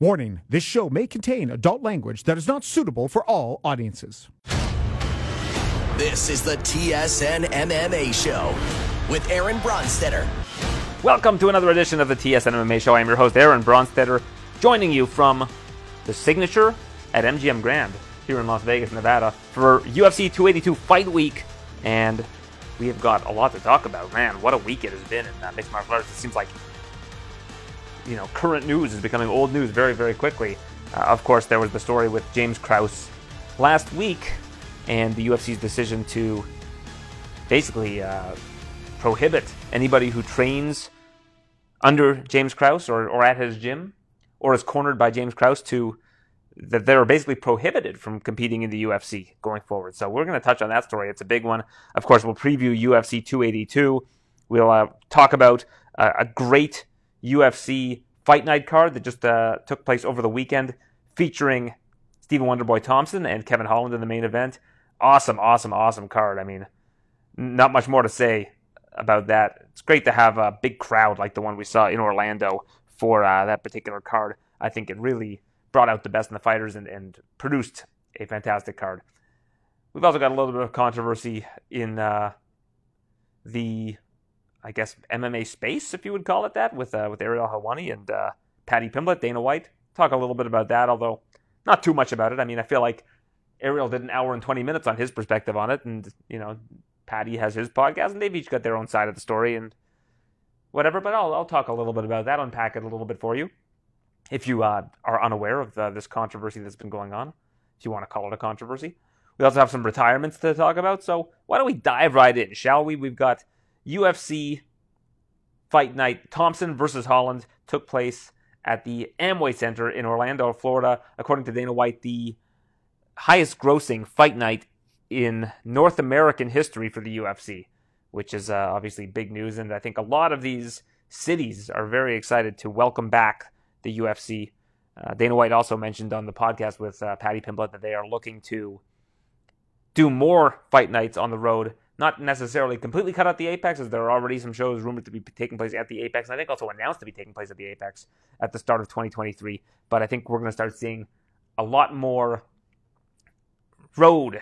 Warning this show may contain adult language that is not suitable for all audiences. This is the TSN MMA Show with Aaron Bronsteter. Welcome to another edition of the TSN MMA Show. I'm your host, Aaron Bronsteter, joining you from the signature at MGM Grand here in Las Vegas, Nevada, for UFC 282 Fight Week. And we have got a lot to talk about. Man, what a week it has been in uh, mixed martial arts. It seems like you know, current news is becoming old news very, very quickly. Uh, of course, there was the story with James Krause last week and the UFC's decision to basically uh, prohibit anybody who trains under James Krause or, or at his gym or is cornered by James Krause to that they're basically prohibited from competing in the UFC going forward. So we're going to touch on that story. It's a big one. Of course, we'll preview UFC 282. We'll uh, talk about uh, a great UFC Fight Night card that just uh, took place over the weekend, featuring Stephen Wonderboy Thompson and Kevin Holland in the main event. Awesome, awesome, awesome card. I mean, not much more to say about that. It's great to have a big crowd like the one we saw in Orlando for uh, that particular card. I think it really brought out the best in the fighters and, and produced a fantastic card. We've also got a little bit of controversy in uh, the I guess MMA space, if you would call it that, with uh, with Ariel Helwani and uh, Paddy Pimblett, Dana White. Talk a little bit about that, although not too much about it. I mean, I feel like Ariel did an hour and twenty minutes on his perspective on it, and you know, Paddy has his podcast, and they've each got their own side of the story and whatever. But I'll I'll talk a little bit about that, unpack it a little bit for you, if you uh, are unaware of the, this controversy that's been going on. If you want to call it a controversy, we also have some retirements to talk about. So why don't we dive right in, shall we? We've got UFC Fight Night Thompson versus Holland took place at the Amway Center in Orlando, Florida. According to Dana White, the highest grossing fight night in North American history for the UFC, which is uh, obviously big news. And I think a lot of these cities are very excited to welcome back the UFC. Uh, Dana White also mentioned on the podcast with uh, Paddy Pimblett that they are looking to do more fight nights on the road not necessarily completely cut out the Apex, as there are already some shows rumored to be taking place at the Apex, and I think also announced to be taking place at the Apex at the start of 2023. But I think we're going to start seeing a lot more road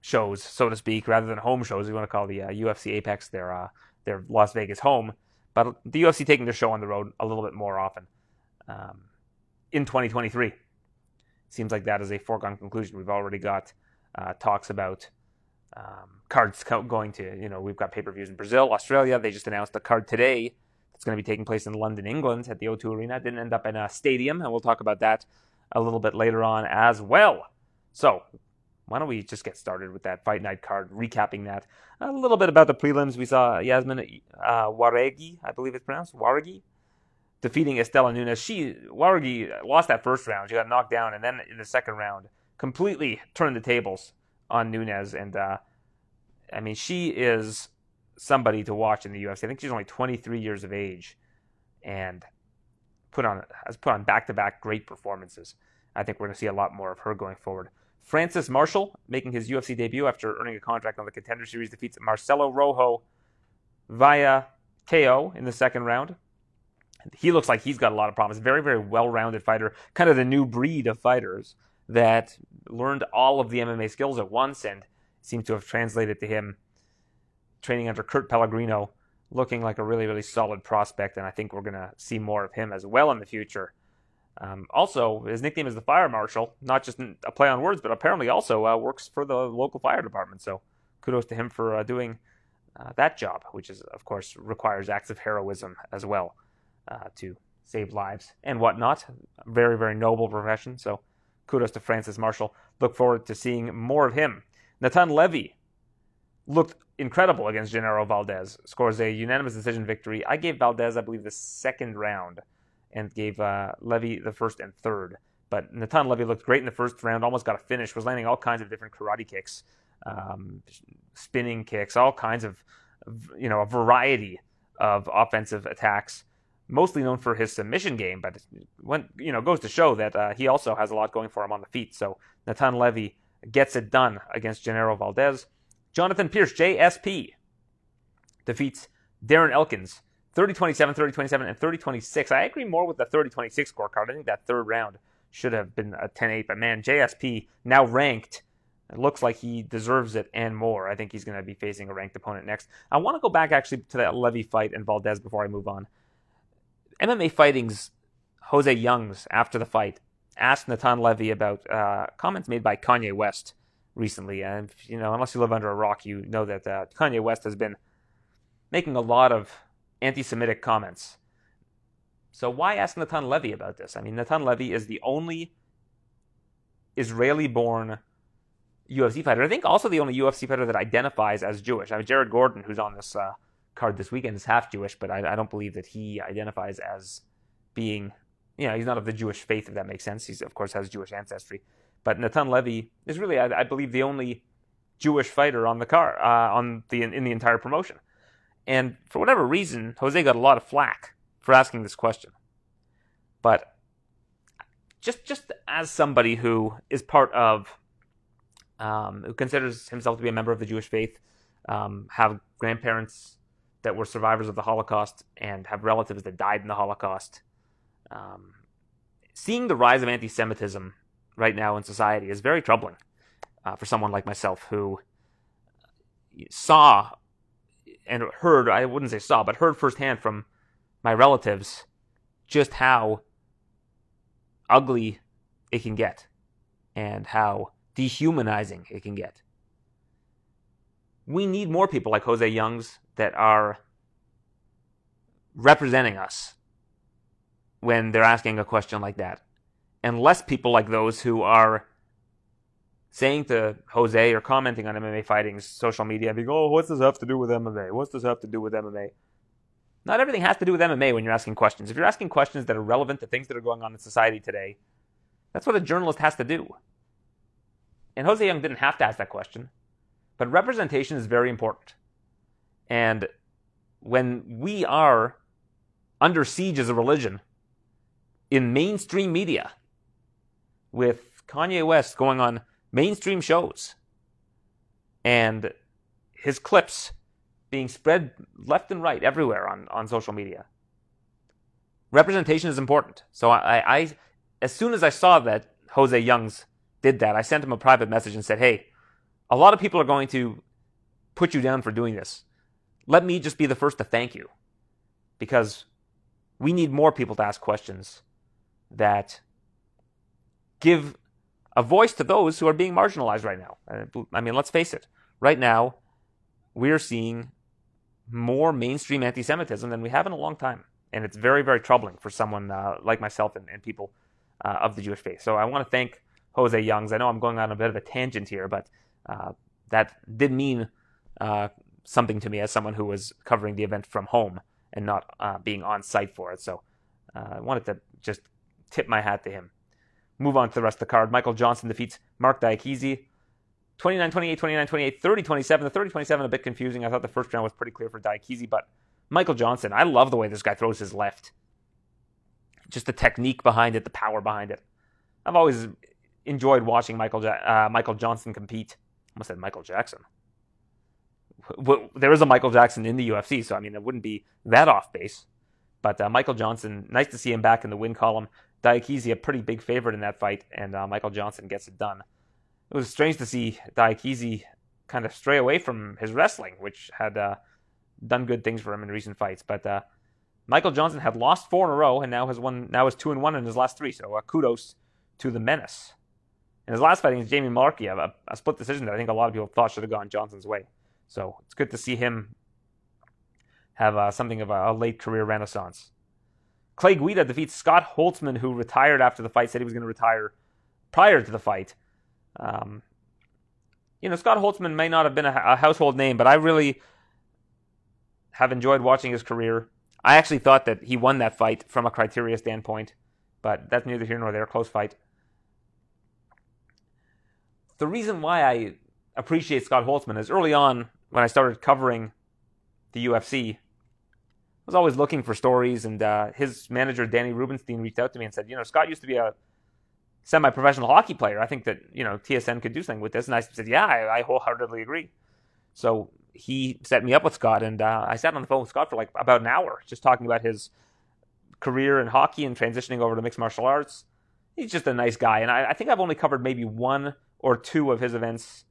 shows, so to speak, rather than home shows. We want to call the uh, UFC Apex their uh, their Las Vegas home, but the UFC taking their show on the road a little bit more often um, in 2023. Seems like that is a foregone conclusion. We've already got uh, talks about um, cards going to, you know, we've got pay per views in Brazil, Australia. They just announced a card today that's going to be taking place in London, England at the O2 Arena. It didn't end up in a stadium, and we'll talk about that a little bit later on as well. So, why don't we just get started with that fight night card, recapping that. A little bit about the prelims. We saw Yazmin uh, Jauregui, I believe it's pronounced, Jauregui, defeating Istela Nunes. She, Jauregui lost that first round. She got knocked down, and then in the second round, completely turned the tables on Nunes, and uh, I mean she is somebody to watch in the UFC. I think she's only 23 years of age, and put on has put on back to back great performances. I think we're going to see a lot more of her going forward. Francis Marshall making his UFC debut after earning a contract on the Contender Series defeats Marcelo Rojo via KO in the second round. He looks like he's got a lot of promise. Very, very well rounded fighter, kind of the new breed of fighters that learned all of the MMA skills at once and seems to have translated to him training under Kurt Pellegrino, looking like a really, really solid prospect. And I think we're going to see more of him as well in the future. Um, also, his nickname is the Fire Marshal, not just a play on words, but apparently also uh, works for the local fire department. So kudos to him for uh, doing uh, that job, which is, of course, requires acts of heroism as well uh, to save lives and whatnot. Very, very noble profession. So kudos to Francis Marshall. Look forward to seeing more of him. Natan Levy looked incredible against Genaro Valdez. Scores a unanimous decision victory. I gave Valdez, I believe, the second round and gave uh, Levy the first and third. But Natan Levy looked great in the first round, almost got a finish, was landing all kinds of different karate kicks, um, spinning kicks, all kinds of, you know, a variety of offensive attacks mostly known for his submission game, but when you know goes to show that uh, he also has a lot going for him on the feet. So Natan Levy gets it done against Genaro Valdez. Jonathan Pierce, JSP, defeats Darren Elkins 30 27, 30 27, and 30 26. I agree more with the 30 26 scorecard. I think that third round should have been a 10 8. But man, JSP now ranked. It looks like he deserves it and more. I think he's going to be facing a ranked opponent next. I want to go back actually to that Levy fight and Valdez before I move on. MMA Fighting's Jose Youngs after the fight asked Natan Levy about uh, comments made by Kanye West recently. And, you know, unless you live under a rock, you know that uh, Kanye West has been making a lot of anti Semitic comments. So why ask Natan Levy about this? I mean, Natan Levy is the only Israeli born UFC fighter. I think also the only UFC fighter that identifies as Jewish. I mean, Jared Gordon, who's on this uh, card this weekend, is half Jewish, but I, I, don't believe that he identifies as being, you know, he's not of the Jewish faith, if that makes sense. He's, of course, has Jewish ancestry. But Natan Levy is really, I, I believe, the only Jewish fighter on the car, uh, on the in the entire promotion. And for whatever reason, Jose got a lot of flack for asking this question. But just just as somebody who is part of um, who considers himself to be a member of the Jewish faith, um, have grandparents that were survivors of the Holocaust, and have relatives that died in the Holocaust. Um, seeing the rise of anti-Semitism right now in society is very troubling uh, for someone like myself who saw and heard, I wouldn't say saw, but heard firsthand from my relatives just how ugly it can get and how dehumanizing it can get. We need more people like Jose Youngs that are representing us when they're asking a question like that, and less people like those who are saying to Jose or commenting on MMA fighting's social media, being, oh, what's this have to do with MMA? What's this have to do with MMA? Not everything has to do with MMA when you're asking questions. If you're asking questions that are relevant to things that are going on in society today, that's what a journalist has to do. And Jose Young didn't have to ask that question. But representation is very important. And when we are under siege as a religion in mainstream media, with Kanye West going on mainstream shows and his clips being spread left and right everywhere on, on social media. Representation is important. So I, I, as soon as I saw that Jose Youngs did that, I sent him a private message and said, "Hey, a lot of people are going to put you down for doing this. Let me just be the first to thank you, because we need more people to ask questions that give a voice to those who are being marginalized right now. I mean, let's face it. Right now, we're seeing more mainstream anti Semitism than we have in a long time. And it's very, very troubling for someone uh, like myself and, and people uh, of the Jewish faith. So I want to thank Jose Youngs. I know I'm going on a bit of a tangent here, but uh, that did mean uh, something to me as someone who was covering the event from home and not uh, being on site for it. So uh, I wanted to just tip my hat to him. Move on to the rest of the card. Michael Johnson defeats Marc Diakiese. 29 28, 29 28, 30 27. The 30 27 a bit confusing. I thought the first round was pretty clear for Diakiese, but Michael Johnson, I love the way this guy throws his left. Just the technique behind it, the power behind it. I've always enjoyed watching Michael uh, Michael Johnson compete. I almost said Michael Jackson. There is a Michael Jackson in the UFC, so I mean it wouldn't be that off base. But uh, Michael Johnson, nice to see him back in the win column. Diakiese a pretty big favorite in that fight, and uh, Michael Johnson gets it done. It was strange to see Diakiese kind of stray away from his wrestling, which had uh, done good things for him in recent fights. But uh, Michael Johnson had lost four in a row, and now has won. Now is two and one in his last three. So uh, kudos to the menace. In his last fight against Jamie Mullarkey, a, a split decision that I think a lot of people thought should have gone Johnson's way. So it's good to see him have uh, something of a, a late career renaissance. Clay Guida defeats Scott Holtzman, who retired after the fight, said he was going to retire prior to the fight. Um, you know, Scott Holtzman may not have been a, a, household name, but I really have enjoyed watching his career. I actually thought that he won that fight from a criteria standpoint, but that's neither here nor there. Close fight. The reason why I appreciate Scott Holtzman is early on when I started covering the UFC, was always looking for stories, and uh, his manager Danny Rubenstein reached out to me and said, you know, Scott used to be a semi-professional hockey player. I think that you know TSN could do something with this, and I said, yeah, I, I wholeheartedly agree. So he set me up with Scott, and uh, I sat on the phone with Scott for like about an hour, just talking about his career in hockey and transitioning over to mixed martial arts. He's just a nice guy, and I, I think I've only covered maybe one or two of his events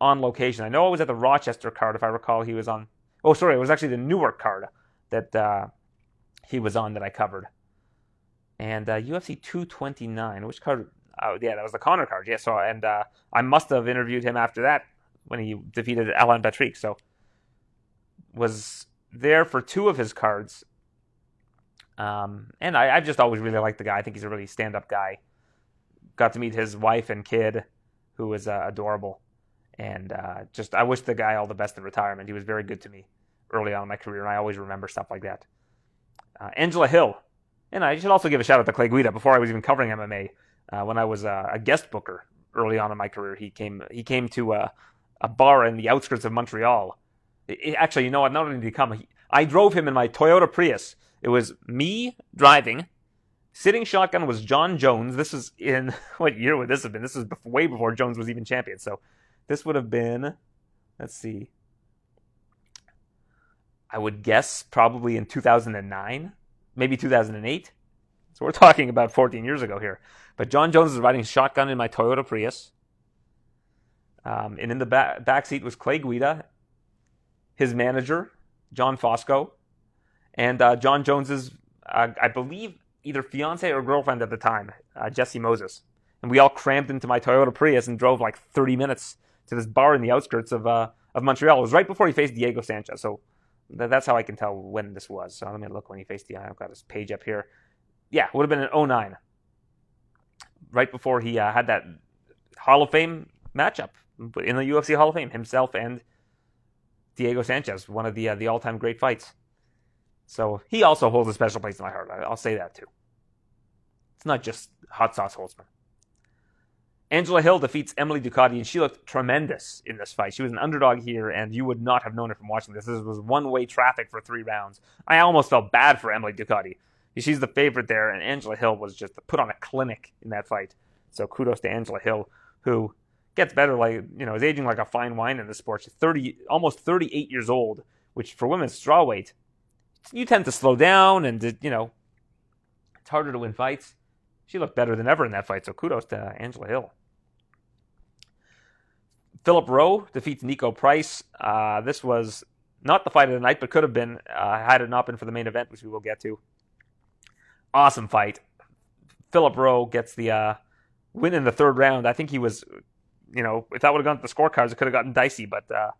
on location. I know I was at the Rochester card, if I recall. He was on. Oh, sorry, it was actually the Newark card that uh, he was on that I covered. And uh, UFC 229, which card? Oh, yeah, that was the Conor card. Yeah, so and uh, I must have interviewed him after that when he defeated Alan Patrick. So was there for two of his cards. Um, and I, I've just always really liked the guy. I think he's a really stand-up guy. Got to meet his wife and kid, who was uh, adorable, and uh, just I wish the guy all the best in retirement. He was very good to me early on in my career, and I always remember stuff like that. Uh, Angela Hill, and I should also give a shout out to Clay Guida before I was even covering MMA. Uh, when I was uh, a guest booker early on in my career, he came he came to uh, a bar in the outskirts of Montreal. It, actually, you know what? Not only did he come, he, I drove him in my Toyota Prius. It was me driving. Sitting shotgun was Jon Jones. This is in what year would this have been? This is way before Jones was even champion. So this would have been, let's see, I would guess probably in 2009, maybe 2008. So we're talking about 14 years ago here. But Jon Jones is riding shotgun in my Toyota Prius. Um, and in the back, seat was Clay Guida, his manager, John Fosco, and uh, Jon Jones's, uh, I believe, either fiance or girlfriend at the time, uh, Jessie Moses. And we all crammed into my Toyota Prius and drove like 30 minutes to this bar in the outskirts of uh, of Montreal. It was right before he faced Diego Sanchez, so that's how I can tell when this was. So let me look when he faced Diego. I've got his page up here. Yeah, would have been in 09. Right before he uh, had that Hall of Fame matchup in the UFC Hall of Fame, himself and Diego Sanchez, one of the uh, the all time great fights. So he also holds a special place in my heart. I'll say that too. It's not just hot sauce Holtzman. Angela Hill defeats Emily Ducote, and she looked tremendous in this fight. She was an underdog here, and you would not have known it from watching this. This was one way traffic for three rounds. I almost felt bad for Emily Ducote. She's the favorite there, and Angela Hill was just put on a clinic in that fight. So kudos to Angela Hill, who gets better, like you know, is aging like a fine wine in the sport. She's thirty, almost thirty-eight years old, which for women's strawweight, you tend to slow down, and you know, it's harder to win fights. She looked better than ever in that fight, so kudos to Angela Hill. Philip Rowe defeats Niko Price. Uh, this was not the fight of the night, but could have been uh, had it not been for the main event, which we will get to. Awesome fight. Philip Rowe gets the uh, win in the third round. I think he was you know, if that would have gone to the scorecards, it could have gotten dicey, but uh,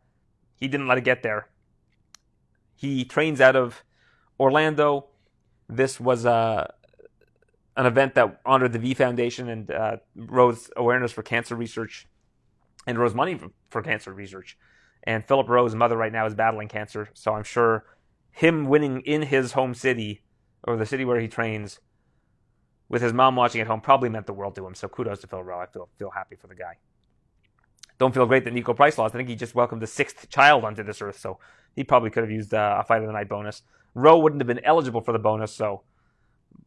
he didn't let it get there. He trains out of Orlando. This was uh, an event that honored the V Foundation and uh, rose awareness for cancer research and rose money for, cancer research. And Philip Rowe's mother right now is battling cancer, so I'm sure him winning in his home city or the city where he trains with his mom watching at home probably meant the world to him. So kudos to Phil Rowe. I feel feel happy for the guy don't feel great that Niko Price lost. I think he just welcomed the sixth child onto this earth, so he probably could have used uh, a fight of the night bonus. Rowe wouldn't have been eligible for the bonus, so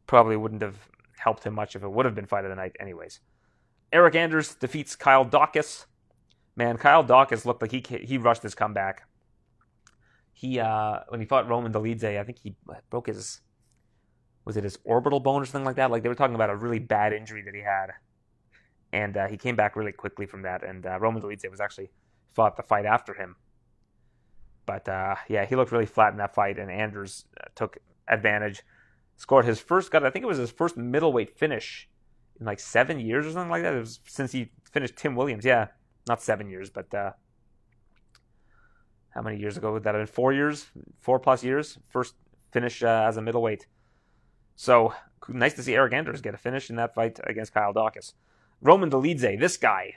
probably wouldn't have helped him much if it would have been fight of the night, anyways. Eric Anders defeats Kyle Daukaus. Man, Kyle Daukaus looked like he he rushed his comeback. He uh, when he fought Roman Dolidze, I think he broke his was it his orbital bone or something like that. Like they were talking about a really bad injury that he had and uh, he came back really quickly from that. And uh, Roman Dolidze was actually fought the fight after him. But uh, yeah, he looked really flat in that fight, and Anders uh, took advantage. Scored his first I think it was his first middleweight finish in like seven years or something like that. It was since he finished Tim Williams. Yeah, not seven years, but uh, how many years ago would that have been? Four years, four plus years. First finish uh, as a middleweight. So nice to see Eric Anders get a finish in that fight against Kyle Daukaus. Roman Dolidze, this guy,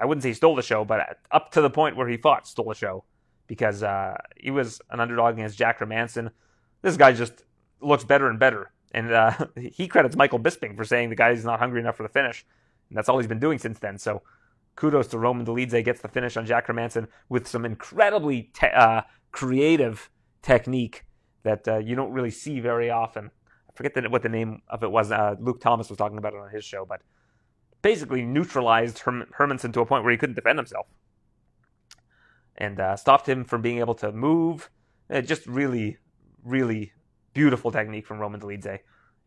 I wouldn't say he stole the show, but up to the point where he fought, stole the show because uh, he was an underdog against Jack Hermansson. This guy just looks better and better. And uh, he credits Michael Bisping for saying the guy's not hungry enough for the finish. And that's all he's been doing since then. So kudos to Roman Dolidze gets the finish on Jack Hermansson with some incredibly te- uh, creative technique that uh, you don't really see very often. I forget the, what the name of it was. Uh, Luke Thomas was talking about it on his show, but basically neutralized Herm- Hermansson to a point where he couldn't defend himself. and uh, stopped him from being able to move. Uh, just really, really beautiful technique from Roman Dolidze.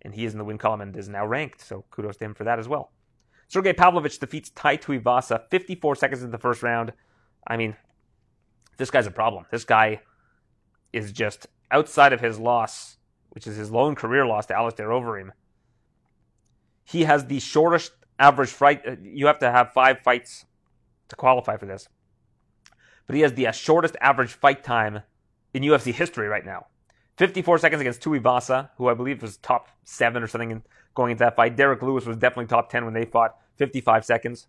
And he is in the win column and is now ranked, so kudos to him for that as well. Sergey Pavlovich defeats Tai Tuivasa 54 seconds in the first round. I mean, this guy's a problem. This guy is just outside of his loss, which is his lone career loss to Alistair Overeem. He has the shortest average fight. Uh, you have to have five fights to qualify for this. But he has the shortest average fight time in UFC history right now. 54 seconds against Tuivasa, who I believe was top seven or something going into that fight. Derrick Lewis was definitely top 10 when they fought. 55 seconds.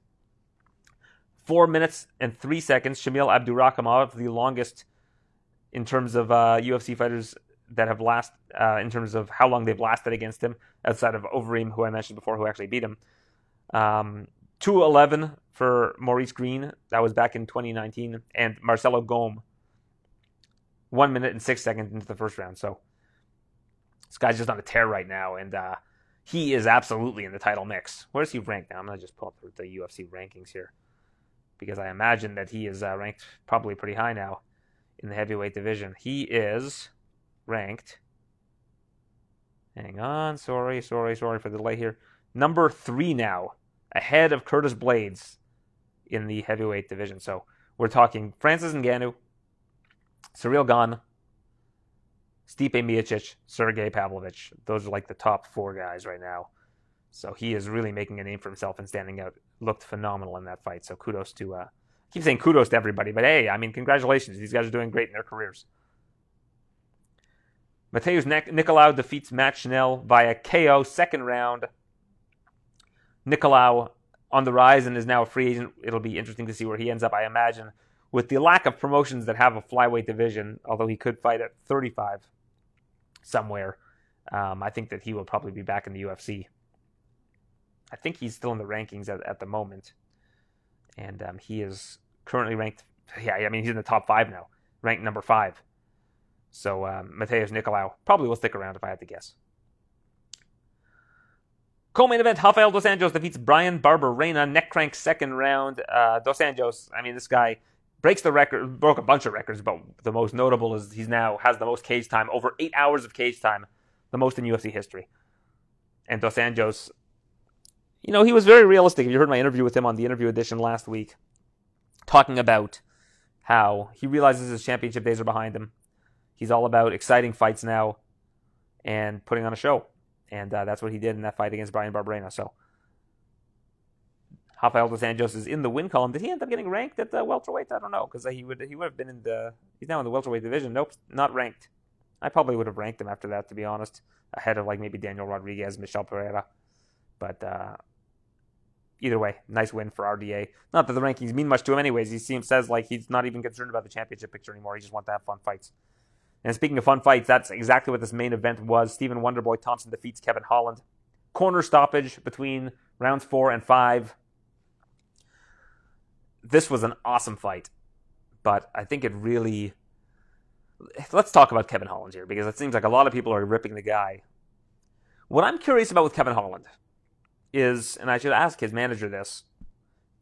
Four minutes and three seconds. Shamil Abdurakhimov, the longest in terms of uh, UFC fighters that have last uh, in terms of how long they've lasted against him, outside of Overeem, who I mentioned before, who actually beat him. Um, 211 for Maurice Greene, that was back in 2019, and Marcelo Golm, one minute and six seconds into the first round. So this guy's just on a tear right now, and uh, he is absolutely in the title mix. Where is he ranked now? I'm gonna just pull up the UFC rankings here because I imagine that he is uh, ranked probably pretty high now in the heavyweight division. He is ranked. Hang on, sorry, sorry, sorry for the delay here. Number three now, ahead of Curtis Blaydes in the heavyweight division. So we're talking Francis Ngannou, Ciryl Gane, Stipe Miocic, Sergey Pavlovich. Those are like the top four guys right now. So he is really making a name for himself and standing out. Looked phenomenal in that fight. So kudos to uh, I keep saying kudos to everybody, but hey, I mean, congratulations. These guys are doing great in their careers. Matheus Nicolau defeats Matt Schnell via KO second round. Nicolau on the rise and is now a free agent. It'll be interesting to see where he ends up. I imagine with the lack of promotions that have a flyweight division, although he could fight at 35 somewhere, um, I think that he will probably be back in the UFC. I think he's still in the rankings at, at the moment and um, he is currently ranked. Yeah, I mean he's in the top five now, ranked number five. So um, Matheus Nicolau probably will stick around if I had to guess. Co-main event: Rafael dos Anjos defeats Bryan Barberena, neck crank second round. Uh, dos Anjos, I mean this guy breaks the record, broke a bunch of records, but the most notable is he's now has the most cage time, over eight hours of cage time, the most in UFC history. And Dos Anjos you know, he was very realistic. If you heard my interview with him on the interview edition last week, talking about how he realizes his championship days are behind him. He's all about exciting fights now and putting on a show. And uh, that's what he did in that fight against Bryan Barberena. So, Rafael dos Anjos is in the win column. Did he end up getting ranked at the welterweight? I don't know because he would he would have been in the he's now in the welterweight division. Nope, not ranked. I probably would have ranked him after that, to be honest, ahead of like maybe Daniel Rodriguez, Michel Pereira. But uh, either way, nice win for RDA. Not that the rankings mean much to him, anyways. He seems says like he's not even concerned about the championship picture anymore. He just wants to have fun fights. And speaking of fun fights, that's exactly what this main event was. Stephen Wonderboy Thompson defeats Kevin Holland. Corner stoppage between rounds four and five. This was an awesome fight, but I think it really. Let's talk about Kevin Holland here because it seems like a lot of people are ripping the guy. What I'm curious about with Kevin Holland is, and I should ask his manager this,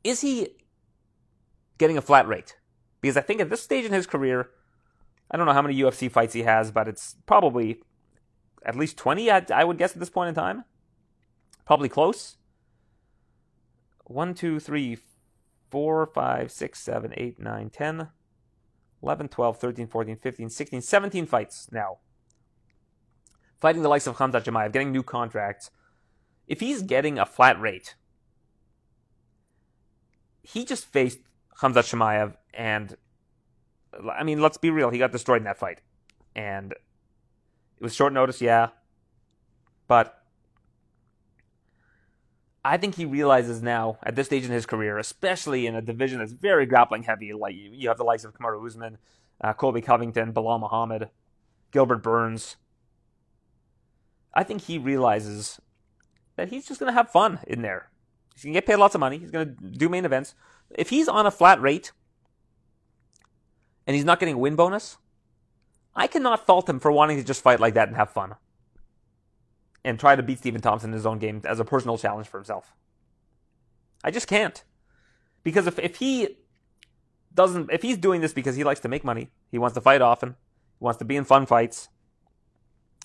is he getting a flat rate? Because I think at this stage in his career, I don't know how many UFC fights he has, but it's probably at least 20, I, would guess, at this point in time. Probably close. 1, 2, 3, 4, 5, 6, 7, 8, 9, 10, 11, 12, 13, 14, 15, 16, 17 fights now. Fighting the likes of Khamzat Chimaev, getting new contracts, if he's getting a flat rate, he just faced Khamzat Chimaev, and I mean, let's be real, he got destroyed in that fight, and it was short notice, yeah, but I think he realizes now at this stage in his career, especially in a division that's very grappling heavy, like you have the likes of Kamaru Usman, uh, Colby Covington, Belal Muhammad, Gilbert Burns. I think he realizes that he's just going to have fun in there. He's going to get paid lots of money. He's going to do main events. If he's on a flat rate and he's not getting a win bonus, I cannot fault him for wanting to just fight like that and have fun and try to beat Stephen Thompson in his own game as a personal challenge for himself. I just can't. Because if, if he doesn't if he's doing this because he likes to make money, he wants to fight often, he wants to be in fun fights.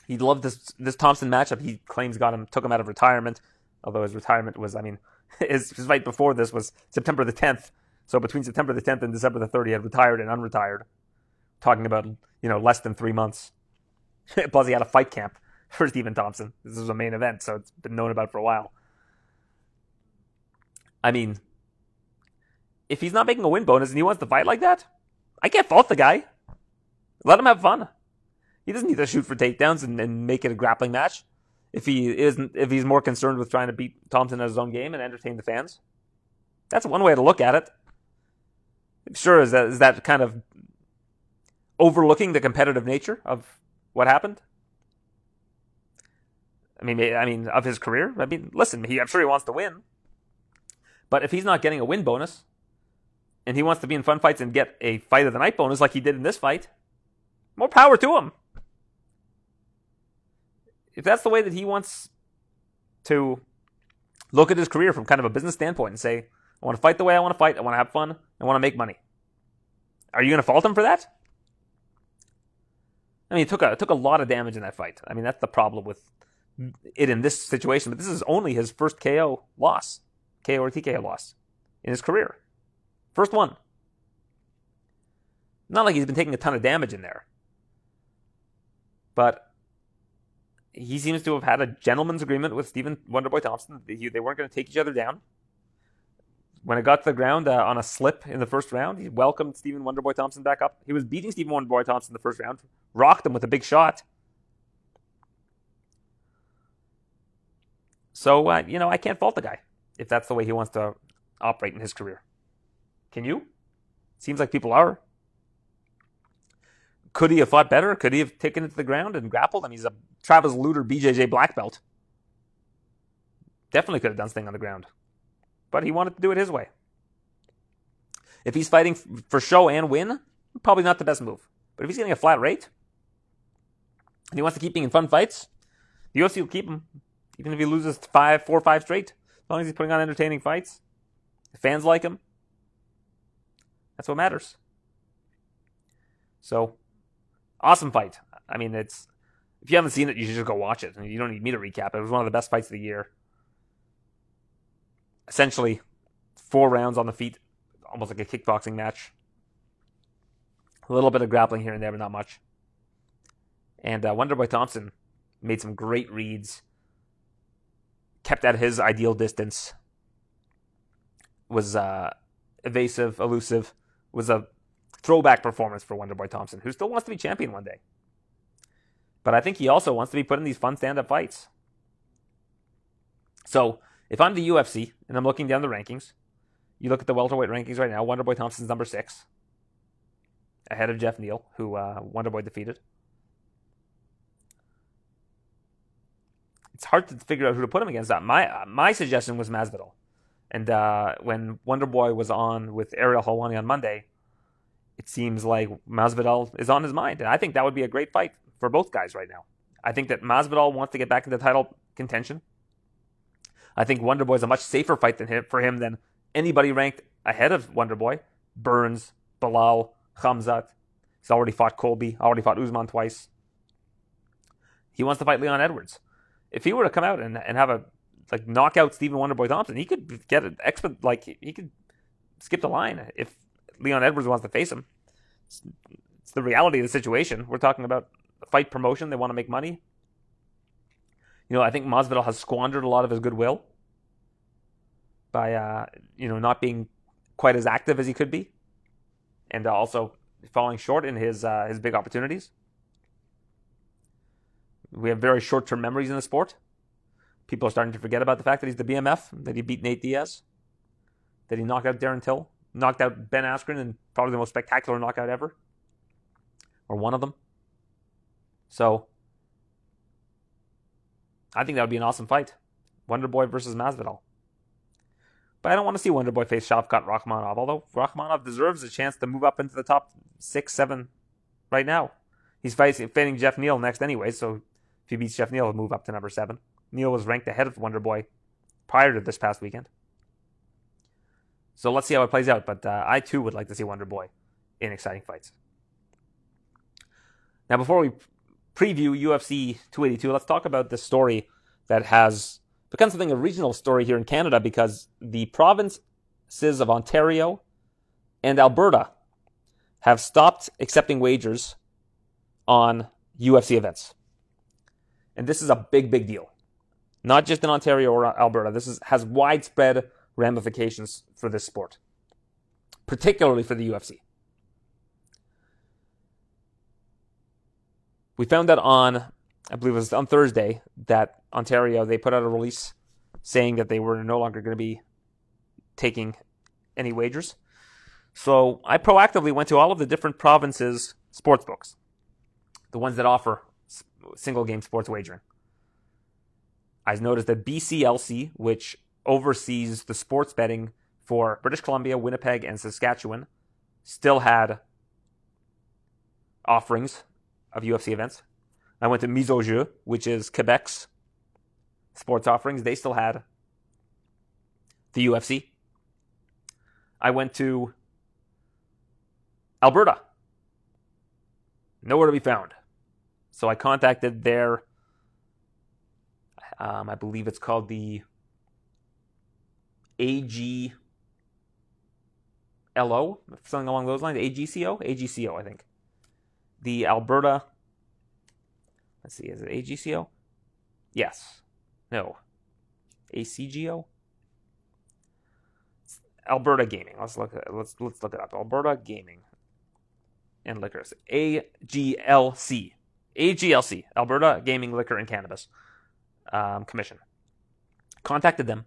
He loved this this Thompson matchup. He claims got him took him out of retirement, although his retirement was I mean his, his fight before this was September the 10th. So between September the 10th and December the 30th, he had retired and unretired. Talking about you know less than three months. Plus he had a fight camp for Stephen Thompson. This was a main event, so it's been known about for a while. I mean, if he's not making a win bonus and he wants to fight like that, I can't fault the guy. Let him have fun. He doesn't need to shoot for takedowns and, and make it a grappling match. If he isn't, if he's more concerned with trying to beat Thompson at his own game and entertain the fans, that's one way to look at it. Sure, is that is that kind of overlooking the competitive nature of what happened? I mean, I mean, of his career. I mean, listen, he, I'm sure he wants to win, but if he's not getting a win bonus, and he wants to be in fun fights and get a fight of the night bonus like he did in this fight, more power to him. If that's the way that he wants to look at his career from kind of a business standpoint and say, I want to fight the way I want to fight, I want to have fun, I want to make money. Are you going to fault him for that? I mean, it took a it took a lot of damage in that fight. I mean, that's the problem with it in this situation. But this is only his first KO loss, KO or TKO loss in his career. First one. Not like he's been taking a ton of damage in there. But he seems to have had a gentleman's agreement with Stephen Wonderboy Thompson. They, they weren't going to take each other down. When it got to the ground uh, on a slip in the first round, he welcomed Stephen Wonderboy Thompson back up. He was beating Stephen Wonderboy Thompson in the first round, rocked him with a big shot. So, uh, you know, I can't fault the guy if that's the way he wants to operate in his career. Can you? Seems like people are. Could he have fought better? Could he have taken it to the ground and grappled? I mean, he's a Travis Lutter BJJ black belt. Definitely could have done something on the ground. But he wanted to do it his way. If he's fighting for show and win, probably not the best move. But if he's getting a flat rate and he wants to keep being in fun fights, the UFC will keep him. Even if he loses five, four, five straight, as long as he's putting on entertaining fights, the fans like him, that's what matters. So, awesome fight. I mean, it's if you haven't seen it, you should just go watch it. You don't need me to recap. It was one of the best fights of the year. Essentially, four rounds on the feet, almost like a kickboxing match. A little bit of grappling here and there, but not much. And uh, Wonderboy Thompson made some great reads, kept at his ideal distance, was uh, evasive, elusive, was a throwback performance for Wonderboy Thompson, who still wants to be champion one day. But I think he also wants to be put in these fun stand up fights. So if I'm the UFC and I'm looking down the rankings, you look at the welterweight rankings right now, Wonderboy Thompson's number six, ahead of Geoff Neal, who uh, Wonderboy defeated. It's hard to figure out who to put him against. That my my suggestion was Masvidal. And uh, when Wonder Boy was on with Ariel Helwani on Monday, it seems like Masvidal is on his mind, and I think that would be a great fight for both guys right now. I think that Masvidal wants to get back into title contention. I think Wonder Boy is a much safer fight than him, for him than anybody ranked ahead of Wonder Boy. Burns, Belal, Khamzat. He's already fought Colby, already fought Usman twice. He wants to fight Leon Edwards. If he were to come out and, and have a like knock out Stephen Wonderboy Thompson, he could get an expert like he could skip the line if Leon Edwards wants to face him. It's, it's the reality of the situation. We're talking about fight promotion. They want to make money. You know, I think Masvidal has squandered a lot of his goodwill by uh, you know not being quite as active as he could be, and also falling short in his uh, his big opportunities. We have very short term memories in the sport. People are starting to forget about the fact that he's the BMF, that he beat Nate Diaz, that he knocked out Darren Till, knocked out Ben Askren and probably the most spectacular knockout ever, or one of them. So, I think that would be an awesome fight. Wonderboy versus Masvidal. But I don't want to see Wonderboy face Shavkat Rakhmonov, although Rakhmonov deserves a chance to move up into the top six, seven right now. He's fighting Geoff Neal next anyway, so if he beats Geoff Neal, he'll move up to number seven. Neal was ranked ahead of Wonder Boy prior to this past weekend. So let's see how it plays out. But uh, I too would like to see Wonder Boy in exciting fights. Now, before we preview UFC 282, let's talk about the story that has become something of a regional story here in Canada because the provinces of Ontario and Alberta have stopped accepting wagers on UFC events. And this is a big, big deal. Not just in Ontario or Alberta. This is, has widespread ramifications for this sport, particularly for the UFC. We found that on, I believe it was on Thursday, that Ontario, they put out a release saying that they were no longer going to be taking any wagers. So I proactively went to all of the different provinces' sports books, the ones that offer single game sports wagering. I noticed that BCLC, which oversees the sports betting for British Columbia, Winnipeg, and Saskatchewan, still had offerings of UFC events. I went to Mise-o-jeu, which is Quebec's sports offerings. They still had the UFC. I went to Alberta. Nowhere to be found. So I contacted their, um, I believe it's called the AGLO, something along those lines. AGCO? AGCO, I think. The Alberta, let's see, is it AGCO? Yes. No. ACGO? Alberta Gaming. Let's look let's let's look it up. Alberta Gaming and Liquors. AGLC. AGLC, Alberta Gaming, Liquor, and Cannabis um, Commission, contacted them,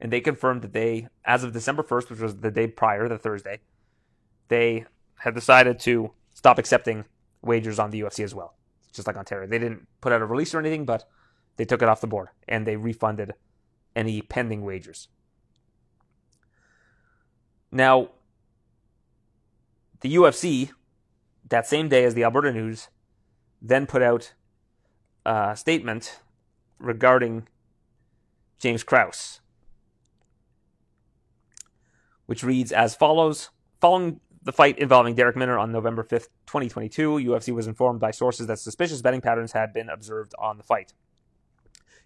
and they confirmed that they, as of December 1st, which was the day prior, the Thursday, they had decided to stop accepting wagers on the UFC as well, just like Ontario. They didn't put out a release or anything, but they took it off the board and they refunded any pending wagers. Now, the UFC, that same day as the Alberta News, then put out a statement regarding James Krause, which reads as follows Following the fight involving Darrick Minner on November 5th, 2022, UFC was informed by sources that suspicious betting patterns had been observed on the fight.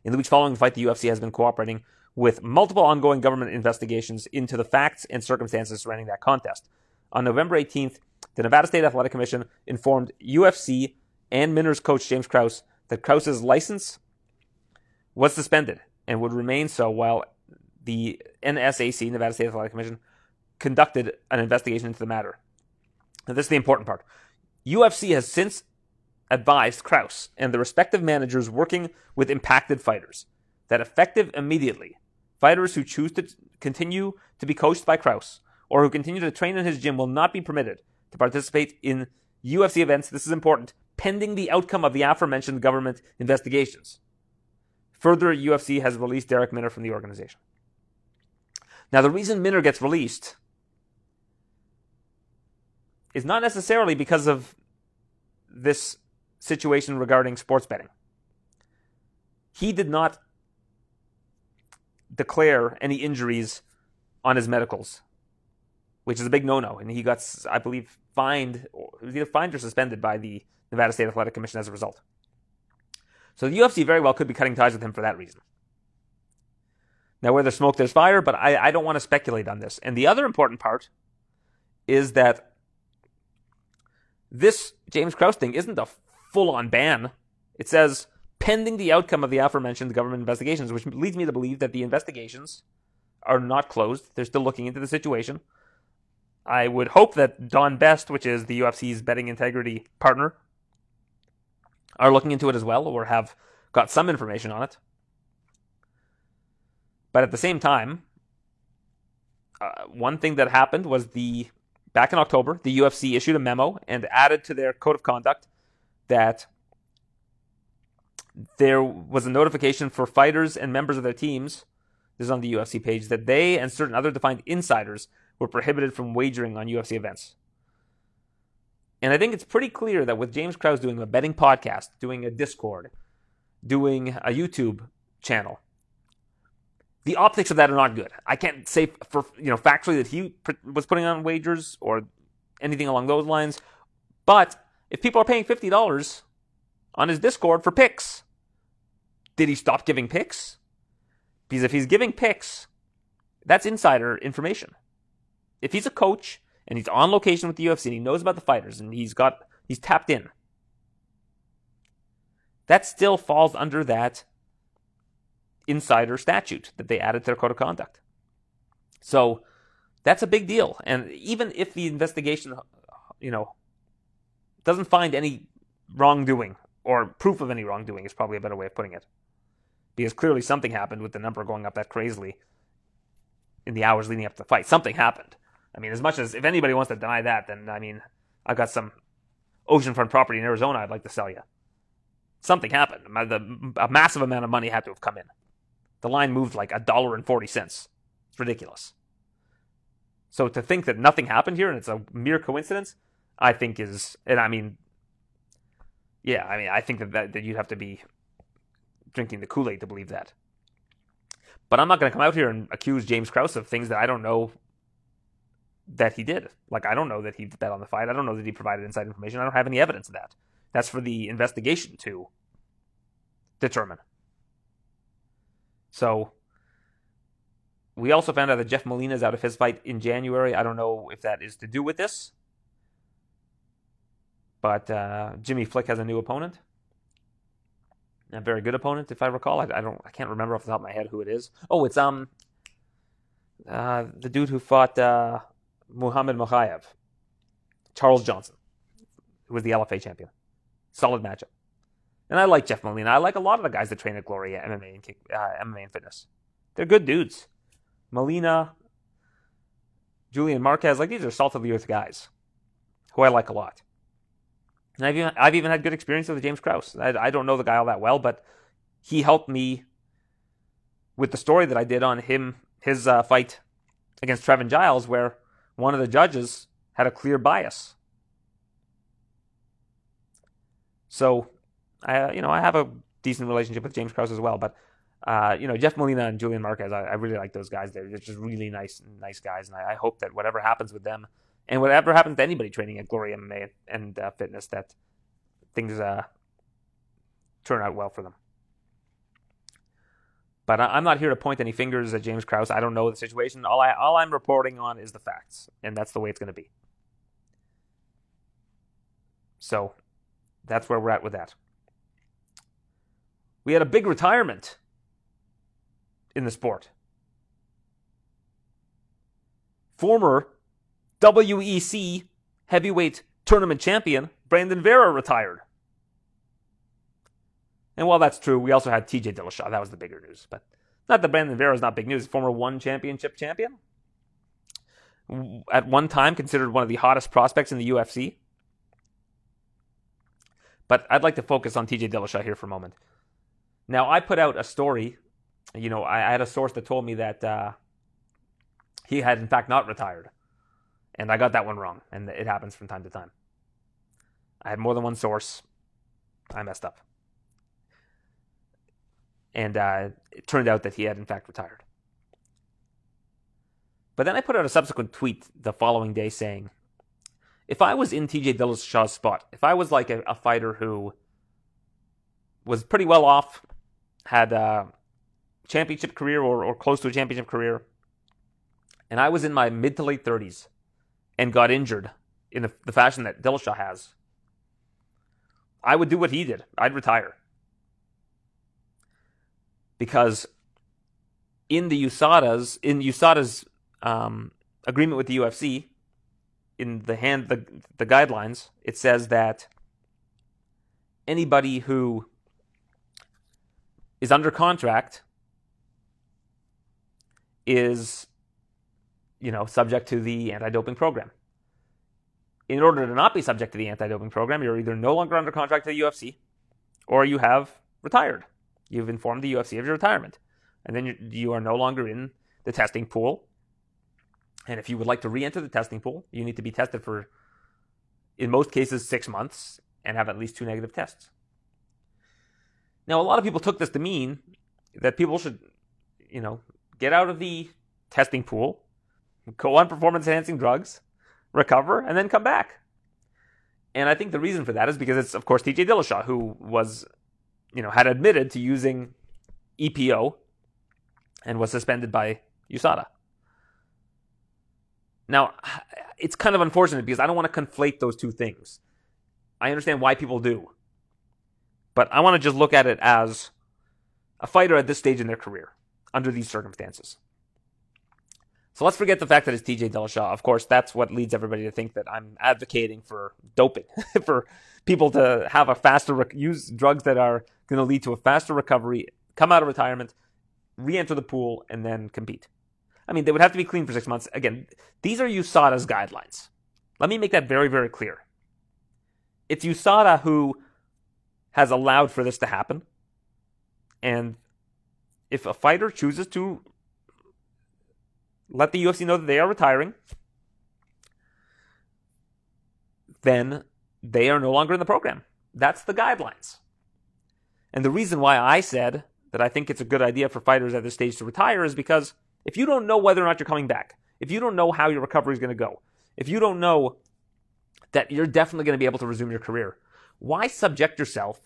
In the weeks following the fight, the UFC has been cooperating with multiple ongoing government investigations into the facts and circumstances surrounding that contest. On November 18th, the Nevada State Athletic Commission informed UFC and Minner's coach James Krause that Krause's license was suspended and would remain so while the NSAC, Nevada State Athletic Commission, conducted an investigation into the matter. Now, this is the important part. UFC has since advised Krause and the respective managers working with impacted fighters that effective immediately, fighters who choose to continue to be coached by Krause or who continue to train in his gym will not be permitted to participate in UFC events. This is important pending the outcome of the aforementioned government investigations. Further, UFC has released Darrick Minner from the organization. Now, the reason Minner gets released is not necessarily because of this situation regarding sports betting. He did not declare any injuries on his medicals, which is a big no-no, and he got, I believe, fined. He was either fined or suspended by the Nevada State Athletic Commission as a result. So the UFC very well could be cutting ties with him for that reason. Now, where there's smoke, there's fire, but I, I don't want to speculate on this. And the other important part is that this James Krause thing isn't a full on ban. It says pending the outcome of the aforementioned government investigations, which leads me to believe that the investigations are not closed. They're still looking into the situation. I would hope that Don Best, which is the UFC's betting integrity partner, are looking into it as well or have got some information on it. But at the same time, uh, one thing that happened was the back in October, the UFC issued a memo and added to their code of conduct that there was a notification for fighters and members of their teams. This is on the UFC page that they and certain other defined insiders were prohibited from wagering on UFC events. And I think it's pretty clear that with James Krause doing a betting podcast, doing a Discord, doing a YouTube channel, the optics of that are not good. I can't say for you know factually that he was putting on wagers or anything along those lines. But if people are paying fifty dollars on his Discord for picks, did he stop giving picks? Because if he's giving picks, that's insider information. If he's a coach and he's on location with the UFC and he knows about the fighters and he's got he's tapped in, that still falls under that insider statute that they added to their code of conduct. So that's a big deal. And even if the investigation, you know, doesn't find any wrongdoing or proof of any wrongdoing is probably a better way of putting it. Because clearly something happened with the number going up that crazily in the hours leading up to the fight. Something happened. I mean, as much as if anybody wants to deny that, then I mean, I've got some oceanfront property in Arizona I'd like to sell you. Something happened. A massive amount of money had to have come in. The line moved like a dollar and 40 cents. It's ridiculous. So to think that nothing happened here and it's a mere coincidence, I think is, and I mean, yeah, I mean, I think that, that, that you'd have to be drinking the Kool Aid to believe that. But I'm not going to come out here and accuse James Krause of things that I don't know that he did. Like, I don't know that he bet on the fight. I don't know that he provided inside information. I don't have any evidence of that. That's for the investigation to determine. So we also found out that Jeff Molina is out of his fight in January. I don't know if that is to do with this, but uh, Jimmy Flick has a new opponent, a very good opponent, if I recall. I, I, don't, I can't remember off the top of my head who it is. Oh, it's um, uh, the dude who fought uh, Muhammad Mokaev, Charles Johnson, who was the LFA champion. Solid matchup. And I like Jeff Molina. I like a lot of the guys that train at Glory MMA and kick, uh, MMA and fitness. They're good dudes. Molina, Julian Marquez, like these are salt of the earth guys who I like a lot. And I've even, I've even had good experience with James Krause. I, I don't know the guy all that well, but he helped me with the story that I did on him, his uh, fight against Trevin Giles, where one of the judges had a clear bias. So I, you know, I have a decent relationship with James Krause as well, but uh, you know, Jeff Molina and Julian Marquez, I, I, really like those guys. They're just really nice, nice guys, and I, I, hope that whatever happens with them, and whatever happens to anybody training at Glory MMA and uh, Fitness, that things uh, turn out well for them. But I, am not here to point any fingers at James Krause. I don't know the situation. All I all I'm reporting on is the facts, and that's the way it's going to be. So that's where we're at with that. We had a big retirement in the sport. Former WEC heavyweight tournament champion Brandon Vera retired. And while that's true, we also had TJ Dillashaw. That was the bigger news. But not that Brandon Vera is not big news. Former one championship champion. At one time, considered one of the hottest prospects in the UFC. But I'd like to focus on TJ Dillashaw here for a moment. Now, I put out a story. You know, I, had a source that told me that uh, he had, in fact, not retired. And I got that one wrong. And it happens from time to time. I had more than one source. I messed up. And uh, it turned out that he had, in fact, retired. But then I put out a subsequent tweet the following day saying, if I was in TJ Dillashaw's spot, if I was like a, a fighter who was pretty well off had a championship career or, or close to a championship career, and I was in my mid to late 30s and got injured in the, the fashion that Dillashaw has, I would do what he did. I'd retire. Because in the USADA's in USADA's um, agreement with the UFC, in the hand the the guidelines, it says that anybody who is under contract is you know subject to the anti-doping program. In order to not be subject to the anti-doping program you're either no longer under contract to the UFC or you have retired you've informed the UFC of your retirement and then you are no longer in the testing pool and if you would like to re-enter the testing pool you need to be tested for in most cases 6 months and have at least two negative tests now, a lot of people took this to mean that people should, you know, get out of the testing pool, go on performance enhancing drugs, recover, and then come back. And I think the reason for that is because it's, of course, TJ Dillashaw, who was, you know, had admitted to using EPO and was suspended by USADA. Now, it's kind of unfortunate because I don't want to conflate those two things. I understand why people do. But I want to just look at it as a fighter at this stage in their career under these circumstances. So let's forget the fact that it's TJ Dillashaw. Of course, that's what leads everybody to think that I'm advocating for doping, for people to have a faster, rec- use drugs that are going to lead to a faster recovery, come out of retirement, re enter the pool, and then compete. I mean, they would have to be clean for six months. Again, these are USADA's guidelines. Let me make that very, very clear. It's USADA who has allowed for this to happen. And if a fighter chooses to let the UFC know that they are retiring, then they are no longer in the program. That's the guidelines. And the reason why I said that I think it's a good idea for fighters at this stage to retire is because if you don't know whether or not you're coming back, if you don't know how your recovery is going to go, if you don't know that you're definitely going to be able to resume your career, why subject yourself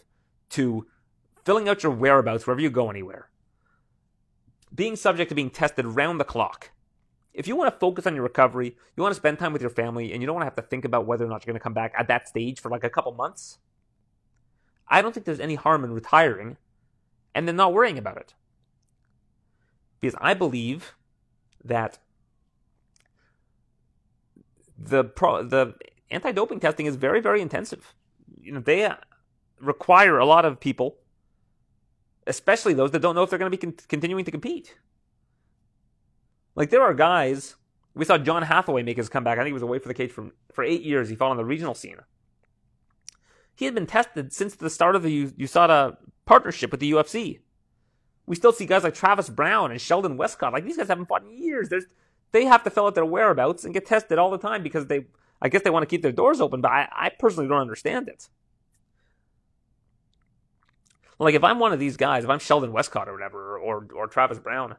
to filling out your whereabouts wherever you go anywhere? Being subject to being tested round the clock if you want to focus on your recovery, you want to spend time with your family, and you don't want to have to think about whether or not you're going to come back at that stage for like a couple months, I don't think there's any harm in retiring and then not worrying about it. Because I believe that the pro, the anti-doping testing is very very intensive. You know, they require a lot of people, especially those that don't know if they're going to be con- continuing to compete. Like there are guys. We saw John Hathaway make his comeback. I think he was away for the cage for for eight years. He fought on the regional scene. He had been tested since the start of the USADA partnership with the UFC. We still see guys like Travis Browne and Sheldon Westcott. Like these guys haven't fought in years. There's they have to fill out their whereabouts and get tested all the time because they I guess they want to keep their doors open, but I, I personally don't understand it. Like if I'm one of these guys, if I'm Sheldon Westcott or whatever, or or Travis Browne,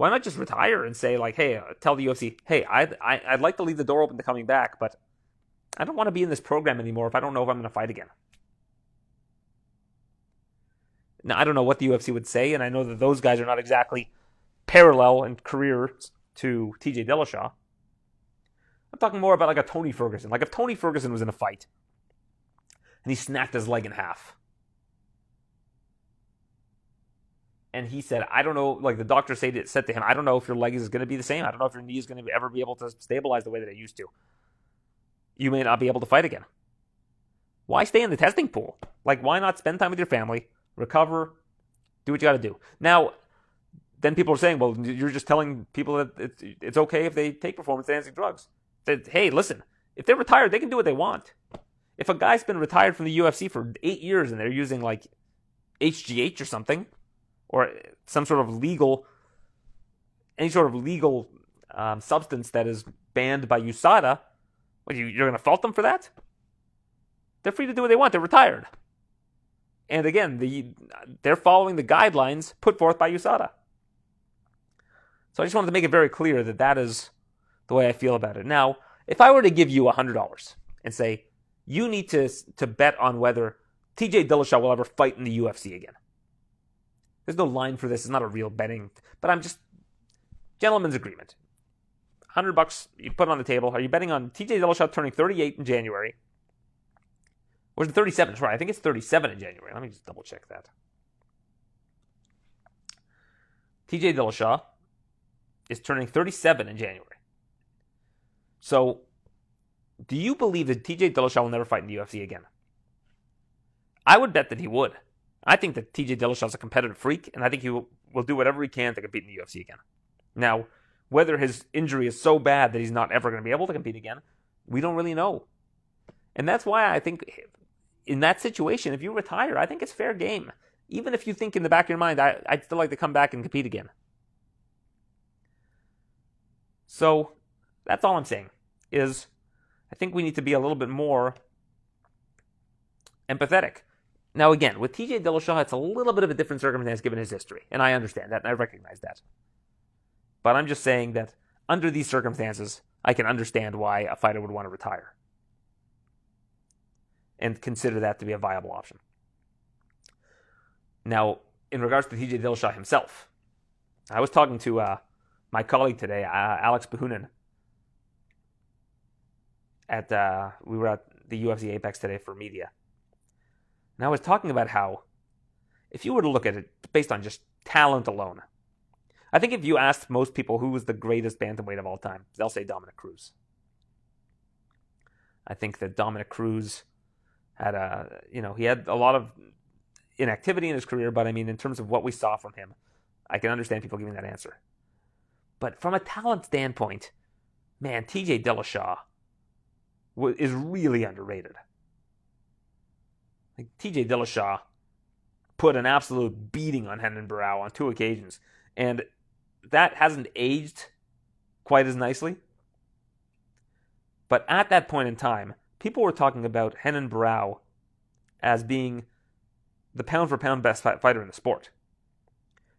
why not just retire and say like, hey, uh, tell the UFC, hey, I'd, I, i would like to leave the door open to coming back, but I don't want to be in this program anymore if I don't know if I'm going to fight again. Now I don't know what the UFC would say, and I know that those guys are not exactly parallel in careers to TJ Dillashaw. I'm talking more about like a Tony Ferguson. Like if Tony Ferguson was in a fight and he snapped his leg in half and he said, I don't know, like the doctor said, it said to him, I don't know if your leg is going to be the same. I don't know if your knee is going to ever be able to stabilize the way that it used to. You may not be able to fight again. Why stay in the testing pool? Like, why not spend time with your family, recover, do what you got to do? Now, then people are saying, well, you're just telling people that it's, okay if they take performance enhancing drugs. That, hey, listen, if they're retired, they can do what they want. If a guy's been retired from the UFC for eight years and they're using like HGH or something, or some sort of legal, any sort of legal um, substance that is banned by USADA, you, you're going to fault them for that? They're free to do what they want. They're retired. And again, the, they're following the guidelines put forth by USADA. So I just wanted to make it very clear that that is the way I feel about it. Now, if I were to give you $100 and say, you need to, to bet on whether TJ Dillashaw will ever fight in the UFC again. There's no line for this. It's not a real betting, but I'm just gentleman's agreement. 100 bucks you put on the table. Are you betting on TJ Dillashaw turning 38 in January? Or is it 37? Sorry, I think it's 37 in January. Let me just double check that. TJ Dillashaw is turning 37 in January. So, do you believe that TJ Dillashaw will never fight in the UFC again? I would bet that he would. I think that TJ Dillashaw is a competitive freak, and I think he will, will do whatever he can to compete in the UFC again. Now, whether his injury is so bad that he's not ever going to be able to compete again, we don't really know. And that's why I think in that situation, if you retire, I think it's fair game. Even if you think in the back of your mind, I, would still like to come back and compete again. So that's all I'm saying is I think we need to be a little bit more empathetic. Now, again, with TJ Dillashaw, it's a little bit of a different circumstance given his history, and I understand that, and I recognize that. But I'm just saying that under these circumstances, I can understand why a fighter would want to retire and consider that to be a viable option. Now, in regards to TJ Dillashaw himself, I was talking to uh, my colleague today, uh, Alex Behunin. At uh, we were at the UFC Apex today for media, and I was talking about how, if you were to look at it based on just talent alone, I think if you asked most people who was the greatest bantamweight of all time, they'll say Dominick Cruz. I think that Dominick Cruz had a, you know, he had a lot of inactivity in his career, but I mean, in terms of what we saw from him, I can understand people giving that answer. But from a talent standpoint, man, TJ Dillashaw is really underrated. Like, TJ Dillashaw put an absolute beating on Renan Barão on two occasions, and that hasn't aged quite as nicely. But at that point in time, people were talking about Renan Barão as being the pound for pound best fighter in the sport.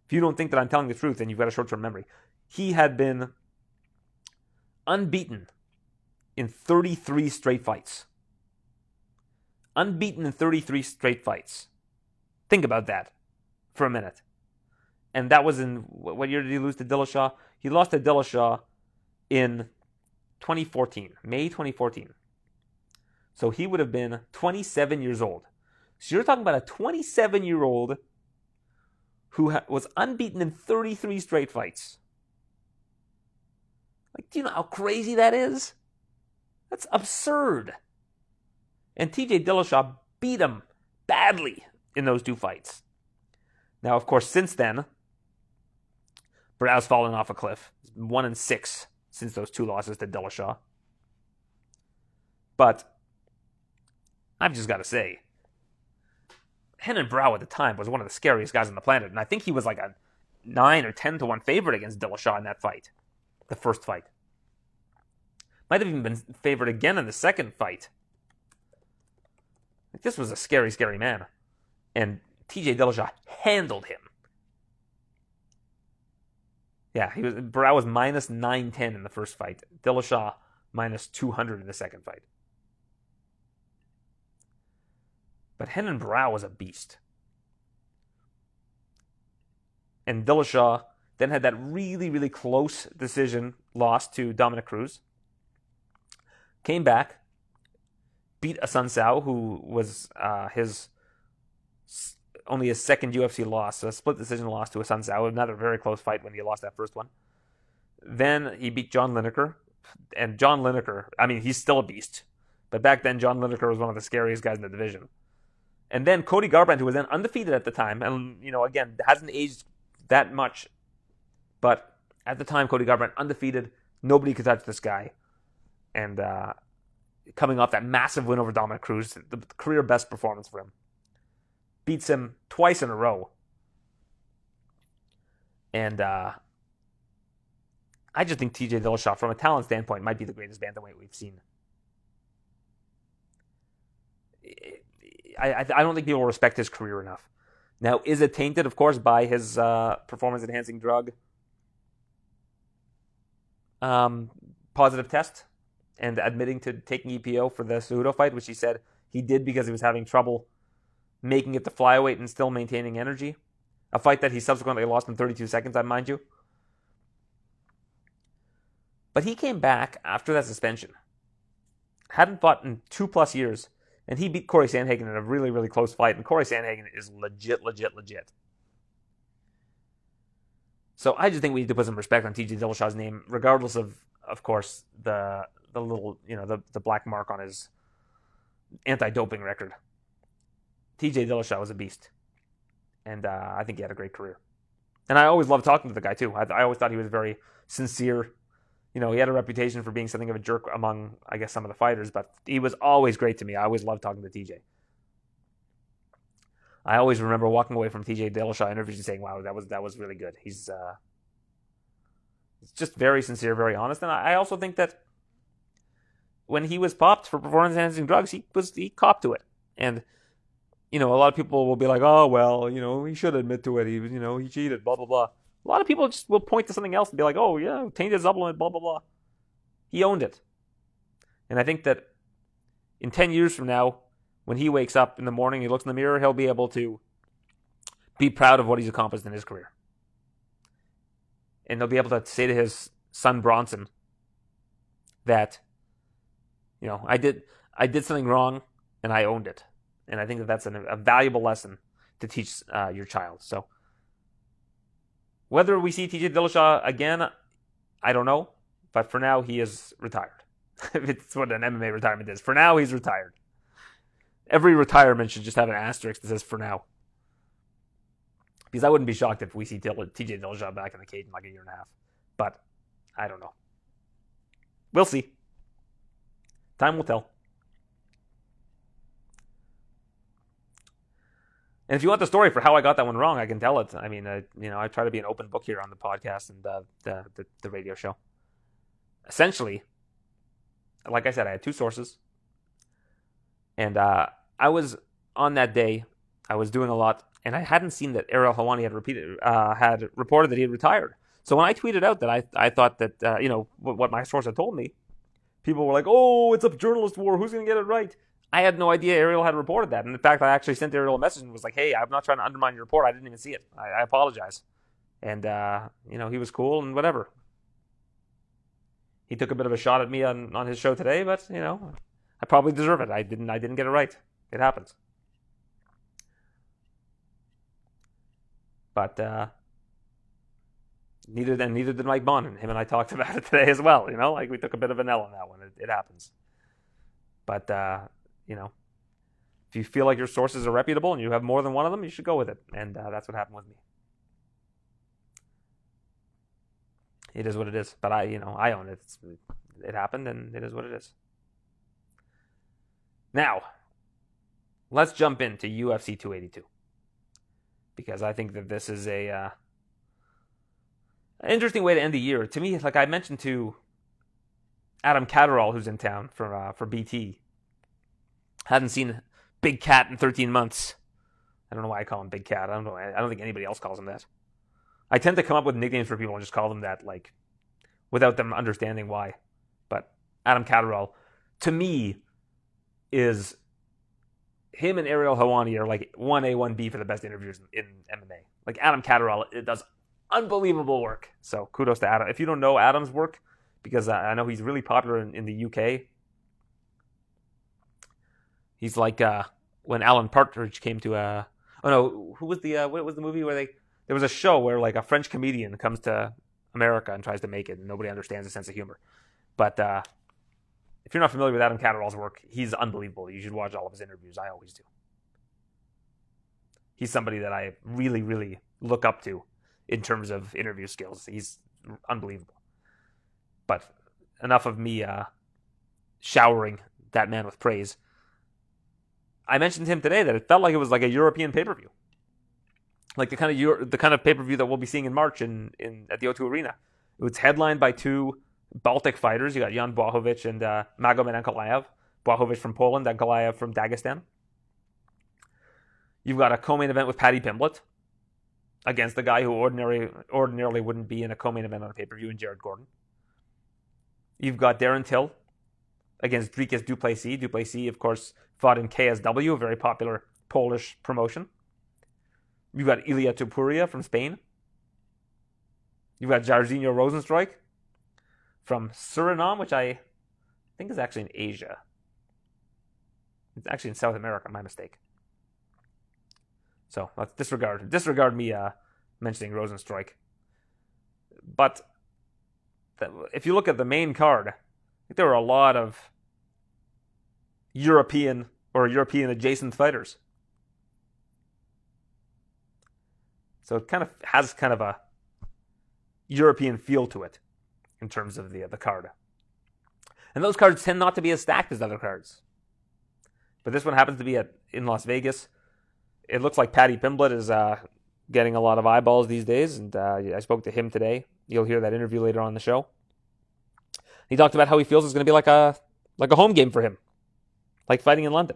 If you don't think that I'm telling the truth, then you've got a short term memory. He had been unbeaten in 33 straight fights. Unbeaten in 33 straight fights. Think about that for a minute. And that was in what year did he lose to Dillashaw? He lost to Dillashaw in 2014, May 2014. So he would have been 27 years old. So you're talking about a 27 year old who ha- was unbeaten in 33 straight fights. Like, do you know how crazy that is? That's absurd. And TJ Dillashaw beat him badly in those two fights. Now, of course, since then, Barão's fallen off a cliff. One and six since those two losses to Dillashaw. But I've just got to say, Renan Barão at the time was one of the scariest guys on the planet, and I think he was like a nine or ten to one favorite against Dillashaw in that fight, the first fight. Might have even been favored again in the second fight. Like, this was a scary, scary man, and T.J. Dillashaw handled him. Yeah, he was Barão was minus nine ten in the first fight. Dillashaw minus two hundred in the second fight. But Renan Barão was a beast. And Dillashaw then had that really, really close decision loss to Dominick Cruz. Came back, beat Assunção, who was uh, his only his second UFC loss, a split decision loss to Assunção, another very close fight when he lost that first one. Then he beat John Lineker, and John Lineker, I mean, he's still a beast, but back then John Lineker was one of the scariest guys in the division. And then Cody Garbrandt, who was then undefeated at the time, and you know, again, hasn't aged that much, but at the time, Cody Garbrandt undefeated, nobody could touch this guy, and uh, coming off that massive win over Dominick Cruz, the career best performance for him, beats him twice in a row, and uh, I just think T.J. Dillashaw, from a talent standpoint, might be the greatest bantamweight we've seen. I, I don't think people respect his career enough. Now, is it tainted, of course, by his uh, performance enhancing drug um, positive test and admitting to taking EPO for the Cejudo fight, which he said he did because he was having trouble making it to flyweight and still maintaining energy. A fight that he subsequently lost in 32 seconds, I mind you. But he came back after that suspension. Hadn't fought in two plus years and he beat Corey Sandhagen in a really, really close fight. And Corey Sandhagen is legit, legit, legit. So I just think we need to put some respect on TJ Dillashaw's name, regardless of, of course, the the little, you know, the, the black mark on his anti-doping record. TJ Dillashaw was a beast, and uh, I think he had a great career. And I always loved talking to the guy too. I, I always thought he was very sincere, you know, he had a reputation for being something of a jerk among, I guess, some of the fighters, but he was always great to me. I always loved talking to TJ. I always remember walking away from TJ Dillashaw interviews and saying, "Wow, that was that was really good." He's uh, just very sincere, very honest, and I also think that when he was popped for performance enhancing drugs, he was he copped to it, and you know, a lot of people will be like, "Oh, well, you know, he should admit to it. He was, you know, he cheated." Blah blah blah. A lot of people just will point to something else and be like, "Oh yeah, tainted supplement, blah blah blah." He owned it, and I think that in ten years from now, when he wakes up in the morning, he looks in the mirror, he'll be able to be proud of what he's accomplished in his career, and he'll be able to say to his son Bronson that, you know, I did I did something wrong and I owned it, and I think that that's an, a valuable lesson to teach uh, your child. So. Whether we see TJ Dillashaw again, I don't know. But for now, he is retired. it's what an MMA retirement is. For now, he's retired. Every retirement should just have an asterisk that says "for now," because I wouldn't be shocked if we see TJ Dillashaw back in the cage in like a year and a half. But I don't know. We'll see. Time will tell. And if you want the story for how I got that one wrong, I can tell it. I mean, I, you know, I try to be an open book here on the podcast and uh, the, the, the radio show. Essentially, like I said, I had two sources, and uh, I was on that day. I was doing a lot, and I hadn't seen that Ariel Helwani had repeated uh, had reported that he had retired. So when I tweeted out that I I thought that uh, you know what, what my source had told me, people were like, "Oh, it's a journalist war. Who's going to get it right?" I had no idea Ariel had reported that. And in fact, I actually sent Ariel a message and was like, hey, I'm not trying to undermine your report. I didn't even see it. I, I apologize. And, uh, you know, he was cool and whatever. He took a bit of a shot at me on, on his show today, but, you know, I probably deserve it. I didn't, I didn't get it right. It happens. But, uh, neither than neither did Mike Bonin. Him and I talked about it today as well. You know, like we took a bit of an L on that one. It, it happens. But uh, you know, if you feel like your sources are reputable and you have more than one of them, you should go with it. And uh, that's what happened with me. It is what it is. But I, you know, I own it. It's, it happened, and it is what it is. Now, let's jump into UFC 282 because I think that this is a uh, an interesting way to end the year. To me, like I mentioned to Adam Catterall, who's in town for uh, for BT, hadn't seen Big Cat in 13 months. I don't know why I call him Big Cat. I don't know. I don't think anybody else calls him that. I tend to come up with nicknames for people and just call them that, like, without them understanding why. But Adam Catterall, to me, is him and Ariel Helwani are like 1A, 1B for the best interviewers in, in MMA. Like, Adam Catterall it does unbelievable work. So kudos to Adam. If you don't know Adam's work, because I know he's really popular in, in the UK, He's like uh, when Alan Partridge came to uh oh no who was the uh, what was the movie where they there was a show where like a French comedian comes to America and tries to make it and nobody understands his sense of humor. But uh, if you're not familiar with Adam Catterall's work, he's unbelievable. You should watch all of his interviews. I always do. He's somebody that I really, really look up to in terms of interview skills. He's unbelievable. But enough of me uh, showering that man with praise. I mentioned to him today that it felt like it was like a European pay per view, like the kind of Euro, the kind of pay per view that we'll be seeing in March in, in at the O2 Arena. It was headlined by two Baltic fighters. You got Jan Blachowicz and uh, Magomed Ankalaev. Blachowicz from Poland, Ankalaev from Dagestan. You've got a co-main event with Paddy Pimblett against the guy who ordinarily ordinarily wouldn't be in a co-main event on a pay-per-view in Jared Gordon. You've got Darren Till against Dricus Du Plessis. Du Plessis, of course, fought in KSW, a very popular Polish promotion. You've got Ilia Topuria from Spain. You've got Jairzinho Rozenstruik from Suriname, which I think is actually in Asia. It's actually in South America, my mistake. So let's disregard disregard me uh, mentioning Rozenstruik. But if you look at the main card, there were a lot of European or European adjacent fighters. So it kind of has kind of a European feel to it in terms of the the card. And those cards tend not to be as stacked as other cards. But this one happens to be at in Las Vegas. It looks like Paddy Pimblett is uh, getting a lot of eyeballs these days, and uh, I spoke to him today. You'll hear that interview later on the show. He talked about how he feels it's going to be like a like a home game for him, like fighting in London.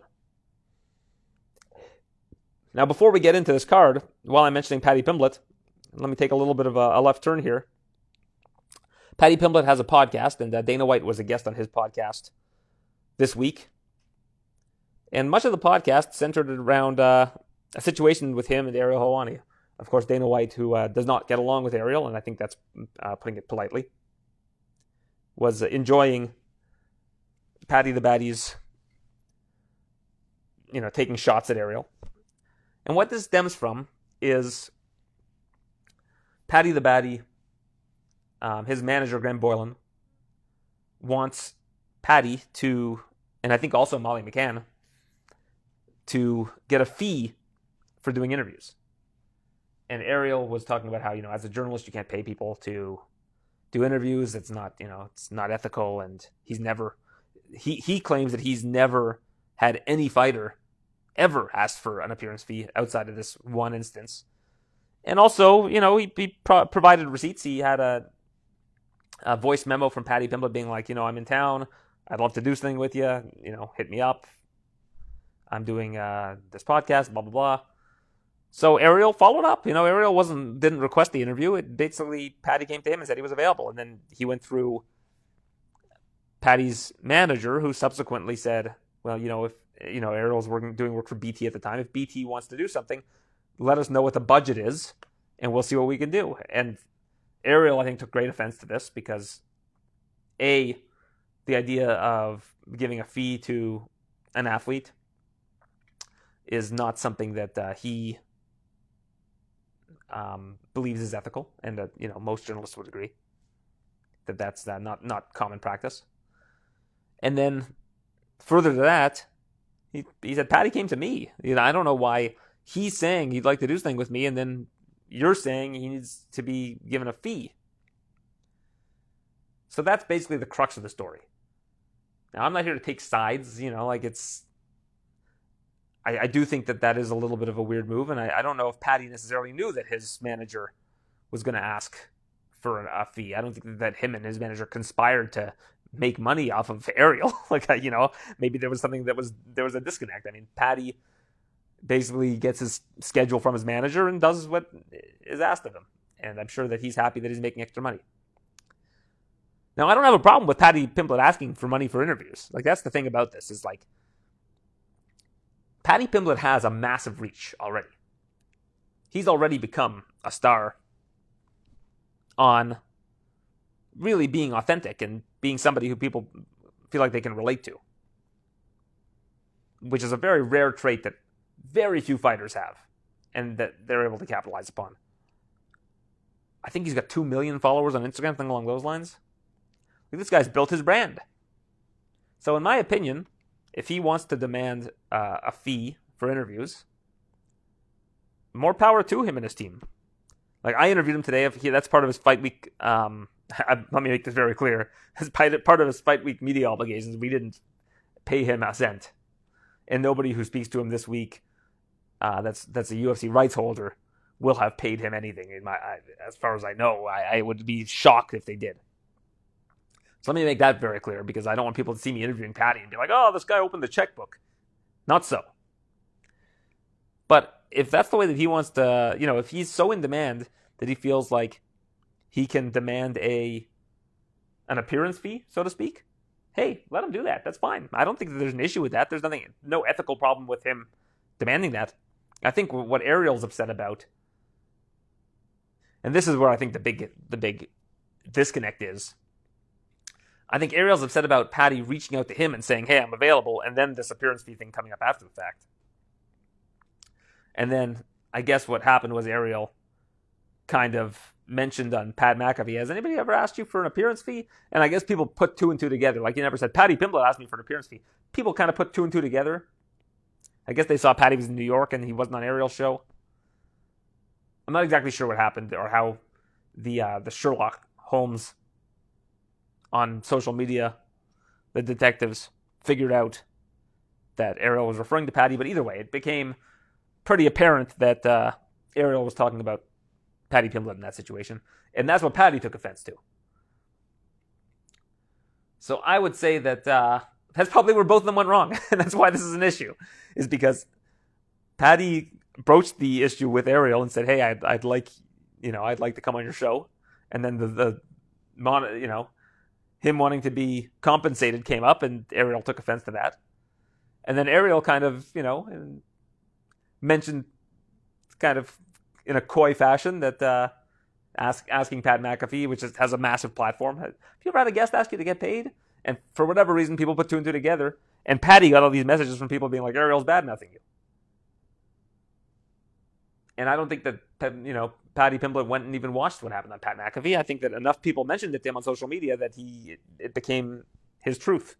Now, before we get into this card, while I'm mentioning Paddy Pimblett, let me take a little bit of a, a left turn here. Paddy Pimblett has a podcast, and uh, Dana White was a guest on his podcast this week. And much of the podcast centered around uh, a situation with him and Ariel Helwani. Of course, Dana White, who uh, does not get along with Ariel, and I think that's uh, putting it politely, was enjoying Paddy the Baddy's, you know, taking shots at Ariel. And what this stems from is Paddy the Baddy, um, his manager, Graham Boylan, wants Paddy to, and I think also Molly McCann, to get a fee for doing interviews. And Ariel was talking about how, you know, as a journalist, you can't pay people to do interviews. It's not, you know, it's not ethical. And he's never, he, he claims that he's never had any fighter ever asked for an appearance fee outside of this one instance. And also, you know, he, he pro- provided receipts. He had a, a voice memo from Paddy Pimblett being like, you know, I'm in town. I'd love to do something with you. You know, hit me up. I'm doing uh, this podcast, blah, blah, blah. So Ariel followed up. You know, Ariel wasn't didn't request the interview. It basically Paddy came to him and said he was available, and then he went through Paddy's manager, who subsequently said, "Well, you know, if you know Ariel's working doing work for BT at the time, if BT wants to do something, let us know what the budget is, and we'll see what we can do." And Ariel, I think, took great offense to this because a the idea of giving a fee to an athlete is not something that uh, he um, believes is ethical, and that you know most journalists would agree that that's uh, not not common practice. And then further to that, he he said Paddy came to me. You know, I don't know why he's saying he'd like to do something with me, and then you're saying he needs to be given a fee. So that's basically the crux of the story. Now, I'm not here to take sides, you know, like it's I, I, do think that that is a little bit of a weird move, and I, I don't know if Paddy necessarily knew that his manager was going to ask for a fee. I don't think that him and his manager conspired to make money off of Ariel. like you know, maybe there was something that was there was a disconnect. I mean, Paddy basically gets his schedule from his manager and does what is asked of him, and I'm sure that he's happy that he's making extra money. Now, I don't have a problem with Paddy Pimblett asking for money for interviews. Like that's the thing about this is like Paddy Pimblett has a massive reach already. He's already become a star on really being authentic and being somebody who people feel like they can relate to, which is a very rare trait that very few fighters have and that they're able to capitalize upon. I think he's got 2 million followers on Instagram, something along those lines. This guy's built his brand. So, in my opinion, if he wants to demand uh, a fee for interviews, more power to him and his team. Like I interviewed him today. If he, that's part of his fight week. Um, let me make this very clear. As part of his fight week media obligations, we didn't pay him a cent, and nobody who speaks to him this week, uh, that's that's a UFC rights holder, will have paid him anything. In my, I, as far as I know, I, I would be shocked if they did. So let me make that very clear because I don't want people to see me interviewing Paddy and be like, oh, this guy opened the checkbook. Not so. But if that's the way that he wants to, you know, if he's so in demand that he feels like he can demand a an appearance fee, so to speak, hey, let him do that. That's fine. I don't think that there's an issue with that. There's nothing, no ethical problem with him demanding that. I think what Ariel's upset about, and this is where I think the big the big disconnect is, I think Ariel's upset about Paddy reaching out to him and saying, "Hey, I'm available," and then this appearance fee thing coming up after the fact. And then I guess what happened was Ariel kind of mentioned on Pat McAfee, "Has anybody ever asked you for an appearance fee?" And I guess people put two and two together. Like you never said, "Paddy Pimblett asked me for an appearance fee. People kind of put two and two together. I guess they saw Paddy was in New York and he wasn't on Ariel's show. I'm not exactly sure what happened or how the uh, the Sherlock Holmes on social media, the detectives figured out that Ariel was referring to Paddy, but either way, it became pretty apparent that uh, Ariel was talking about Paddy Pimblett in that situation, and that's what Paddy took offense to. So I would say that uh, that's probably where both of them went wrong, and that's why this is an issue, is because Paddy broached the issue with Ariel and said, "Hey, I'd, I'd like you know, I'd like to come on your show. And then the, the mon, you know, him wanting to be compensated came up, and Ariel took offense to that. And then Ariel kind of, you know, mentioned kind of in a coy fashion that uh, ask, asking Pat McAfee, which is, has a massive platform, have you ever had a guest ask you to get paid? And for whatever reason, people put two and two together. And Paddy got all these messages from people being like, Ariel's bad mouthing you. And I don't think that, you know, Paddy Pimblett went and even watched what happened on Pat McAfee. I think that enough people mentioned it to him on social media that he it became his truth.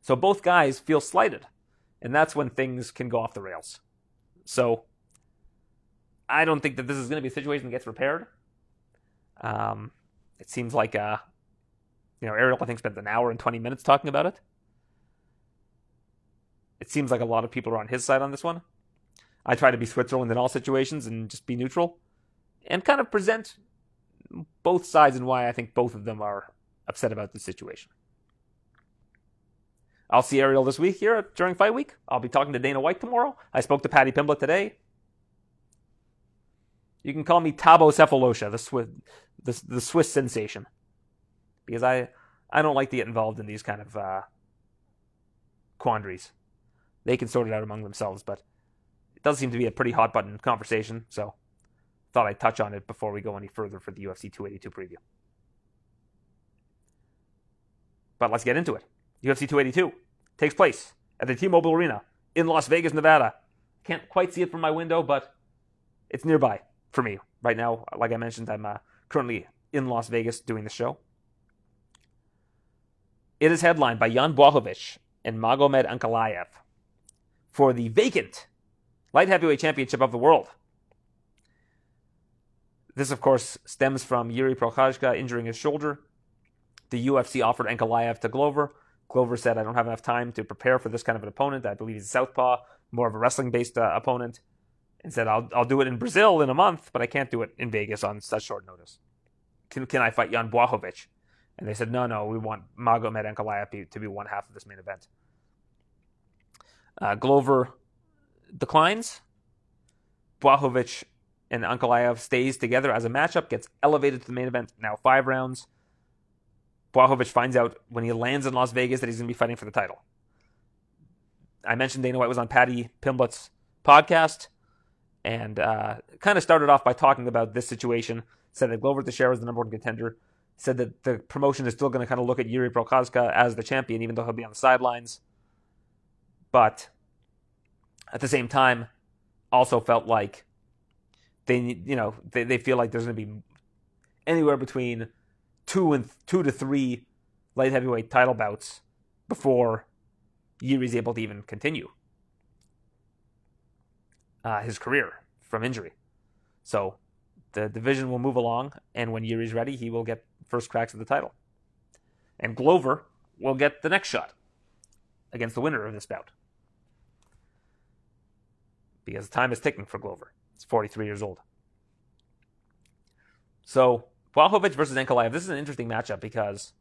So both guys feel slighted, and that's when things can go off the rails. So I don't think that this is going to be a situation that gets repaired. Um, it seems like uh, you know Ariel I think spent an hour and twenty minutes talking about it. It seems like a lot of people are on his side on this one. I try to be Switzerland in all situations and just be neutral and kind of present both sides and why I think both of them are upset about the situation. I'll see Ariel this week here during fight week. I'll be talking to Dana White tomorrow. I spoke to Paddy Pimblett today. You can call me Thabo Sefolosha, the Swiss, the, the Swiss sensation, because I I don't like to get involved in these kind of uh, quandaries. They can sort it out among themselves, but does seem to be a pretty hot button conversation, so thought I'd touch on it before we go any further for the UFC 282 preview. But let's get into it. UFC 282 takes place at the T-Mobile Arena in Las Vegas, Nevada. Can't quite see it from my window, but it's nearby for me right now. Like I mentioned, I'm uh, currently in Las Vegas doing the show. It is headlined by Jan Blachowicz and Magomed Ankalaev for the vacant light heavyweight championship of the world. This, of course, stems from Yuri Prochazka injuring his shoulder. The UFC offered Ankalaev to Glover. Glover said, I don't have enough time to prepare for this kind of an opponent. I believe he's a southpaw, more of a wrestling based uh, opponent. And said, I'll, I'll do it in Brazil in a month, but I can't do it in Vegas on such short notice. Can, can I fight Jan Blachowicz? And they said, no, no, we want Magomed Ankalaev to be one half of this main event. Uh, Glover declines. Blachowicz and Ankalaev stays together as a matchup, gets elevated to the main event. Now five rounds. Blachowicz finds out when he lands in Las Vegas that he's going to be fighting for the title. I mentioned Dana White was on Paddy Pimblett's podcast and uh, kind of started off by talking about this situation. Said that Glover Teixeira is the number one contender. Said that the promotion is still going to kind of look at Yuri Prochazka as the champion, even though he'll be on the sidelines. But at the same time, also felt like they you know they, they feel like there's going to be anywhere between two and two to three light heavyweight title bouts before Yuri's able to even continue uh, his career from injury. So the division will move along, and when Yuri's ready, he will get first cracks at the title. And Glover will get the next shot against the winner of this bout because time is ticking for Glover. He's 43 years old. So, Blachowicz versus Ankalaev. This is an interesting matchup because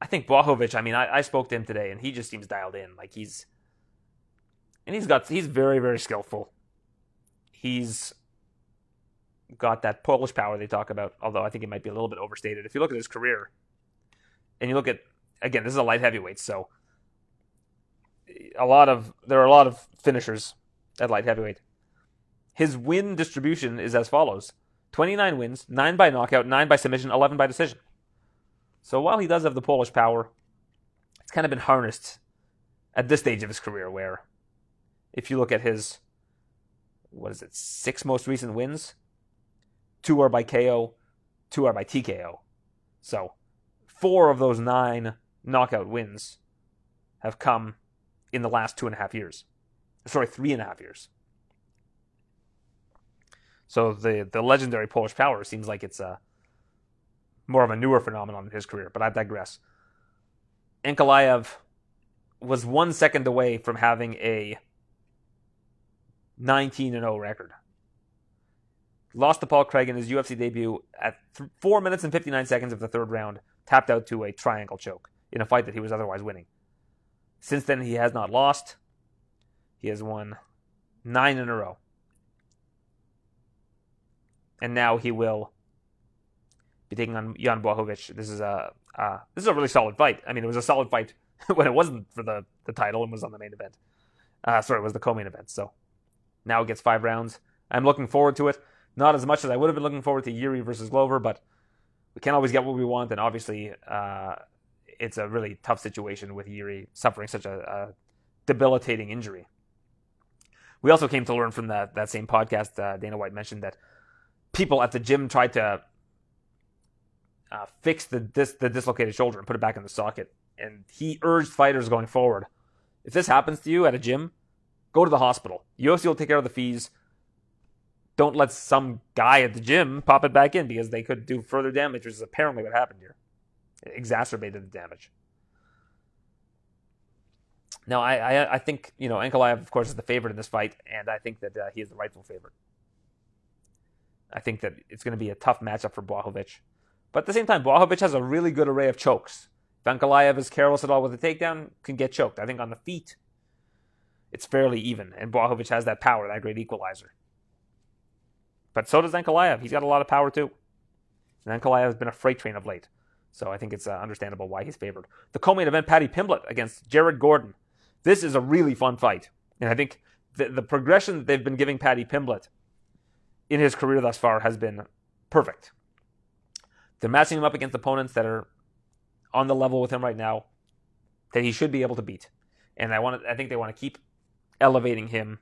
I think Blachowicz, I mean, I, I, spoke to him today and he just seems dialed in. Like he's, and he's got, he's very, very skillful. He's got that Polish power they talk about, although I think it might be a little bit overstated. If you look at his career and you look at, again, this is a light heavyweight, so a lot of there are a lot of finishers at light heavyweight. His win distribution is as follows: 29 wins, 9 by knockout, 9 by submission, 11 by decision. So while he does have the Polish power, it's kind of been harnessed at this stage of his career where if you look at his what is it, six most recent wins, two are by KO, two are by TKO. So four of those nine knockout wins have come in the last two and a half years. Sorry, three and a half years. So the the legendary Polish power seems like it's a more of a newer phenomenon in his career, but I digress. Ankalaev was one second away from having a 19 0 record. Lost to Paul Craig in his UFC debut at th- 4 minutes and 59 seconds of the third round, tapped out to a triangle choke in a fight that he was otherwise winning. Since then, he has not lost. He has won nine in a row. and now he will be taking on Jan Blachowicz. This is a uh, this is a really solid fight. I mean, it was a solid fight when it wasn't for the, the title and was on the main event. Uh, sorry, it was the co-main event. So now it gets five rounds. I'm looking forward to it. Not as much as I would have been looking forward to Yuri versus Glover, but we can't always get what we want. And obviously, uh, it's a really tough situation with Yuri suffering such a, a, debilitating injury. We also came to learn from that, that same podcast, uh, Dana White mentioned that people at the gym tried to uh, fix the dis- the dislocated shoulder and put it back in the socket. And he urged fighters going forward: if this happens to you at a gym, go to the hospital. UFC will take care of the fees. Don't let some guy at the gym pop it back in because they could do further damage, which is apparently what happened here. Exacerbated the damage. Now, I, I, I think you know Ankalaev, of course, is the favorite in this fight, and I think that uh, he is the rightful favorite. I think that it's going to be a tough matchup for Blachowicz. But at the same time, Blachowicz has a really good array of chokes. If is careless at all with the takedown, can get choked. I think on the feet, it's fairly even, and Blachowicz has that power, that great equalizer. But so does Ankalaev. He's got a lot of power too. And Ankalaev has been a freight train of late. So I think it's uh, understandable why he's favored. The co-main event, Paddy Pimblett against Jared Gordon. This is a really fun fight. And I think the, the progression that they've been giving Paddy Pimblett in his career thus far has been perfect. They're matching him up against opponents that are on the level with him right now that he should be able to beat. And I want to, I think they want to keep elevating him.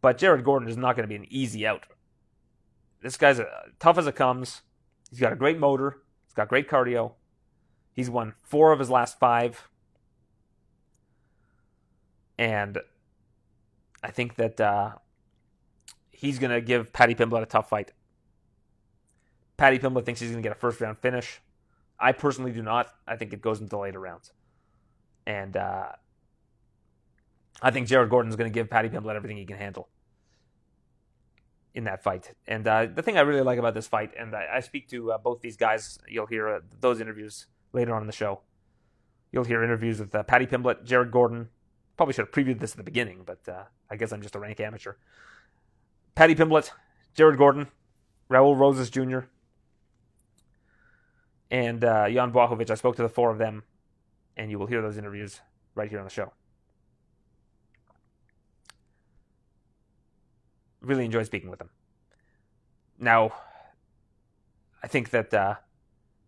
But Jared Gordon is not going to be an easy out. This guy's a, tough as it comes. He's got a great motor. Got great cardio. He's won four of his last five. And I think that uh, he's going to give Paddy Pimblett a tough fight. Paddy Pimblett thinks he's going to get a first round finish. I personally do not. I think it goes into later rounds. And uh, I think Jared Gordon is going to give Paddy Pimblett everything he can handle in that fight. And uh, the thing I really like about this fight, and I, I speak to uh, both these guys, you'll hear uh, those interviews later on in the show. You'll hear interviews with uh, Paddy Pimblett, Jared Gordon. Probably should have previewed this at the beginning, but uh, I guess I'm just a rank amateur. Paddy Pimblett, Jared Gordon, Raul Rosas Jr., and uh, Jan Blachowicz. I spoke to the four of them, and you will hear those interviews right here on the show. Really enjoy speaking with them. Now, I think that uh,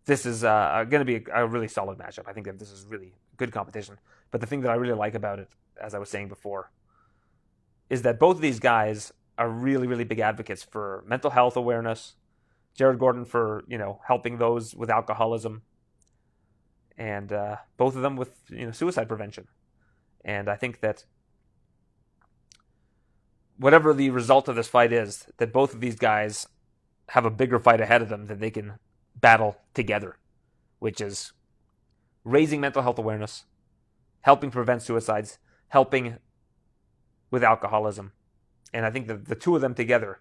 this is uh, going to be a, a, really solid matchup. I think that this is really good competition. But the thing that I really like about it, as I was saying before, is that both of these guys are really, really big advocates for mental health awareness, Jared Gordon for you know helping those with alcoholism, and uh, both of them with you know suicide prevention. And I think that whatever the result of this fight is, that both of these guys have a bigger fight ahead of them that they can battle together, which is raising mental health awareness, helping prevent suicides, helping with alcoholism. And I think that the two of them together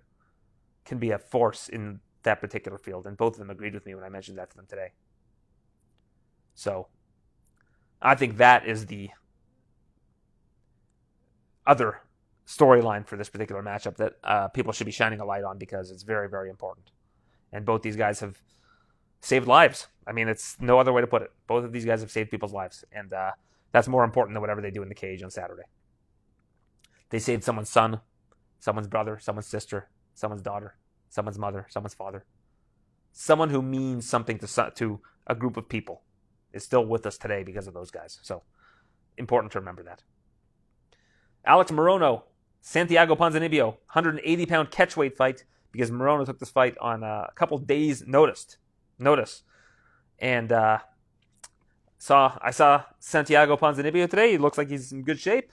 can be a force in that particular field. And both of them agreed with me when I mentioned that to them today. So I think that is the other storyline for this particular matchup that uh, people should be shining a light on because it's very, very important. And both these guys have saved lives. I mean, it's no other way to put it. Both of these guys have saved people's lives. And uh, that's more important than whatever they do in the cage on Saturday. They saved someone's son, someone's brother, someone's sister, someone's daughter someone's mother, someone's father, someone who means something to to a group of people is still with us today because of those guys. So important to remember that. Alex Morono, Santiago Ponzinibbio, 180 pound catchweight fight because Morono took this fight on a couple days' notice. Notice, and uh, saw I saw Santiago Ponzinibbio today. He looks like he's in good shape,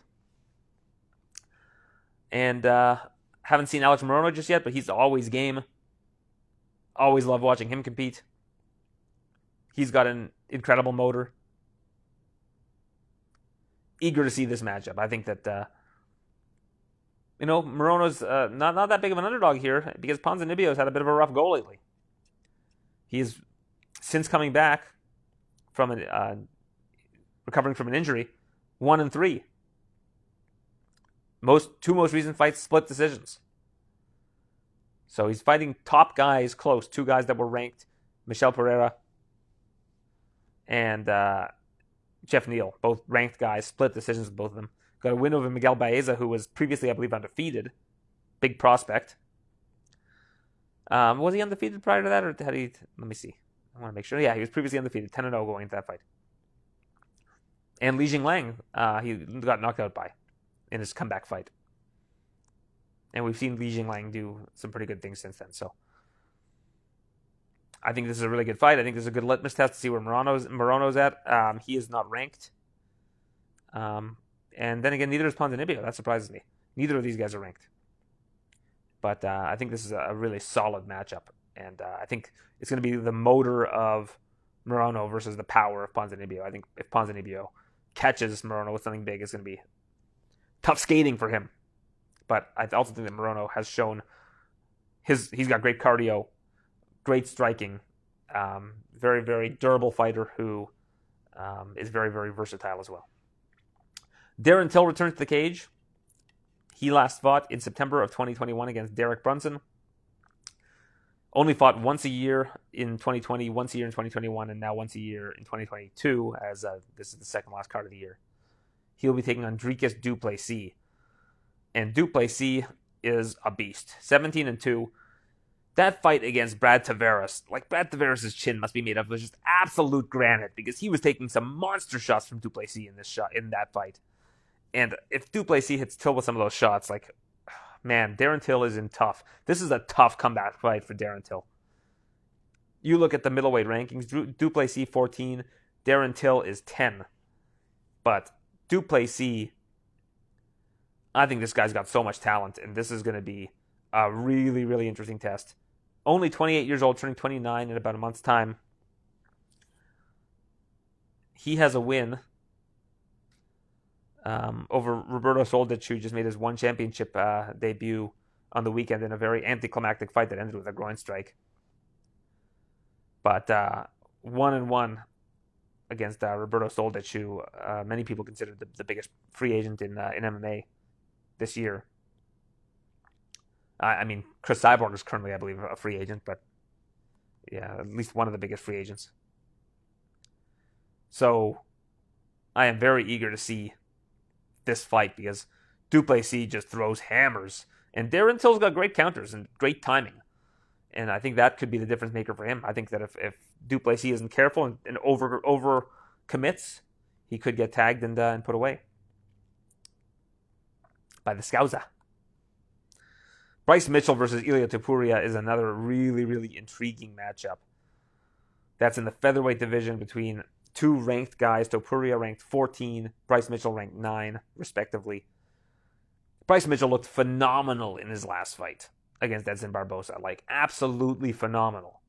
and uh, haven't seen Alex Morono just yet, but he's always game. Always love watching him compete. He's got an incredible motor. Eager to see this matchup. I think that uh, you know Morono's uh, not not that big of an underdog here because Ponzinibbio's had a bit of a rough go lately. He's since coming back from an, uh, recovering from an injury, one and three. Most two most recent fights split decisions. So he's fighting top guys close, two guys that were ranked, Michel Pereira and uh, Geoff Neal, both ranked guys, split decisions with both of them. Got a win over Miguel Baeza, who was previously, I believe, undefeated. Big prospect. Um, was he undefeated prior to that, or had he? Let me see. I want to make sure. Yeah, he was previously undefeated, 10 and 0 going into that fight. And Li Jingliang, uh, he got knocked out by in his comeback fight. And we've seen Li Jingliang do some pretty good things since then. So I think this is a really good fight. I think this is a good litmus test to see where Morono's, Morono's at. Um, he is not ranked. Um, and then again, neither is Ponzinibbio. That surprises me. Neither of these guys are ranked. But uh, I think this is a really solid matchup. And uh, I think it's going to be the motor of Morono versus the power of Ponzinibbio. I think if Ponzinibbio catches Morono with something big, it's going to be tough skating for him. But I also think that Morono has shown his he's got great cardio, great striking, um, very very durable fighter who um, is very very versatile as well. Darren Till returns to the cage. He last fought in September of 2021 against Derek Brunson. Only fought once a year in 2020, once a year in 2021, and now once a year in 2022, as uh, this is the second last card of the year. He'll be taking on Dricus Du Plessis. And Du Plessis is a beast. 17 and 2. That fight against Brad Tavares, like Brad Tavares' chin must be made of was just absolute granite because he was taking some monster shots from Du Plessis in this shot in that fight. And if Du Plessis hits Till with some of those shots, like man, Darren Till is in tough. This is a tough comeback fight for Darren Till. You look at the middleweight rankings: Du Plessis 14, Darren Till is 10. But Du Plessis, I think this guy's got so much talent, and this is going to be a really, really interesting test. Only 28 years old, turning 29 in about a month's time. He has a win um, over Roberto Soldic, who just made his one championship uh, debut on the weekend in a very anticlimactic fight that ended with a groin strike. But uh, one and one against uh, Roberto Soldic, who uh, many people consider the, the, biggest free agent in uh, in MMA this year. I mean, Cris Cyborg is currently, I believe, a free agent, but yeah, at least one of the biggest free agents. So I am very eager to see this fight because Du Plessis just throws hammers. And Darren Till's got great counters and great timing. And I think that could be the difference maker for him. I think that if, if Du Plessis isn't careful and, and over over commits, he could get tagged and, uh, and put away by the Scouser. Bryce Mitchell versus Ilia Topuria is another really, really intriguing matchup. That's in the featherweight division between two ranked guys. Topuria ranked 14, Bryce Mitchell ranked 9, respectively. Bryce Mitchell looked phenomenal in his last fight against Edson Barbosa. Like, absolutely phenomenal.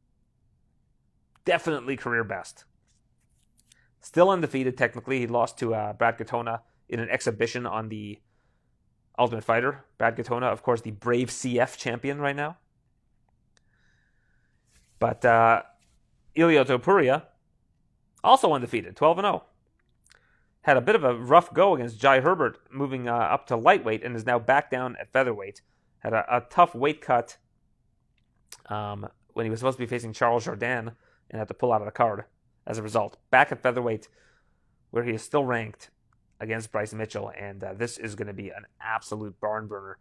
Definitely career best. Still undefeated, technically. He lost to uh, Brad Katona in an exhibition on the Ultimate Fighter. Brad Katona, of course, the Brave CF champion right now. But uh, Ilia Topuria also undefeated, 12 and 0. Had a bit of a rough go against Jai Herbert, moving uh, up to lightweight, and is now back down at featherweight. Had a, a tough weight cut um, when he was supposed to be facing Charles Jourdain and had to pull out of the card as a result. Back at featherweight, where he is still ranked against Bryce Mitchell, and uh, this is going to be an absolute barn burner.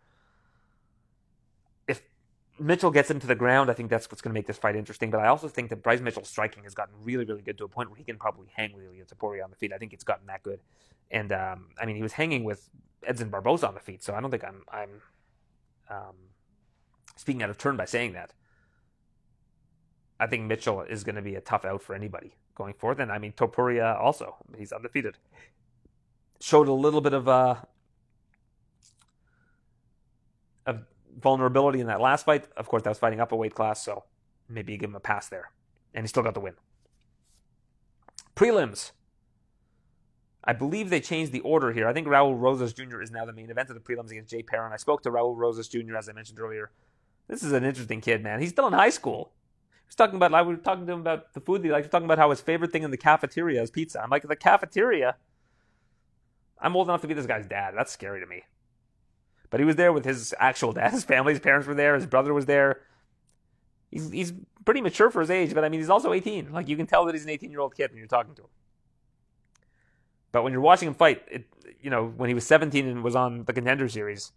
Mitchell gets him to the ground, I think that's what's going to make this fight interesting. But I also think that Bryce Mitchell's striking has gotten really, really good to a point where he can probably hang with Ilia Topuria on the feet. I think it's gotten that good. And um, I mean, he was hanging with Edson Barbosa on the feet, so I don't think I'm I'm um, speaking out of turn by saying that. I think Mitchell is going to be a tough out for anybody going forward. And I mean, Topuria also, he's undefeated. Showed a little bit of uh, of vulnerability in that last fight. Of course, that was fighting up a weight class, so maybe you give him a pass there. And he still got the win. Prelims. I believe they changed the order here. I think Raul Rosas Jr. is now the main event of the prelims against Jay Perrin. I spoke to Raul Rosas Jr. as I mentioned earlier. This is an interesting kid, man. He's still in high school. He was talking about. I was talking to him about the food he likes. Talking about how his favorite thing in the cafeteria is pizza. I'm like, the cafeteria. I'm old enough to be this guy's dad. That's scary to me. But he was there with his actual dad. His family, his parents were there. His brother was there. he's he's pretty mature for his age, but I mean he's also 18. Like you can tell that he's an 18 year old kid when you're talking to him. But when you're watching him fight, it, you know when he was 17 and was on the Contender Series,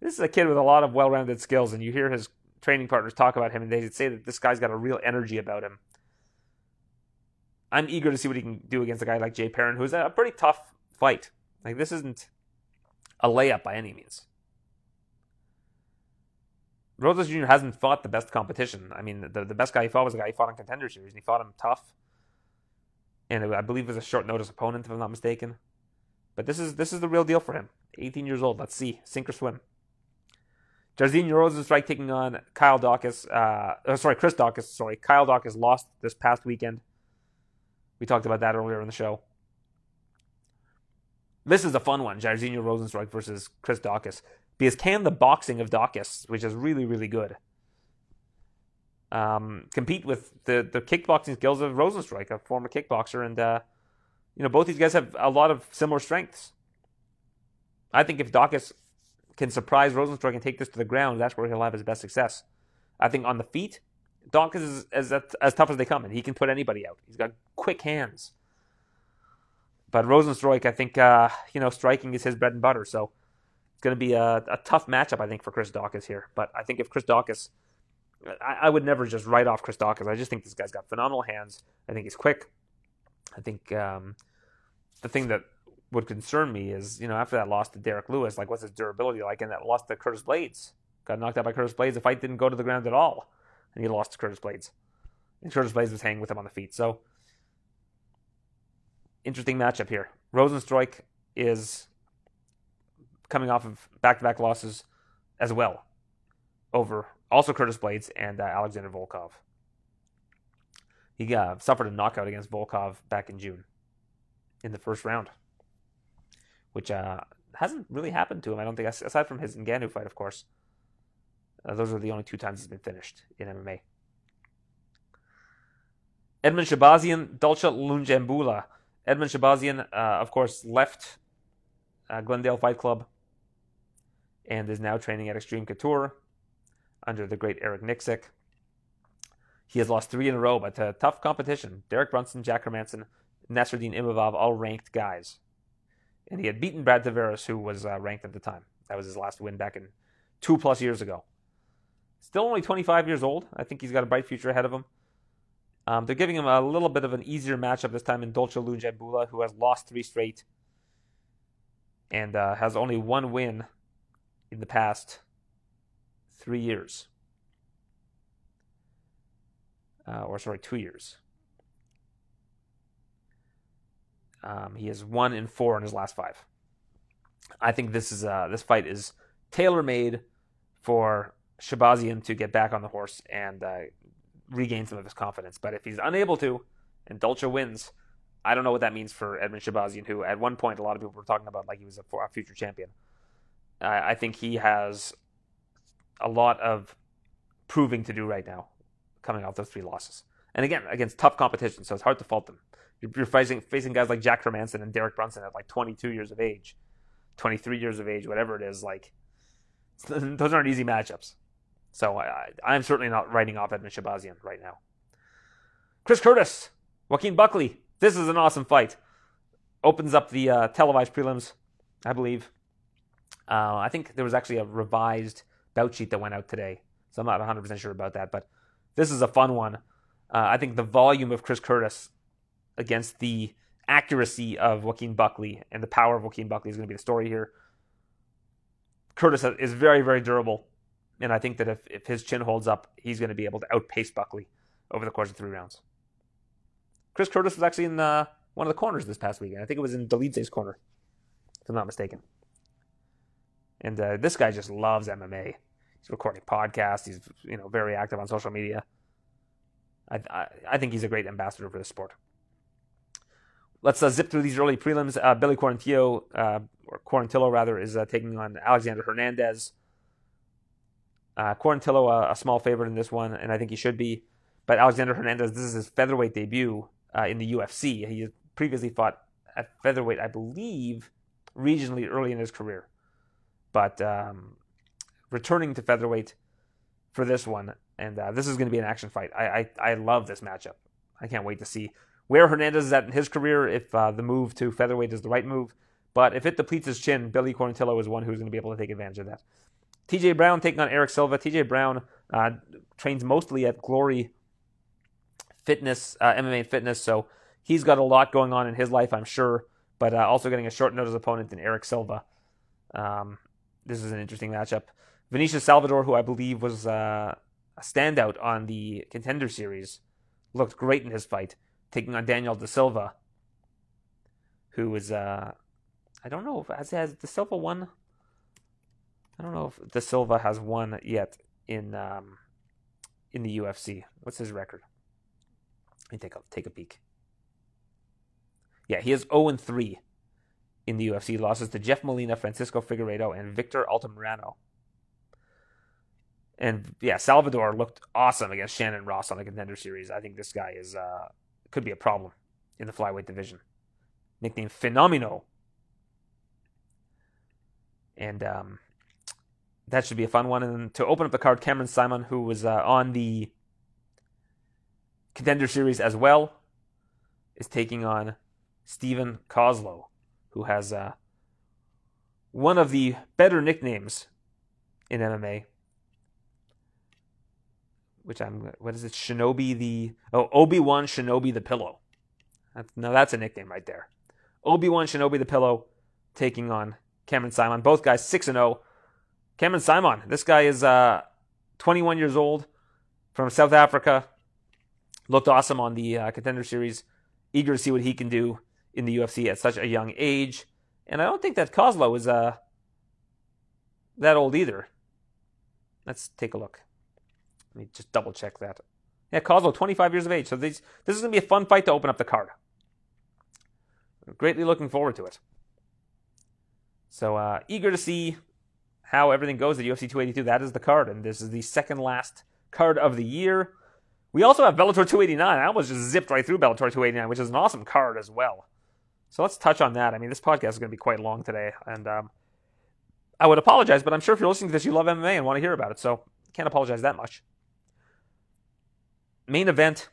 this is a kid with a lot of well-rounded skills, and you hear his training partners talk about him, and they say that this guy's got a real energy about him. I'm eager to see what he can do against a guy like Jay Perrin, who's a pretty tough fight. Like this isn't a layup by any means. Rosas Jr. hasn't fought the best competition. I mean, the, the best guy he fought was the guy he fought in Contender Series, and he fought him tough. And I believe it was a short notice opponent, if I'm not mistaken. But this is this is the real deal for him. 18 years old. Let's see, sink or swim. Jairzinho Rozenstruik taking on Kyle Daukaus. Uh, oh, sorry, Chris Daukaus. Sorry, Kyle Daukaus lost this past weekend. We talked about that earlier in the show. This is a fun one, Jairzinho Rozenstruik versus Chris Daukaus, because can the boxing of Daukaus, which is really really good, um, compete with the the kickboxing skills of Rozenstruik, a former kickboxer, and uh, you know both these guys have a lot of similar strengths. I think if Daukaus can surprise Rozenstruik and take this to the ground, that's where he'll have his best success. I think on the feet, Daukaus is as, as tough as they come, and he can put anybody out. He's got quick hands. But Rozenstruik, I think, uh, you know, striking is his bread and butter. So going to be a, a, tough matchup, I think, for Chris Daukaus here. But I think if Chris Daukaus, I, I, would never just write off Chris Daukaus. I just think this guy's got phenomenal hands. I think he's quick. I think um, the thing that would concern me is, you know, after that loss to Derrick Lewis, like what's his durability like? And that loss to Curtis Blaydes. Got knocked out by Curtis Blaydes. The fight didn't go to the ground at all. And he lost to Curtis Blaydes. And Curtis Blaydes was hanging with him on the feet. So interesting matchup here. Rozenstruik is coming off of back-to-back losses as well over also Curtis Blaydes and uh, Alexander Volkov. He uh, suffered a knockout against Volkov back in June in the first round which uh, hasn't really happened to him. I don't think, aside from his Ngannou fight, of course. Uh, those are the only two times he's been finished in MMA. Edmund Shahbazyan, Dalcha Lungiambula. Edmund Shahbazyan, uh, of course, left uh, Glendale Fight Club and is now training at Extreme Couture under the great Eric Nicksick. He has lost three in a row, but uh, tough competition. Derek Brunson, Jack Hermansson, Nassourdine Imavov, all ranked guys and he had beaten Brad Tavares, who was uh, ranked at the time. That was his last win back in two plus years ago. Still only 25 years old. I think he's got a bright future ahead of him. Um, they're giving him a little bit of an easier matchup this time in Dolce Lungiambula, who has lost three straight and uh, has only one win in the past three years. Uh, or sorry, two years. Um, he has one in four in his last five. I think this is uh, this fight is tailor made for Shahbazyan to get back on the horse and uh, regain some of his confidence. But if he's unable to, and Dolce wins, I don't know what that means for Edmen Shahbazyan, who at one point a lot of people were talking about like he was a future champion. I think he has a lot of proving to do right now, coming off those three losses, and again against tough competition, so it's hard to fault them. You're facing facing guys like Jack Hermansson and Derek Brunson at like 22 years of age, 23 years of age, whatever it is. Like those aren't easy matchups. So I, I'm certainly not writing off Edmen Shahbazyan right now. Chris Curtis, Joaquin Buckley. This is an awesome fight. Opens up the uh, televised prelims, I believe. Uh, I think there was actually a revised bout sheet that went out today, so I'm not 100% sure about that. But this is a fun one. Uh, I think the volume of Chris Curtis against the accuracy of Joaquin Buckley and the power of Joaquin Buckley is going to be the story here. Curtis is very, very durable. And I think that if, if his chin holds up, he's going to be able to outpace Buckley over the course of three rounds. Chris Curtis was actually in the, uh, one of the corners this past weekend. I think it was in Dolidze's corner, if I'm not mistaken. And uh, this guy just loves MMA. He's recording podcasts. He's you know very active on social media. I, I, I think he's a great ambassador for the sport. Let's uh, zip through these early prelims. Uh, Billy Quarantillo, uh, or Quarantillo rather, is uh, taking on Alexander Hernandez. Uh, Quarantillo, a small favorite in this one, and I think he should be. But Alexander Hernandez, this is his featherweight debut uh, in the UFC. He previously fought at featherweight, I believe, regionally early in his career. But um, returning to featherweight for this one, and uh, this is going to be an action fight. I, I I love this matchup. I can't wait to see where Hernandez is at in his career. If uh, the move to featherweight is the right move, but if it depletes his chin, Billy Quarantillo is one who's going to be able to take advantage of that. TJ Brown taking on Eric Silva. TJ Brown uh, trains mostly at Glory Fitness, uh, MMA Fitness, so he's got a lot going on in his life, I'm sure, but uh, also getting a short notice opponent in Eric Silva. Um, this is an interesting matchup. Vinicius Salvador, who I believe was uh, a standout on the contender series, looked great in his fight, taking on Daniel De Silva, who is, uh, I don't know, if, has, has De Silva won? I don't know if De Silva has won yet in um, in the UFC. What's his record? Let me take a take a peek. Yeah, he has 0 and 3 in the UFC. Losses to Jeff Molina, Francisco Figueiredo, and Victor Altamirano. And yeah, Salvador looked awesome against Shannon Ross on the contender series. I think this guy is uh, could be a problem in the flyweight division. Nicknamed Fenomeno. And um, that should be a fun one. And to open up the card, Cameron Simon, who was uh, on the contender series as well, is taking on Steven Koslow, who has uh, one of the better nicknames in MMA. Which I'm, what is it? Shinobi the, oh, Obi Wan Shinobi the Pillow. That's, now that's a nickname right there. Obi Wan Shinobi the Pillow taking on Cameron Simon. Both guys 6 and 0. Cameron Simon, this guy is uh, 21 years old from South Africa. Looked awesome on the uh, contender series. Eager to see what he can do in the UFC at such a young age. And I don't think that Koslow is uh, that old either. Let's take a look. Let me just double check that. Yeah, Koslow, 25 years of age. So this, this is going to be a fun fight to open up the card. Greatly looking forward to it. So uh, eager to see how everything goes at UFC 282. That is the card, and this is the second last card of the year. We also have Bellator 289. I almost just zipped right through Bellator 289, which is an awesome card as well. So let's touch on that. I mean, this podcast is going to be quite long today, and um, I would apologize, but I'm sure if you're listening to this, you love MMA and want to hear about it, so can't apologize that much. Main event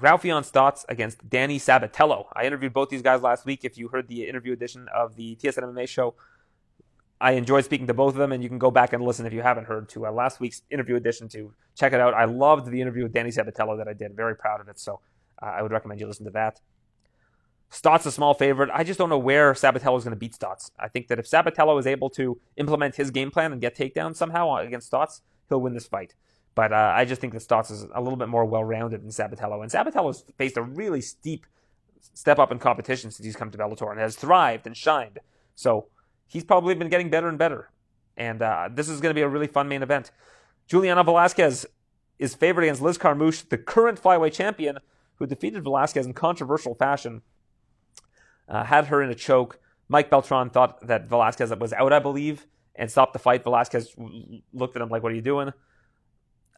Raufeon Stots against Danny Sabatello. I interviewed both these guys last week. If you heard the interview edition of the TSN MMA show, I enjoyed speaking to both of them, and you can go back and listen if you haven't heard to uh, last week's interview edition to check it out. I loved the interview with Danny Sabatello that I did. Very proud of it, so uh, I would recommend you listen to that. Stott's a small favorite. I just don't know where Sabatello is going to beat Stots. I think that if Sabatello is able to implement his game plan and get takedowns somehow against Stots, he'll win this fight. But uh, I just think that Stots is a little bit more well-rounded than Sabatello. And Sabatello's faced a really steep step up in competition since he's come to Bellator and has thrived and shined. So he's probably been getting better and better. And uh, this is going to be a really fun main event. Juliana Velasquez is favored against Liz Carmouche, the current flyweight champion, who defeated Velasquez in controversial fashion. Uh, had her in a choke. Mike Beltran thought that Velasquez was out, I believe, and stopped the fight. Velasquez looked at him like, "What are you doing?"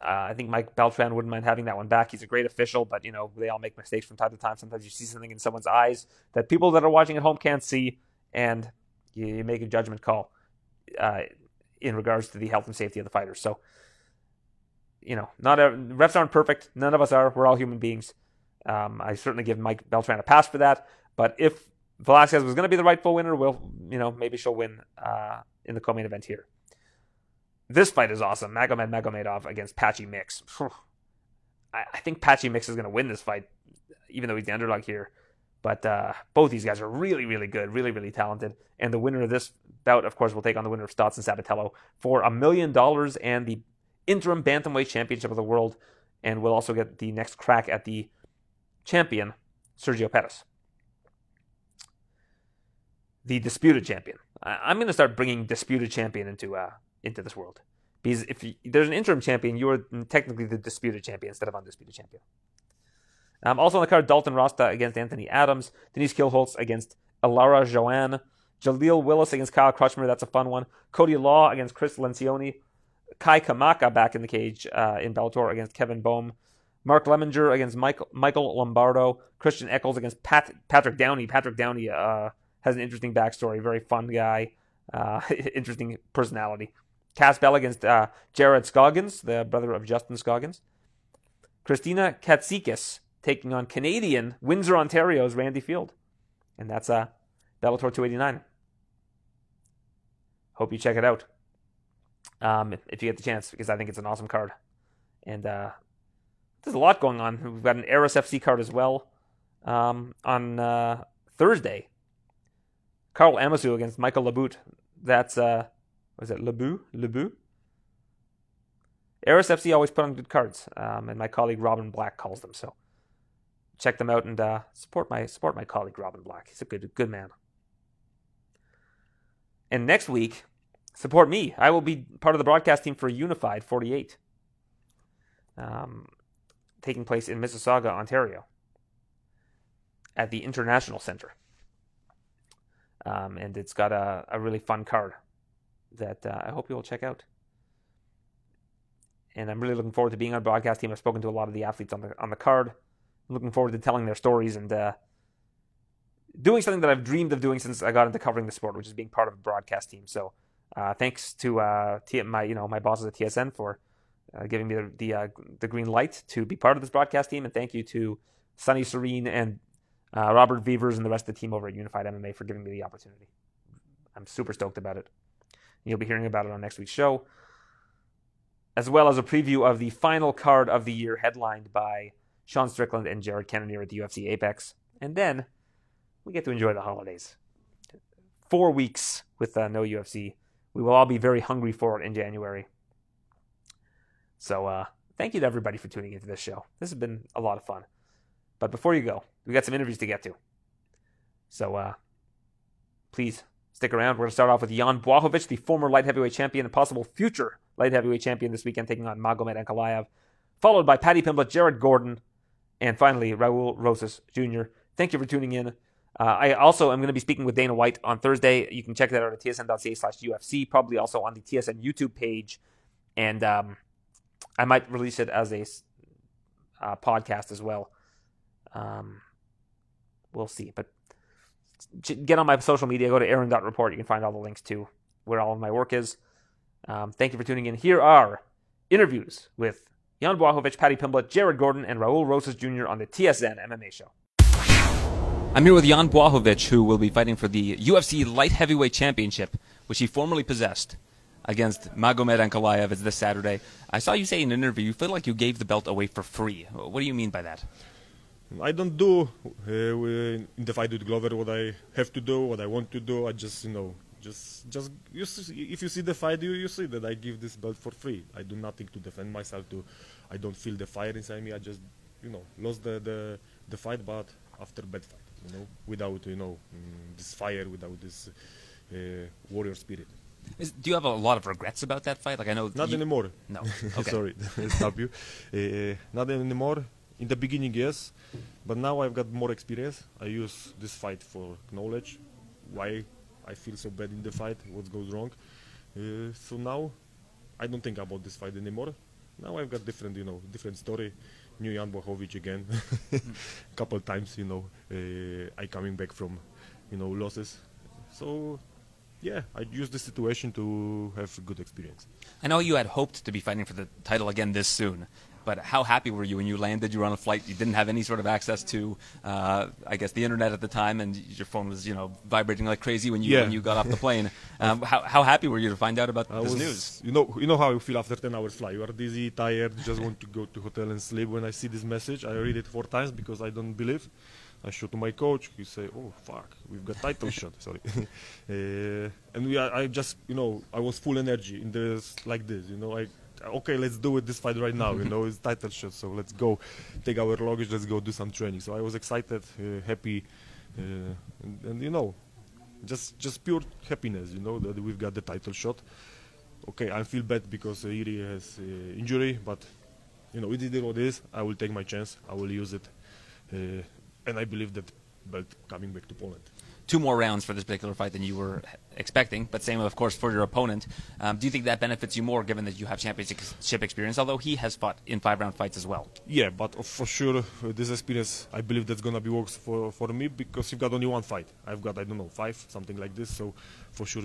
Uh, I think Mike Beltran wouldn't mind having that one back. He's a great official, but you know they all make mistakes from time to time. Sometimes you see something in someone's eyes that people that are watching at home can't see, and you, you make a judgment call uh, in regards to the health and safety of the fighters. So, you know, not a, refs aren't perfect. None of us are. We're all human beings. Um, I certainly give Mike Beltran a pass for that. But if Velasquez was going to be the rightful winner, we'll, you know, maybe she'll win uh, in the co-main event here. This fight is awesome. Magomed Magomedov against Patchy Mix. I, I think Patchy Mix is going to win this fight, even though he's the underdog here. But uh, both these guys are really, really good, really, really talented. And the winner of this bout, of course, will take on the winner of Stots and Sabatello for a million dollars and the interim bantamweight championship of the world, and will also get the next crack at the champion, Sergio Pettis, the disputed champion. I- am going to start bringing disputed champion into uh, into this world because if you, there's an interim champion, you are technically the disputed champion instead of undisputed champion. Um, also on the card, Dalton Rosta against Anthony Adams, Denise Kielholtz against Elara Joanne, Jaleel Willis against Kyle Crutchmer. That's a fun one. Cody Law against Chris Lencioni. Kai Kamaka back in the cage uh, in Bellator against Kevin Bohm. Mark Lemminger against Michael, Michael Lombardo. Christian Eccles against Pat, Patrick Downey. Patrick Downey uh, has an interesting backstory. Very fun guy. Uh, interesting personality. Cass Bell against uh, Jared Scoggins, the brother of Justin Scoggins. Christina Katsikis taking on Canadian Windsor, Ontario's Randy Field. And that's uh, Bellator 289. Hope you check it out um, if, you get the chance, because I think it's an awesome card. And uh, there's a lot going on. We've got an Eris FC card as well um, on uh, Thursday. Carl Amasu against Michael Labout. That's, uh, was it Labout? Labout? Eris FC always put on good cards, um, and my colleague Robin Black calls them. So check them out and uh, support my support my colleague Robin Black. He's a good good man. And next week, support me. I will be part of the broadcast team for Unified 48, um, taking place in Mississauga, Ontario, at the International Center. Um, and it's got a, a really fun card that uh, I hope you will check out and I'm really looking forward to being on the broadcast team. I've spoken to a lot of the athletes on the on the card. I'm looking forward to telling their stories and uh, doing something that I've dreamed of doing since I got into covering the sport, which is being part of a broadcast team. So, uh, thanks to uh, my you know my bosses at TSN for uh, giving me the the, uh, the, green light to be part of this broadcast team, and thank you to Sunny Serene and uh, Robert Vevers and the rest of the team over at Unified MMA for giving me the opportunity. I'm super stoked about it. You'll be hearing about it on next week's show as well as a preview of the final card of the year, headlined by Sean Strickland and Jared Cannonier at the UFC Apex. And then we get to enjoy the holidays. Four weeks with uh, no UFC. We will all be very hungry for it in January. So, uh, thank you to everybody for tuning into this show. This has been a lot of fun. But before you go, we got some interviews to get to. So, uh, please stick around. We're going to start off with Jan Blachowicz, the former light heavyweight champion and possible future light heavyweight champion this weekend, taking on Magomed Ankalaev, followed by Paddy Pimblett, Jared Gordon, and finally Raul Rosas Jr. Thank you for tuning in. Uh, I also am going to be speaking with Dana White on Thursday. You can check that out at tsn.ca slash UFC, probably also on the TSN YouTube page. And um, I might release it as a uh, podcast as well. Um, we'll see. But get on my social media, go to aaron.report. You can find all the links to where all of my work is. Um, thank you for tuning in. Here are interviews with Jan Blachowicz, Paddy Pimblett, Jared Gordon, and Raul Rosas Jr. on the TSN MMA show. I'm here with Jan Blachowicz, who will be fighting for the UFC Light Heavyweight Championship, which he formerly possessed against Magomed Ankalaev. It's this Saturday. I saw you say in an interview you feel like you gave the belt away for free. What do you mean by that? I don't do uh, in the fight with Glover what I have to do, what I want to do. I just, you know, just, just you see, if you see the fight, you, you see that I give this belt for free. I do nothing to defend myself. To, I don't feel the fire inside me. I just, you know, lost the the, the fight, but after bad fight, you know, without you know mm, this fire, without this uh, warrior spirit. Is, do you have a lot of regrets about that fight? Like I know. Not you, anymore. No. Okay. Sorry, stop you. Uh, not anymore. In the beginning, yes, but now I've got more experience. I use this fight for knowledge, why I feel so bad in the fight, what goes wrong. Uh, so now I don't think about this fight anymore. Now I've got different, you know, different story. New Jan Blachowicz again, couple times, you know, uh, I coming back from, you know, losses. So yeah, I use the situation to have good experience. I know you had hoped to be fighting for the title again this soon. But how happy were you when you landed? You were on a flight. You didn't have any sort of access to, uh, I guess, the internet at the time, and your phone was, you know, vibrating like crazy when you yeah. when you got off the plane. Um, how, how happy were you to find out about I this was, news? You know, you know how you feel after 10 hours flight. You are dizzy, tired, just want to go to hotel and sleep. When I see this message, I read it four times because I don't believe. I show to my coach. He say, "Oh fuck, we've got title shot." Sorry, uh, and we, I, I just, you know, I was full energy in this like this. You know, I okay, let's do it this fight right now. You know, it's title shot, so let's go, take our luggage, let's go do some training. So I was excited, uh, happy, uh, and, and, you know, just just pure happiness. You know that we've got the title shot. Okay, I feel bad because uh, Iri has uh, injury, but you know, it is what it is. I will take my chance. I will use it, uh, and I believe that belt coming back to Poland two more rounds for this particular fight than you were expecting, but same, of course, for your opponent. Um, do you think that benefits you more given that you have championship experience, although he has fought in five round fights as well? Yeah, but for sure, uh, this experience, I believe that's going to be works for, for me because you've got only one fight. I've got, I don't know, five, something like this, so for sure,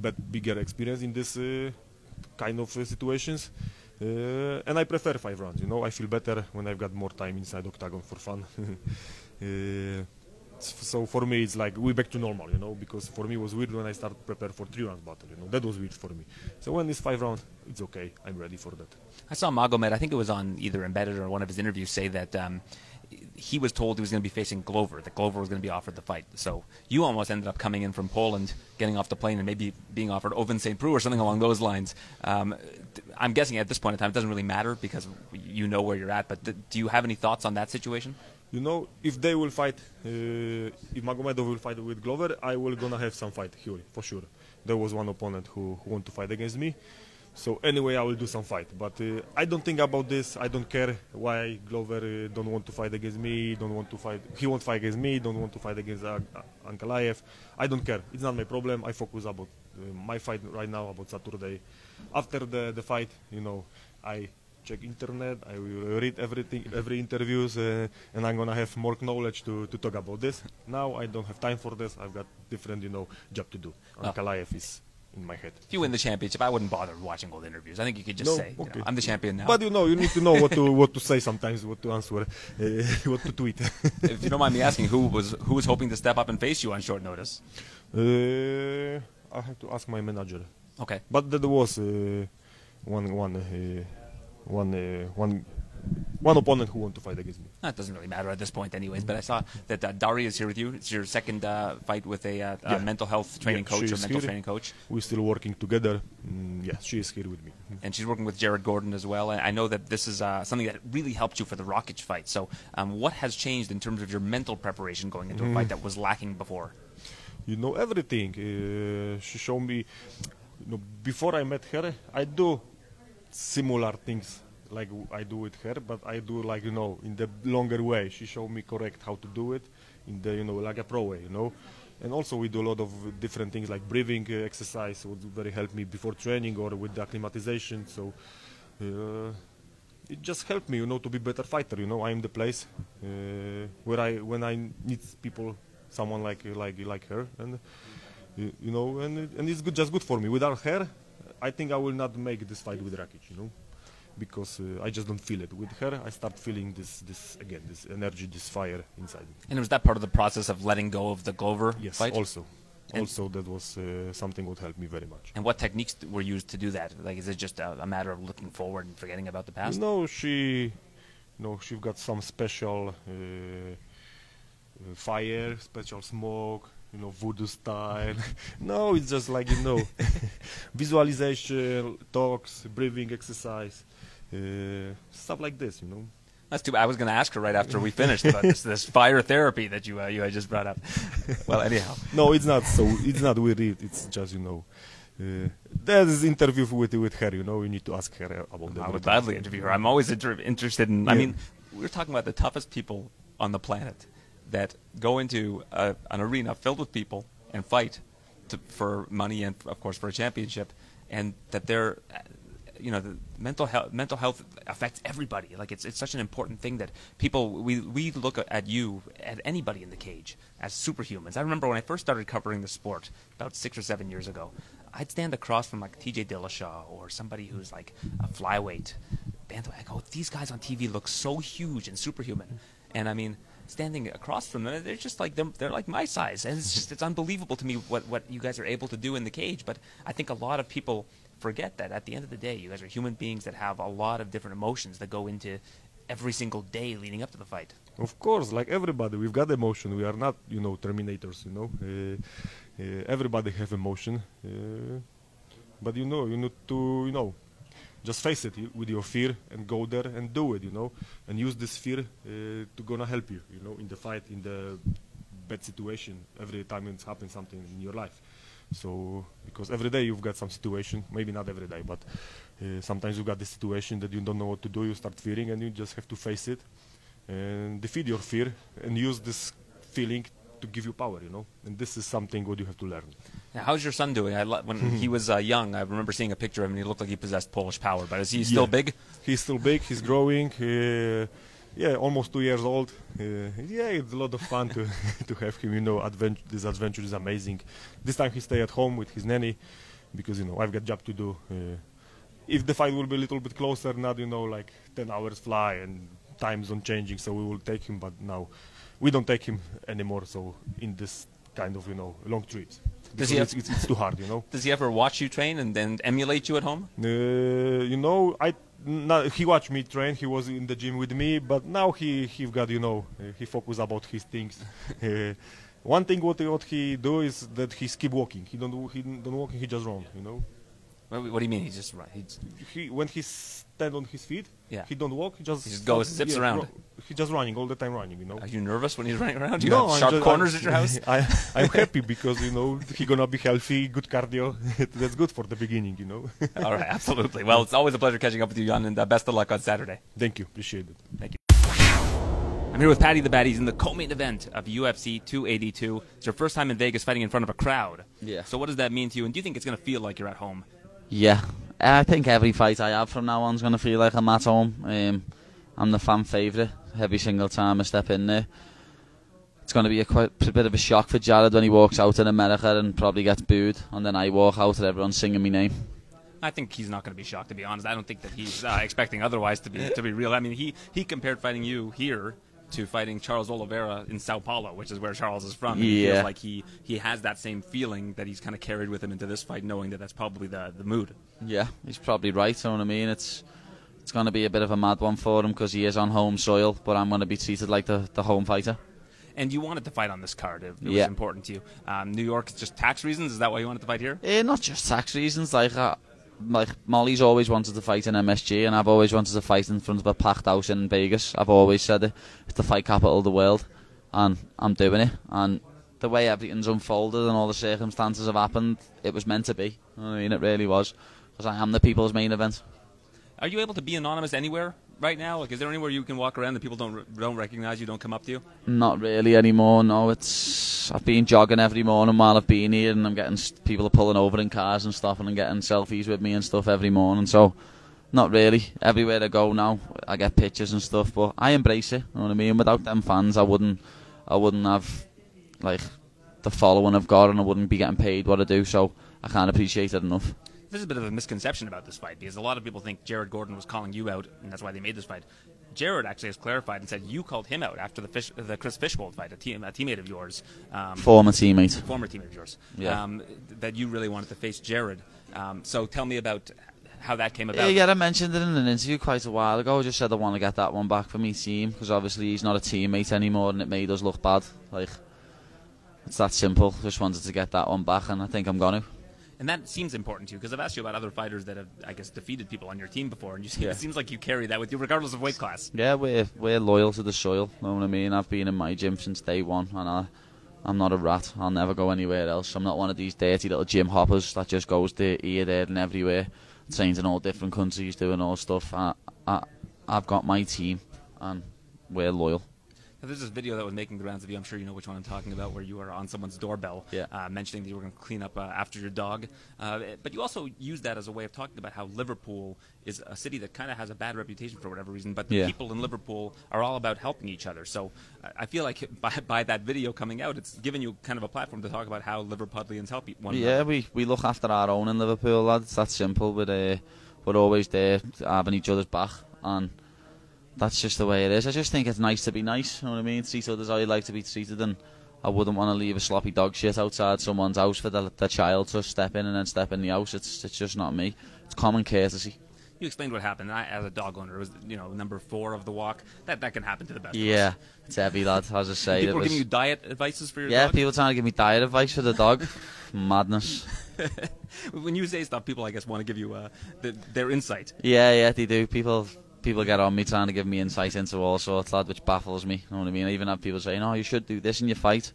but bigger experience in this. Uh, kind of uh, situations. Uh, and I prefer five rounds. You know, I feel better when I've got more time inside octagon for fun. so for me, it's like we're back to normal. You know, because for me it was weird when I started to prepare for three rounds battle. You know, that was weird for me. So when it's five rounds, it's okay. I'm ready for that. I saw Magomed. I think it was on either Embedded or one of his interviews say that. Um, he was told he was going to be facing Glover, that Glover was going to be offered the fight. So you almost ended up coming in from Poland, getting off the plane, and maybe being offered Ovince St. Preux or something along those lines. Um, I'm guessing at this point in time it doesn't really matter because you know where you're at, but do you have any thoughts on that situation? You know, if they will fight, uh, if Magomedov will fight with Glover, I will gonna have some fight here for sure. There was one opponent who, who want to fight against me. So anyway, I will do some fight, but uh, I don't think about this. I don't care why Glover uh, don't want to fight against me. Don't want to fight. He won't fight against me. Don't want to fight against uh, Ankalaev. I don't care. It's not my problem. I focus about uh, my fight right now about Saturday. After the the fight, you know, I check internet. I will read everything, every interviews, uh, and I'm gonna have more knowledge to, to talk about this. Now I don't have time for this. I've got different, you know, job to do. Ankalaev is in my head. If you win the championship, I wouldn't bother watching old interviews. I think you could just No, say, you know, "I'm the champion now." But you know, you need to know what to what to say sometimes, what to answer, uh, what to tweet. if you don't mind me asking, who was who was hoping to step up and face you on short notice? uh, I have to ask my manager. Okay. But there was uh, one one uh, one uh, one one opponent who want to fight against me. That doesn't really matter at this point, anyways. But I saw that uh, Dari is here with you. It's your second uh, fight with a, uh, Yeah. a mental health training Yeah, coach or mental here. training coach, We're still working together. Mm, yeah, she is here with me. and she's working with Jared Gordon as well. And I know that this is uh, something that really helped you for the Rakic fight. So, um, what has changed in terms of your mental preparation going into a Mm. fight that was lacking before? you know everything. Uh, she showed me. You know, before I met her, I do similar things like I do with her, but I do like you know in the longer way. She showed me correct how to do it in the you know like a pro way, you know. And also we do a lot of different things like breathing uh, exercise would very help me before training or with the acclimatization. So. Uh, it just helped me, you know, to be better fighter. You know, I'm the place uh, where I when I need people, someone like like like her, and you, you know, and and it's good, just good for me. Without her, I think I will not make this fight with Rakic, you know, because uh, I just don't feel it. With her, I start feeling this this again, this energy, this fire inside me. And was that part of the process of letting go of the Glover Yes, fight? also, And- also that was uh, something would helped me very much. And what techniques were used to do that? Like, is it just a, a matter of looking forward and forgetting about the past? No, she, no, she got some special uh, uh, fire, special smoke, you know, voodoo style. no, it's just like you know, visualization, talks, breathing exercise, uh, stuff like this. You know. That's too. bad. I was going to ask her right after we finished about this, this fire therapy that you uh, you had just brought up. well, anyhow, No, it's not so. It's not with it. It's just you know. Uh, there's interview with with her. You know, you need to ask her about the I would everything. gladly interview her. I'm always inter- interested in. I mean, we're talking about the toughest people on the planet that go into a, an arena filled with people and fight to, for money and, of course, for a championship, and that they're, you know, the mental health. Mental health affects everybody. Like it's it's such an important thing that people we we look at you at anybody in the cage as superhumans. I remember when I first started covering the sport about six or seven years ago. I'd stand across from like T.J. Dillashaw or somebody who's like a flyweight. I go, these guys on TV look so huge and superhuman, and I mean, standing across from them, they're just like. They're like my size, and it's just it's unbelievable to me what what you guys are able to do in the cage. But I think a lot of people forget that at the end of the day, you guys are human beings that have a lot of different emotions that go into every single day leading up to the fight. Of course, like everybody, we've got emotion. We are not, you know, terminators. You know, uh, uh, everybody have emotion, uh, but you know, you need to, you know, just face it with your fear and go there and do it. You know, and use this fear uh, to gonna help you. You know, in the fight, in the bad situation, every time it's happened something in your life. So because every day you've got some situation, maybe not every day, but uh, sometimes you've got the situation that you don't know what to do. You start fearing, and you just have to face it and defeat your fear and use this feeling to give you power. You know, and this is something what you have to learn. How's your son doing? I, when he was uh, young, I remember seeing a picture of him, and he looked like he possessed Polish power. But is he still Yeah. big? He's still big. He's growing. Uh, yeah, almost two years old. Uh, yeah, it's a lot of fun to to have him. You know, advent- this adventure is amazing. This time he stay at home with his nanny because you know I've got job to do. Uh, if the fight will be a little bit closer, not you know like 10 hours fly and time zone changing, so we will take him. But now we don't take him anymore. So in this kind of you know long trips, Does he have- it's, it's, it's too hard, you know. Does he ever watch you train and then emulate you at home? Uh, you know, I no, he watched me train. He was in the gym with me, but now he he got you know uh, he focus about his things. uh, one thing what what he do is that he keep walking. He don't do- he don't walking. He just run. You know, What, what do you mean? He just run? He's, he when he stand on his feet, Yeah. he don't walk. He just He just goes, zips around. ru- he just running all the time, running. You know. are you nervous when he's running around? Do you No, have I'm sharp just- corners I'm- at your house? I, I'm happy because you know he gonna be healthy, good cardio. That's good for the beginning, you know. All right, absolutely. Well, it's always a pleasure catching up with you, Jan, and uh, best of luck on Saturday. Thank you, appreciate it. Thank you. I'm here with Paddy the Baddy's in the co-main event of UFC 282. It's your first time in Vegas fighting in front of a crowd. Yeah. So what does that mean to you? And do you think it's going to feel like you're at home? Yeah, I think every fight I have from now on is going to feel like I'm at home. Um, I'm the fan favourite every single time I step in there. It's going to be a, quite, a bit of a shock for Jared when he walks out in America and probably gets booed, and then I walk out and everyone's singing my name. I think he's not going to be shocked, to be honest. I don't think that he's uh, expecting otherwise to be to be real. I mean, he he compared fighting you here to fighting Charles Oliveira in Sao Paulo, which is where Charles is from. And He Yeah. feels like he he has that same feeling that he's kind of carried with him into this fight, knowing that that's probably the the mood. Yeah, he's probably right. You know what I mean? It's it's going to be a bit of a mad one for him because he is on home soil, but I'm going to be treated like the, the home fighter. And you wanted to fight on this card. It, it was Yeah. important to you. Um, New York, just tax reasons. Is that why you wanted to fight here? Eh, not just tax reasons. Like, uh, like Molly's always wanted to fight in MSG, and I've always wanted to fight in front of a packed house in Vegas. I've always said it. It's the fight capital of the world, and I'm doing it. And the way everything's unfolded and all the circumstances have happened, it was meant to be. I mean, it really was. Because I am the people's main event. Are you able to be anonymous anywhere right now? Like, is there anywhere you can walk around that people don't don't recognize you, don't come up to you? Not really anymore. No, it's I've been jogging every morning while I've been here, and I'm getting people are pulling over in cars and stuff, and I'm getting selfies with me and stuff every morning. So, not really. Everywhere I go now, I get pictures and stuff. But I embrace it. You know what I mean? Without them fans, I wouldn't, I wouldn't have like the following I've got, and I wouldn't be getting paid what I do. So I can't appreciate it enough. There's a bit of a misconception about this fight because a lot of people think Jared Gordon was calling you out, and that's why they made this fight. Jared actually has clarified and said you called him out after the fish, the Chris Fishgold fight, a, team, a teammate of yours, um, Former teammate. former teammate of yours, Yeah. um, that you really wanted to face Jared. Um, so tell me about how that came about. yeah, I mentioned it in an interview quite a while ago. I just said I want to get that one back for me team because obviously he's not a teammate anymore and it made us look bad. Like it's that simple. Just wanted to get that one back and I think I'm gonna. And that seems important to you because I've asked you about other fighters that have, I guess, defeated people on your team before, and you seem, Yeah. it seems like you carry that with you regardless of weight class. Yeah, we're we're loyal to the soil. Know what I mean? I've been in my gym since day one and I. I'm not a rat. I'll never go anywhere else. I'm not one of these dirty little gym hoppers that just goes to here, there, and everywhere, trains in all different countries, doing all stuff. I, I, I've got my team, and we're loyal. There's this video that was making the rounds of you. I'm sure you know which one I'm talking about, where you are on someone's doorbell, Yeah. uh, mentioning that you were going to clean up uh, after your dog. Uh, but you also use that as a way of talking about how Liverpool is a city that kind of has a bad reputation for whatever reason. But the Yeah. people in Liverpool are all about helping each other. So I feel like by, by that video coming out, it's given you kind of a platform to talk about how Liverpudlians help one Yeah, we, we look after our own in Liverpool, lads. It's that simple. But uh, we're always there, having each other's back, and that's just the way it is. I just think it's nice to be nice. You know what I mean? Treat others how you like to be treated, and I wouldn't want to leave a sloppy dog shit outside someone's house for the, the child to step in and then step in the house. It's it's just not me. It's common courtesy. You explained what happened. I, as a dog owner, it was you know number four of the walk. That that can happen to the best. of us. Yeah, it's heavy, lad. As I say, People was. giving you diet advices for your yeah, dog. people trying to give me diet advice for the dog. Madness. when you say stuff, people I guess want to give you uh, the, their insight. Yeah, yeah, they do. People people get on me trying to give me insight into all sorts, lad, which baffles me. You know what I mean? I even have people saying, "Oh, you should do this in your fight."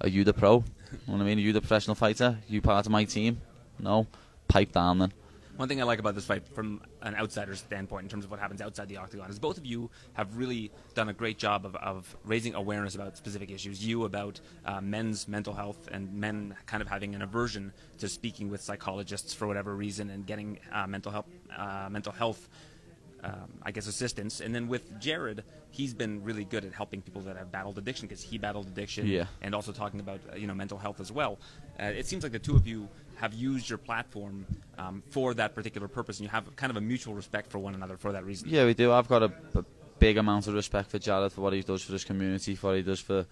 Are you the pro? You know what I mean? Are you the professional fighter? you part of my team? No. Pipe down then. One thing I like about this fight, from an outsider's standpoint, in terms of what happens outside the octagon, is both of you have really done a great job of, of raising awareness about specific issues. You about uh, men's mental health and men kind of having an aversion to speaking with psychologists for whatever reason and getting uh, mental health, uh, mental health um, I guess, assistance. And then with Jared, he's been really good at helping people that have battled addiction because he battled addiction, Yeah. and also talking about uh, you know mental health as well. Uh, it seems like the two of you have used your platform um, for that particular purpose, and you have kind of a mutual respect for one another for that reason. Yeah, we do. I've got a, a big amount of respect for Jared for what he does for his community, for what he does for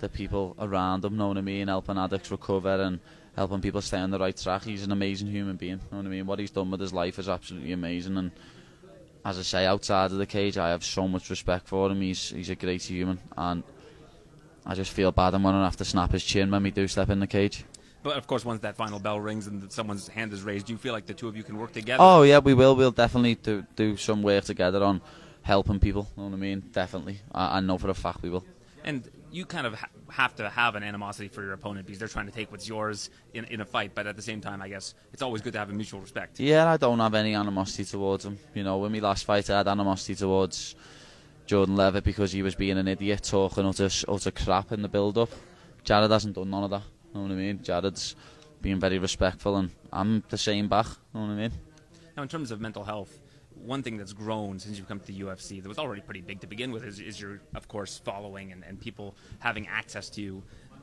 the people around him, know what I mean, helping addicts recover and helping people stay on the right track. He's an amazing human being, know what I mean. What he's done with his life is absolutely amazing and as I say, outside of the cage I have so much respect for him. He's he's a great human and I just feel bad I'm have to snap his chin when we do step in the cage. But of course, once that final bell rings and someone's hand is raised, do you feel like the two of you can work together? Oh yeah, we will. We'll definitely do do some work together on helping people. You know what I mean? Definitely. I, I know for a fact we will. And you kind of ha- have to have an animosity for your opponent because they're trying to take what's yours in, in a fight. But at the same time, I guess it's always good to have a mutual respect. Yeah, I don't have any animosity towards him. You know, when we last fight, I had animosity towards Jordan Leavitt because he was being an idiot, talking utter utter crap in the build-up. Jared hasn't done none of that. You know what I mean? Jared's being very respectful, and I'm the same back. You know what I mean? Now, in terms of mental health, one thing that's grown since you've come to the UFC that was already pretty big to begin with is, is your, of course, following and, and people having access to you.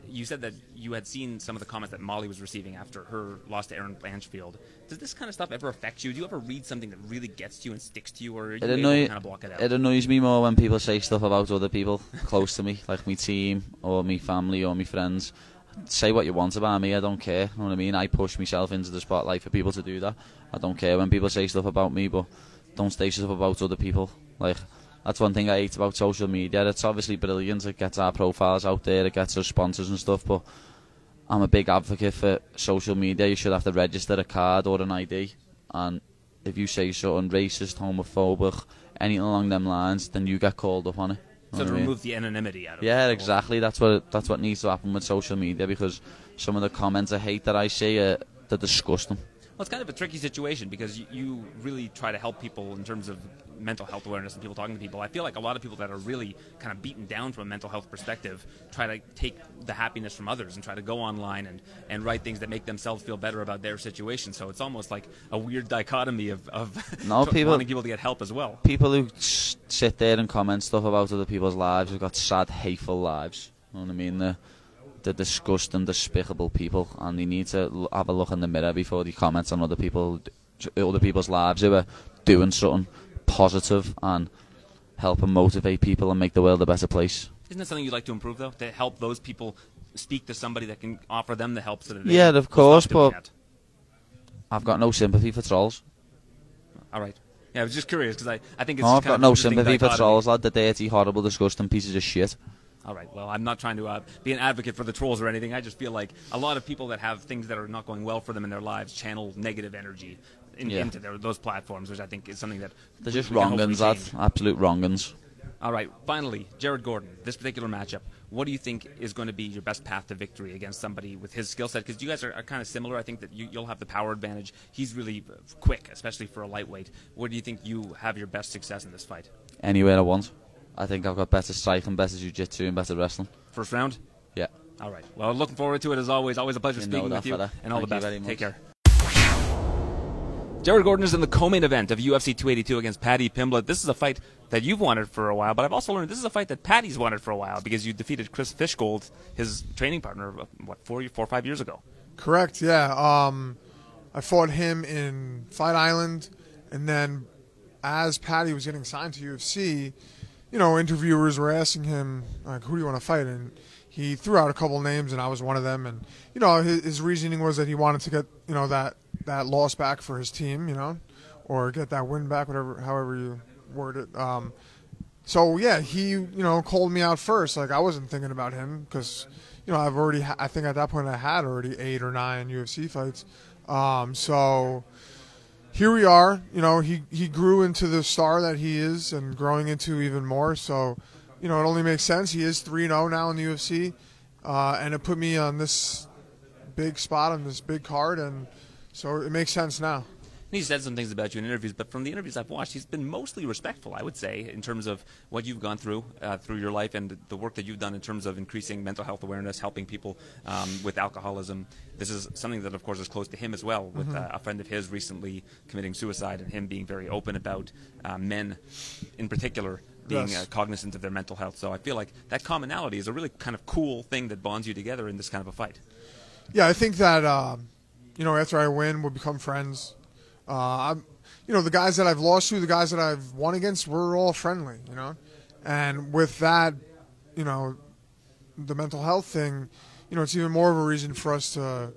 You said that you had seen some of the comments that Molly was receiving after her loss to Erin Blanchfield. Does this kind of stuff ever affect you? Do you ever read something that really gets to you and sticks to you, or you It, annoy- to kind of block it out? it annoys me more when people say stuff about other people close to me, like my team or my family or my friends. Say what you want about me, I don't care. You know what I mean? I push myself into the spotlight for people to do that. I don't care when people say stuff about me, but don't say stuff about other people. Like that's one thing I hate about social media. It's obviously brilliant. It gets our profiles out there, it gets us sponsors and stuff, but I'm a big advocate for social media. You should have to register a card or an ID, and if you say something racist, homophobic, anything along them lines, then you get called up on it. so to what I mean? remove the anonymity out of it. Yeah, exactly. That's what that's what needs to happen with social media because some of the comments I hate that I see are they're disgusting. Well, it's kind of a tricky situation because you, you really try to help people in terms of mental health awareness and people talking to people. I feel like a lot of people that are really kind of beaten down from a mental health perspective try to take the happiness from others and try to go online and, and write things that make themselves feel better about their situation. So it's almost like a weird dichotomy of, of No, people- wanting people to get help as well. People who sit there and comment stuff about other people's lives have got sad, hateful lives. You know what I mean? They're, they're disgusting, despicable people, and they need to have a look in the mirror before they comment on other people, other people's lives who are doing something positive and help and motivate people and make the world a better place. Isn't that something you'd like to improve, though? To help those people speak to somebody that can offer them the help so that they need. Yeah, of course, but-? I've got no sympathy for trolls. All right. Yeah, I was just curious because I, I think it's I've got no sympathy for trolls, lad. The dirty, horrible, disgusting pieces of shit. All right. Well, I'm not trying to uh, be an advocate for the trolls or anything. I just feel like a lot of people that have things that are not going well for them in their lives channel negative energy in, Yeah. into their, those platforms, which I think is something that They're just hopefully wrong-uns, Absolute wrong-uns. All right. Finally, Jared Gordon. This particular matchup. What do you think is going to be your best path to victory against somebody with his skill set? Because you guys are, are kind of similar. I think that you, you'll have the power advantage. He's really quick, especially for a lightweight. Where do you think you have your best success in this fight? Anywhere I want. I think I've got better striking, better jiu-jitsu, and better wrestling. First round. Yeah. All right. Well, looking forward to it as always. Always a pleasure You know speaking with you, fella. and all Thank the you best. very much. Take care. Jared Gordon is in the co-main event of UFC 282 against Paddy Pimblett. This is a fight that you've wanted for a while, but I've also learned this is a fight that Paddy's wanted for a while because you defeated Chris Fishgold, his training partner, uh, what four, four or five years ago. Correct. Yeah. Um, I fought him in Fight Island, and then as Paddy was getting signed to UFC, you know, interviewers were asking him like, "Who do you want to fight?" And he threw out a couple names, and I was one of them. And you know, his, his reasoning was that he wanted to get you know that that loss back for his team, you know, or get that win back, whatever, however you word it. Um, so yeah, he you know called me out first. Like I wasn't thinking about him because you know I've already ha- I think at that point I had already eight or nine UFC fights. Um, so here we are. You know he he grew into the star that he is and growing into even more. So you know it only makes sense. He is three zero now in the UFC, uh, and it put me on this big spot on this big card, and so it makes sense now. He said some things about you in interviews, but from the interviews I've watched, he's been mostly respectful, I would say, in terms of what you've gone through uh, through your life and the work that you've done in terms of increasing mental health awareness, helping people um, with alcoholism. This is something that, of course, is close to him as well, with uh, a friend of his recently committing suicide and him being very open about uh, men, in particular, being Yes. uh, cognizant of their mental health. So I feel like that commonality is a really kind of cool thing that bonds you together in this kind of a fight. Yeah, I think that um, you know after I win, we'll become friends. Uh, I'm, you know, the guys that I've lost to, the guys that I've won against, we're all friendly. You know, and with that, you know, the mental health thing, you know, it's even more of a reason for us to,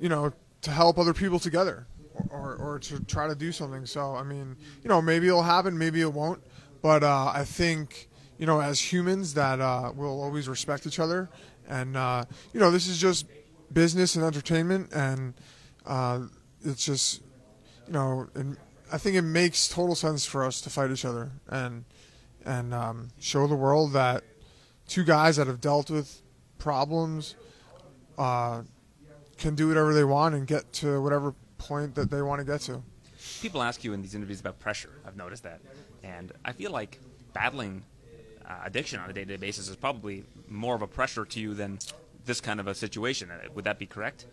you know, to help other people together, or or to try to do something. So I mean, you know, maybe it'll happen, maybe it won't, but uh, I think you know, as humans, that uh, we'll always respect each other, and uh, you know, this is just business and entertainment, and uh, it's just, you know, and I think it makes total sense for us to fight each other and and um, show the world that two guys that have dealt with problems uh, can do whatever they want and get to whatever point that they want to get to. People ask you in these interviews about pressure. I've noticed that, and I feel like battling uh, addiction on a day-to-day basis is probably more of a pressure to you than this kind of a situation. Uh, Would that be correct?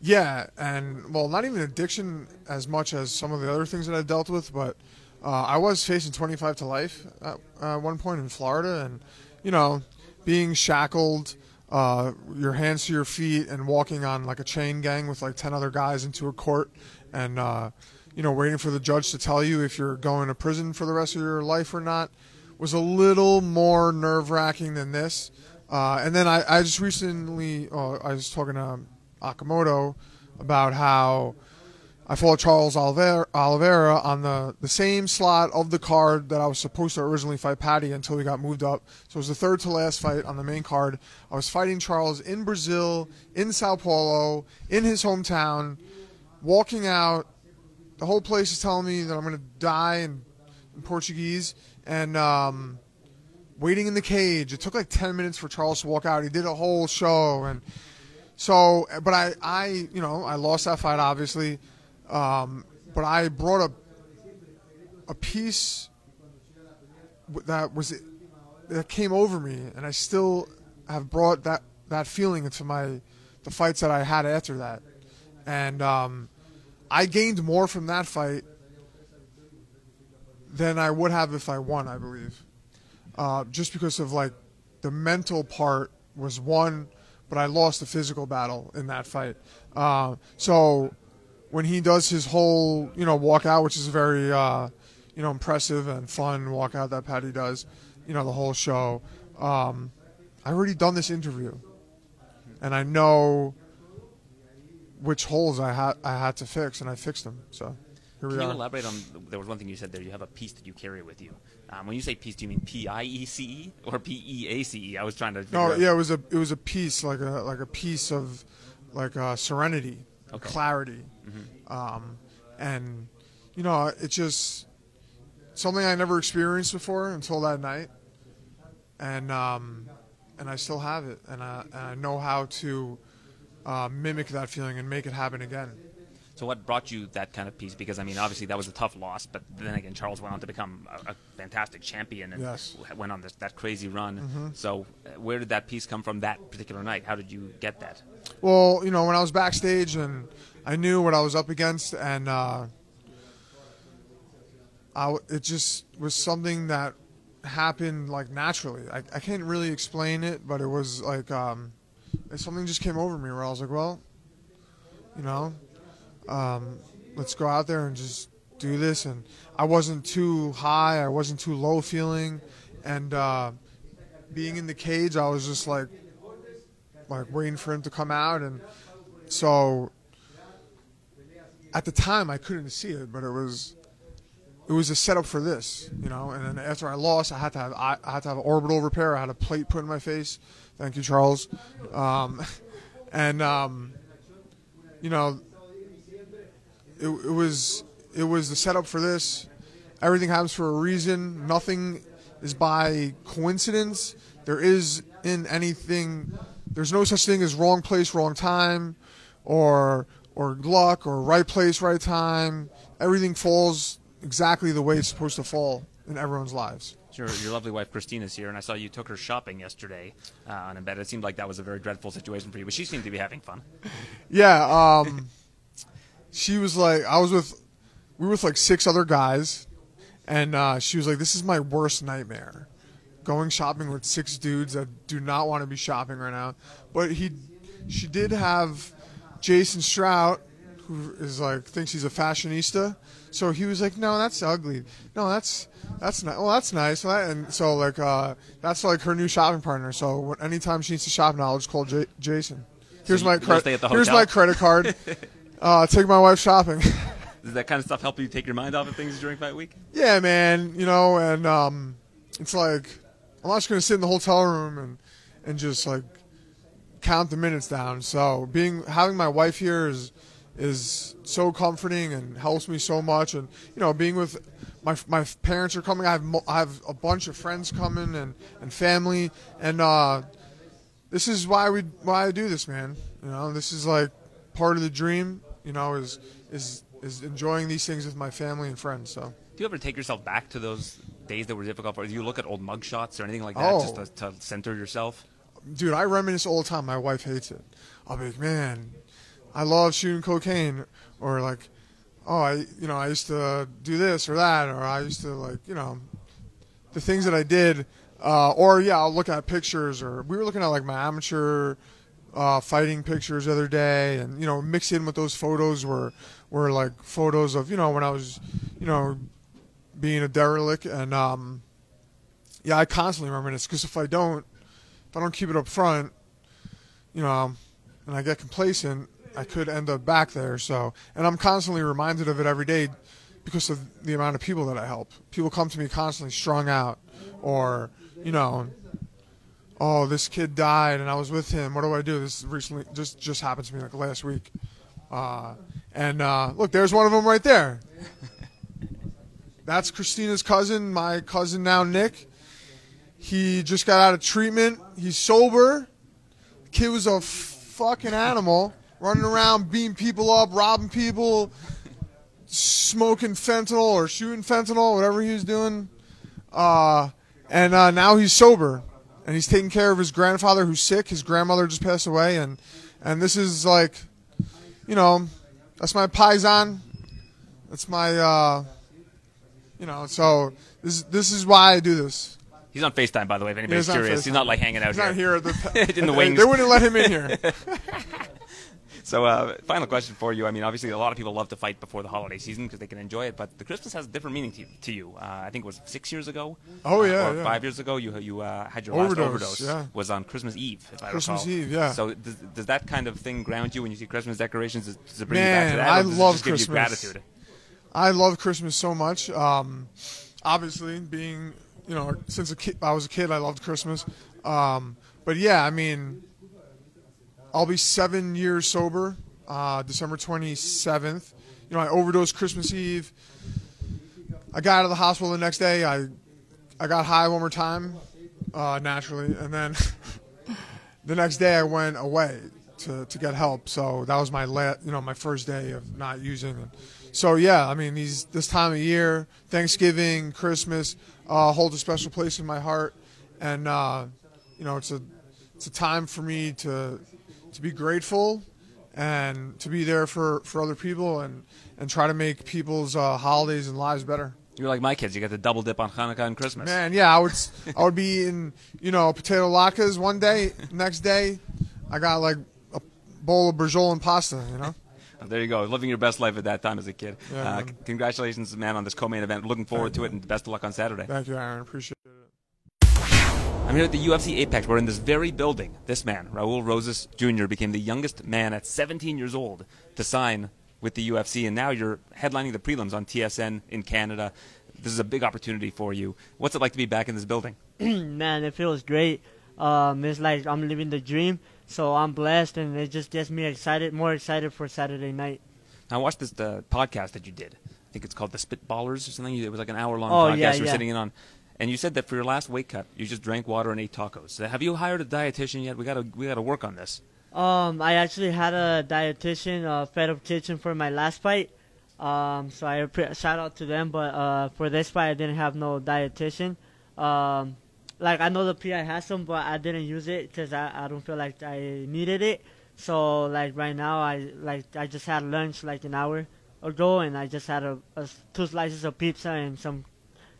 Yeah, and well, not even addiction as much as some of the other things that I've dealt with, but uh, I was facing 25 to life at uh, one point in Florida, and you know, being shackled, uh, your hands to your feet, and walking on like a chain gang with like 10 other guys into a court, and uh, you know, waiting for the judge to tell you if you're going to prison for the rest of your life or not, was a little more nerve wracking than this. Uh, and then I, I just recently, uh, I was talking to Akamoto about how I fought Charles Oliveira, on the, the same slot of the card that I was supposed to originally fight Paddy until he got moved up. So it was the third to last fight on the main card. I was fighting Charles in Brazil, in Sao Paulo, in his hometown, walking out. The whole place is telling me that I'm going to die in, in Portuguese. And um, waiting in the cage. It took like 10 minutes for Charles to walk out. He did a whole show. And so, but I, I you know, I lost that fight, obviously. Um, but I brought a, a piece that was, that came over me. And I still have brought that, that feeling into my, the fights that I had after that. And um, I gained more from that fight than I would have if I won, I believe uh, just because of like the mental part was one, but I lost the physical battle in that fight. Uh, so when he does his whole, you know, walkout, which is a very, uh, you know, impressive and fun walkout that Paddy does, you know, the whole show. Um, I already done this interview, and I know which holes I had I had to fix, and I fixed them. So here Can you are. elaborate on? There was one thing you said there. You have a piece that you carry with you. Um, when you say piece, do you mean P I E C E or P E A C E? I was trying to. No, out- yeah, it was a it was a piece like a like a piece of like uh, serenity, Okay. clarity, um, and you know it's just something I never experienced before until that night, and um, and I still have it, and I, and I know how to uh, mimic that feeling and make it happen again. So what brought you that kind of piece? Because I mean, obviously that was a tough loss, but then again, Charles went on to become a, a fantastic champion and Yes. Mm-hmm. went on this, that crazy run. So uh, where did that piece come from that particular night? How did you get that? Well, you know, when I was backstage and I knew what I was up against, and uh, I it just was something that happened like naturally. I, I can't really explain it, but it was like um, something just came over me where I was like, well, you know, um, let's go out there and just do this. And I wasn't too high, I wasn't too low feeling, and uh, being in the cage, I was just like like waiting for him to come out. And so at the time I couldn't see it but it was it was a setup for this you know? And then after I lost I had to have I, I had to have orbital repair. I had a plate put in my face. Thank you Charles. Um, and um, you know it, it was it was the setup for this everything happens for a reason nothing is by coincidence there is in anything there's no such thing as wrong place wrong time or or luck or right place, right time. Everything falls exactly the way it's supposed to fall in everyone's lives. Your, your lovely wife Christina's here, and I saw you took her shopping yesterday uh, on a bed. It seemed like that was a very dreadful situation for you, but she seemed to be having fun. Yeah, um, she was like, I was with, we were with like six other guys, and uh, she was like, "This is my worst nightmare, going shopping with six dudes that do not want to be shopping right now." But he, she did have Jason Strout, who is like thinks he's a fashionista, so he was like, "No, that's ugly. No, that's that's nice. Well, that's nice." And so like uh, that's like her new shopping partner. So anytime she needs to shop now, I'll just call J- Jason. Here's you- my credit. Here's my credit card. uh, take my wife shopping. Does that kind of stuff help you take your mind off of things during fight week? yeah, man. You know, and um, it's like I'm not just gonna sit in the hotel room and and just like count the minutes down. So being having my wife here is is so comforting and helps me so much. And you know, being with my my parents are coming. I have mo- I have a bunch of friends coming and and family. And uh, this is why we why I do this, man. You know, this is like part of the dream. You know, is is is enjoying these things with my family and friends. So. Do you ever take yourself back to those days that were difficult for you? Do you look at old mugshots or anything like that Oh. just to, to center yourself? dude, I reminisce all the time. My wife hates it. I'll be like, man, I love shooting cocaine, or like, oh, I, you know, I used to do this or that, or I used to like, you know, the things that I did, uh, or yeah, I'll look at pictures, or we were looking at like my amateur uh, fighting pictures the other day, and you know, mixed in with those photos were were like photos of you know when I was, you know, being a derelict, and um, yeah, I constantly reminisce because if I don't if I don't keep it up front, you know, and I get complacent, I could end up back there. So, and I'm constantly reminded of it every day because of the amount of people that I help. People come to me constantly strung out, or you know, oh, this kid died and I was with him. What do I do? This recently just just happened to me like last week. Uh, and uh, look, there's one of them right there. That's Christina's cousin, my cousin now, Nick. He just got out of treatment. He's sober. Kid was a fucking animal, running around, beating people up, robbing people, smoking fentanyl or shooting fentanyl, whatever he was doing. Uh, and uh, now he's sober, and he's taking care of his grandfather who's sick. His grandmother just passed away, and and this is like, you know, that's my paisan. That's my, uh, you know. So this this is why I do this. He's on FaceTime, by the way, if anybody's He's curious. He's not like hanging out He's not here at the in the wings. They wouldn't let him in here. So, uh, final question for you. I mean, obviously, a lot of people love to fight before the holiday season because they can enjoy it. But the Christmas has a different meaning to, to you. Uh, I think it was six years ago. Oh, uh, yeah, or yeah. five years ago. You you uh, had your Overdose, last overdose. yeah. Was on Christmas Eve, if I recall. Christmas recall. Eve, yeah. So does, does that kind of thing ground you when you see Christmas decorations? Does, does it bring you Man, back to that? I love it just give Christmas. you gratitude. I love Christmas so much. Um, obviously, being you know since a kid, I was a kid, I loved Christmas. Um, but yeah, I mean, I'll be seven years sober, uh, December twenty seventh. You know, I overdosed Christmas Eve. I got out of the hospital the next day. I I got high one more time, uh, naturally, and then the next day I went away to, to get help. So that was my la- you know my first day of not using. So yeah, I mean these this time of year, Thanksgiving, Christmas, uh, holds a special place in my heart, and uh, you know it's a it's a time for me to to be grateful and to be there for, for other people and, and try to make people's uh, holidays and lives better. You're like my kids. You got the double dip on Hanukkah and Christmas. Man, yeah, I would I would be in you know potato latkes one day, next day I got like a bowl of Berjol pasta, you know. There you go, living your best life at that time as a kid. Yeah, uh, congratulations, man, on this co-main event. Looking forward to it, and best of luck on Saturday. Thank you, Aaron. Appreciate it. Here at the UFC Apex. We're in this very building. This man, Raul Rosas Jr., became the youngest man at 17 years old to sign with the UFC, and now you're headlining the prelims on TSN in Canada. This is a big opportunity for you. What's it like to be back in this building? man, it feels great. Um, it's like I'm living the dream, so I'm blessed, and it just gets me excited, more excited for Saturday night. I watched this uh, podcast that you did. I think it's called the Spitballers or something. It was like an hour long Oh, podcast yeah, you were yeah. sitting in on. And you said that for your last weight cut, you just drank water and ate tacos. Have you hired a dietitian yet? We gotta we gotta work on this. Um, I actually had a dietitian, uh, Fed Up Kitchen, for my last fight. Um, so I shout out to them. But uh, for this fight, I didn't have no dietitian. Um, like I know the PI has some, but I didn't use it because I, I don't feel like I needed it. So like right now, I like I just had lunch like an hour ago, and I just had a, a two slices of pizza and some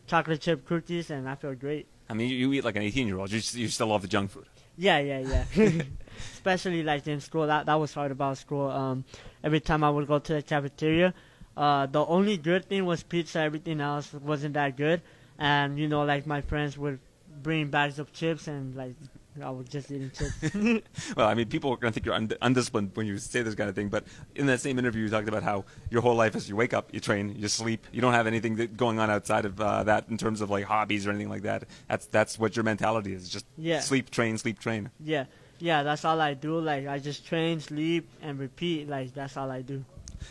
chocolate chip cookies, and I feel great. I mean, you, you eat like an 18 year old. You, you still love the junk food. Yeah, yeah, yeah. Especially like in school, that that was hard about school. Um, every time I would go to the cafeteria, uh, the only good thing was pizza. Everything else wasn't that good. And you know, like my friends would bring bags of chips, and like I was just eating chips. Well, I mean, people are going to think you're und- undisciplined when you say this kind of thing. But in that same interview, you talked about how your whole life is you wake up, you train, you sleep. You don't have anything that going on outside of uh, that in terms of like hobbies or anything like that. That's that's what your mentality is. Just Yeah. sleep, train, sleep, train. yeah, yeah, that's all I do. Like I just train, sleep, and repeat. Like that's all I do.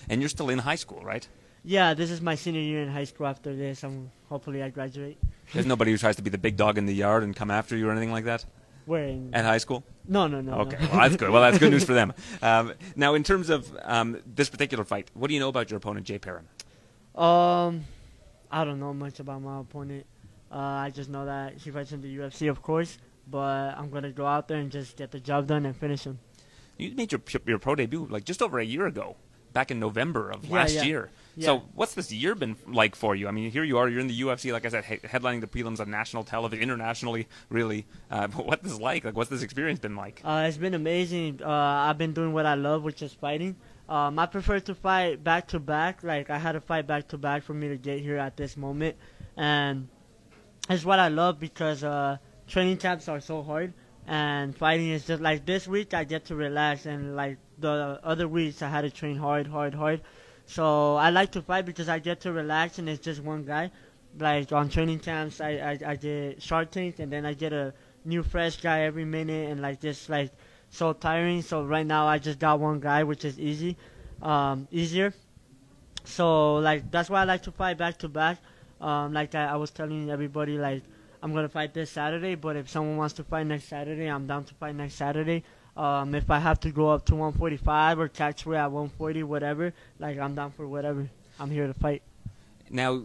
And you're still in high school, right? Yeah, this is my senior year in high school. After this, I'm hopefully I graduate. There's nobody who tries to be the big dog in the yard and come after you or anything like that Where in? at high school. no, no, no. Okay, no. well that's good. Well, that's good news for them. Um, now, in terms of um, this particular fight, what do you know about your opponent, Jay Perrin? Um, I don't know much about my opponent. Uh, I just know that he fights in the UFC, of course. But I'm gonna go out there and just get the job done and finish him. You made your your pro debut like just over a year ago, back in November of Yeah, last yeah. year. Yeah. So, what's this year been like for you? I mean, here you are, you're in the UFC, like I said, he- headlining the prelims on national television, internationally, really. Uh, but what's this like? Like, what's this experience been like? Uh, it's been amazing. Uh, I've been doing what I love, which is fighting. Um, I prefer to fight back to back. Like I had to fight back to back for me to get here at this moment, and it's what I love because uh, training camps are so hard, and fighting is just like this week I get to relax, and like the other weeks I had to train hard, hard, hard. So I like to fight because I get to relax, and it's just one guy. Like on training camps, I I, I get Shark Tank, and then I get a new fresh guy every minute, and like just like so tiring. So right now I just got one guy, which is easy, um, easier. So like that's why I like to fight back to back. Um, like I, I was telling everybody, like I'm gonna fight this Saturday, but if someone wants to fight next Saturday, I'm down to fight next Saturday. Um, if I have to go up to 145 or catch weight at 140, whatever, like I'm down for whatever. I'm here to fight. Now,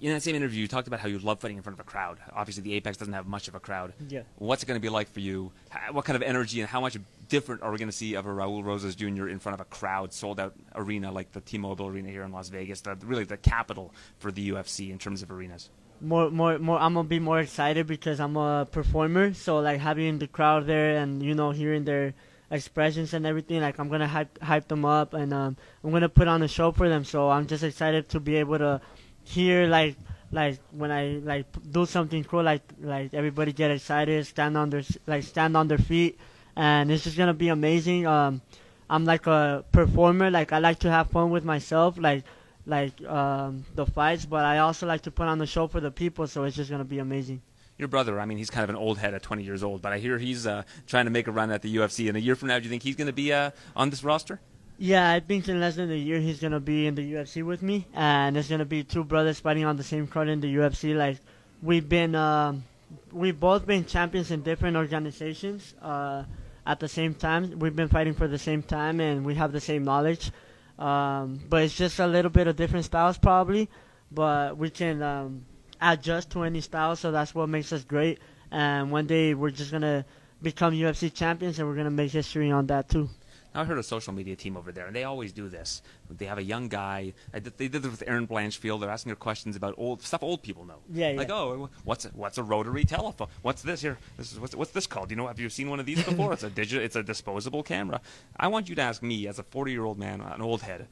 in that same interview, you talked about how you love fighting in front of a crowd. Obviously, the Apex doesn't have much of a crowd. Yeah. What's it going to be like for you? What kind of energy and how much different are we going to see of a Raul Rosas Jr. in front of a crowd, sold out arena like the T-Mobile Arena here in Las Vegas, the, really the capital for the UFC in terms of arenas? More more more i'm gonna be more excited because i'm a performer. So like having the crowd there and you know hearing their expressions and everything like i'm gonna hype hype them up and um i'm gonna put on a show for them. So i'm just excited to be able to hear like like when i like do something cool like like everybody get excited stand on their like stand on their feet. And it's just gonna be amazing. Um i'm like a performer. Like i like to have fun with myself. Like like um, the fights, but I also like to put on the show for the people, so it's just gonna be amazing. Your brother, I mean, he's kind of an old head at 20 years old, but I hear he's uh, trying to make a run at the UFC. And a year from now, do you think he's going to be uh, on this roster? Yeah, I think in less than a year he's gonna be in the UFC with me, and it's gonna be two brothers fighting on the same card in the UFC. Like we've been, um, we've both been champions in different organizations uh, at the same time. We've been fighting for the same time, and we have the same knowledge. Um, but it's just a little bit of different styles, probably. But we can um, adjust to any style, so that's what makes us great. And one day we're just gonna become UFC champions, and we're gonna make history on that too. Now, I heard a social media team over there, and they always do this. They have a young guy. Uh, did- They did it with Erin Blanchfield. They're asking her questions about old stuff old people know. Yeah, Like, yeah. oh, what's a, what's a rotary telephone? What's this here? This is what's, what's this called? You know, have you seen one of these before? it's a digital. It's a disposable camera. I want you to ask me, as a 40 year old man, an old head,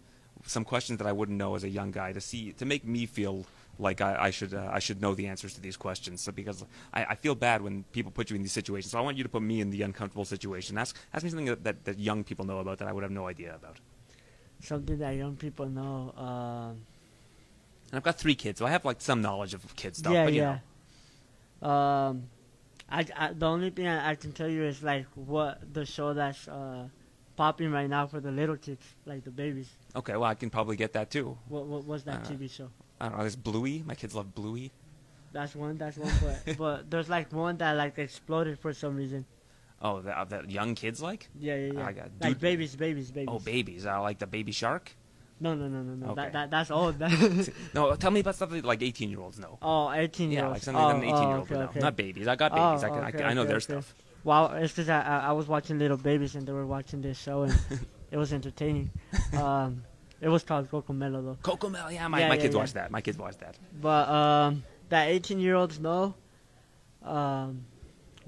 some questions that I wouldn't know as a young guy to see to make me feel like I, I should uh, I should know the answers to these questions. So because I, I feel bad when people put you in these situations. So I want you to put me in the uncomfortable situation. Ask ask me something that, that, that young people know about that I would have no idea about. Something that young people know. Um, And I've got three kids, so I have like some knowledge of kid stuff. yeah, but, you yeah. know. Um, I, I the only thing I, I can tell you is like what the show that's uh, popping right now for the little kids, like the babies. Okay, well I can probably get that too. What what was that Uh, TV show? I don't know. There's Bluey. My kids love Bluey. That's one. That's one. But but there's like one that like exploded for some reason. Oh, that, that young kids like? Yeah, yeah, yeah. I got- like babies, babies, babies. Oh, babies. I like the baby shark. No, no, no, no, no. Okay. That, that that's old. No, tell me about stuff that like 18 year olds know. oh, 18 year Yeah, olds. like something that an 18 oh, year old okay, know. okay. Not babies. I got babies. I, Oh, can, I, okay, can- I know their stuff. Well, it's because I, I I was watching Little Babies and they were watching this show and it was entertaining. Um, it was called Cocomelon though. Coco yeah, my, Yeah, my yeah, kids yeah. watch that. My kids watch that. But um, that 18 year olds know. Um,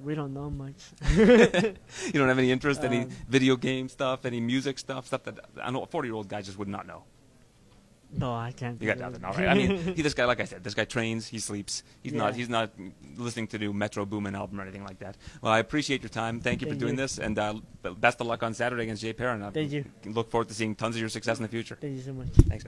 we don't know much. You don't have any interest, in any Um, video game stuff, any music stuff, stuff that I know a 40 year old guy just would not know. No, I can't. You got nothing, that. all right. I mean, he, this guy, like I said, this guy trains, he sleeps. He's not, he's not listening to new Metro Boomin album or anything like that. Well, I appreciate your time. Thank you for doing you. this, and uh, best of luck on Saturday against Jay Perrin. I Thank you. Look forward to seeing tons of your success in the future. Thank you so much. Thanks.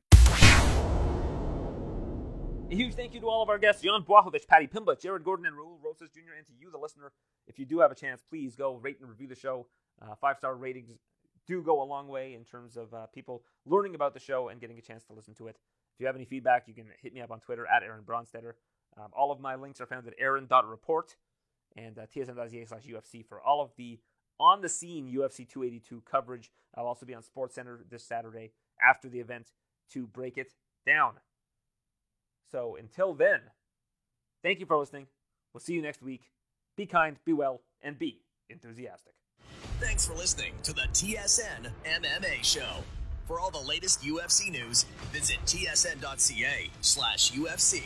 A huge thank you to all of our guests, Jan Błachowicz, Paddy Pimba, Jared Gordon, and Raul Rosas Jr., and to you, the listener. If you do have a chance, please go rate and review the show. Uh, Five star ratings do go a long way in terms of uh, people learning about the show and getting a chance to listen to it. If you have any feedback, you can hit me up on Twitter at Aaron Bronsteter. Um, all of my links are found at aaron.report and uh, tsn.ca slash UFC for all of the on the scene UFC 282 coverage. I'll also be on SportsCenter this Saturday after the event to break it down. So until then, thank you for listening. We'll see you next week. Be kind, be well, and be enthusiastic. Thanks for listening to the TSN MMA Show. For all the latest UFC news, visit tsn.ca slash UFC.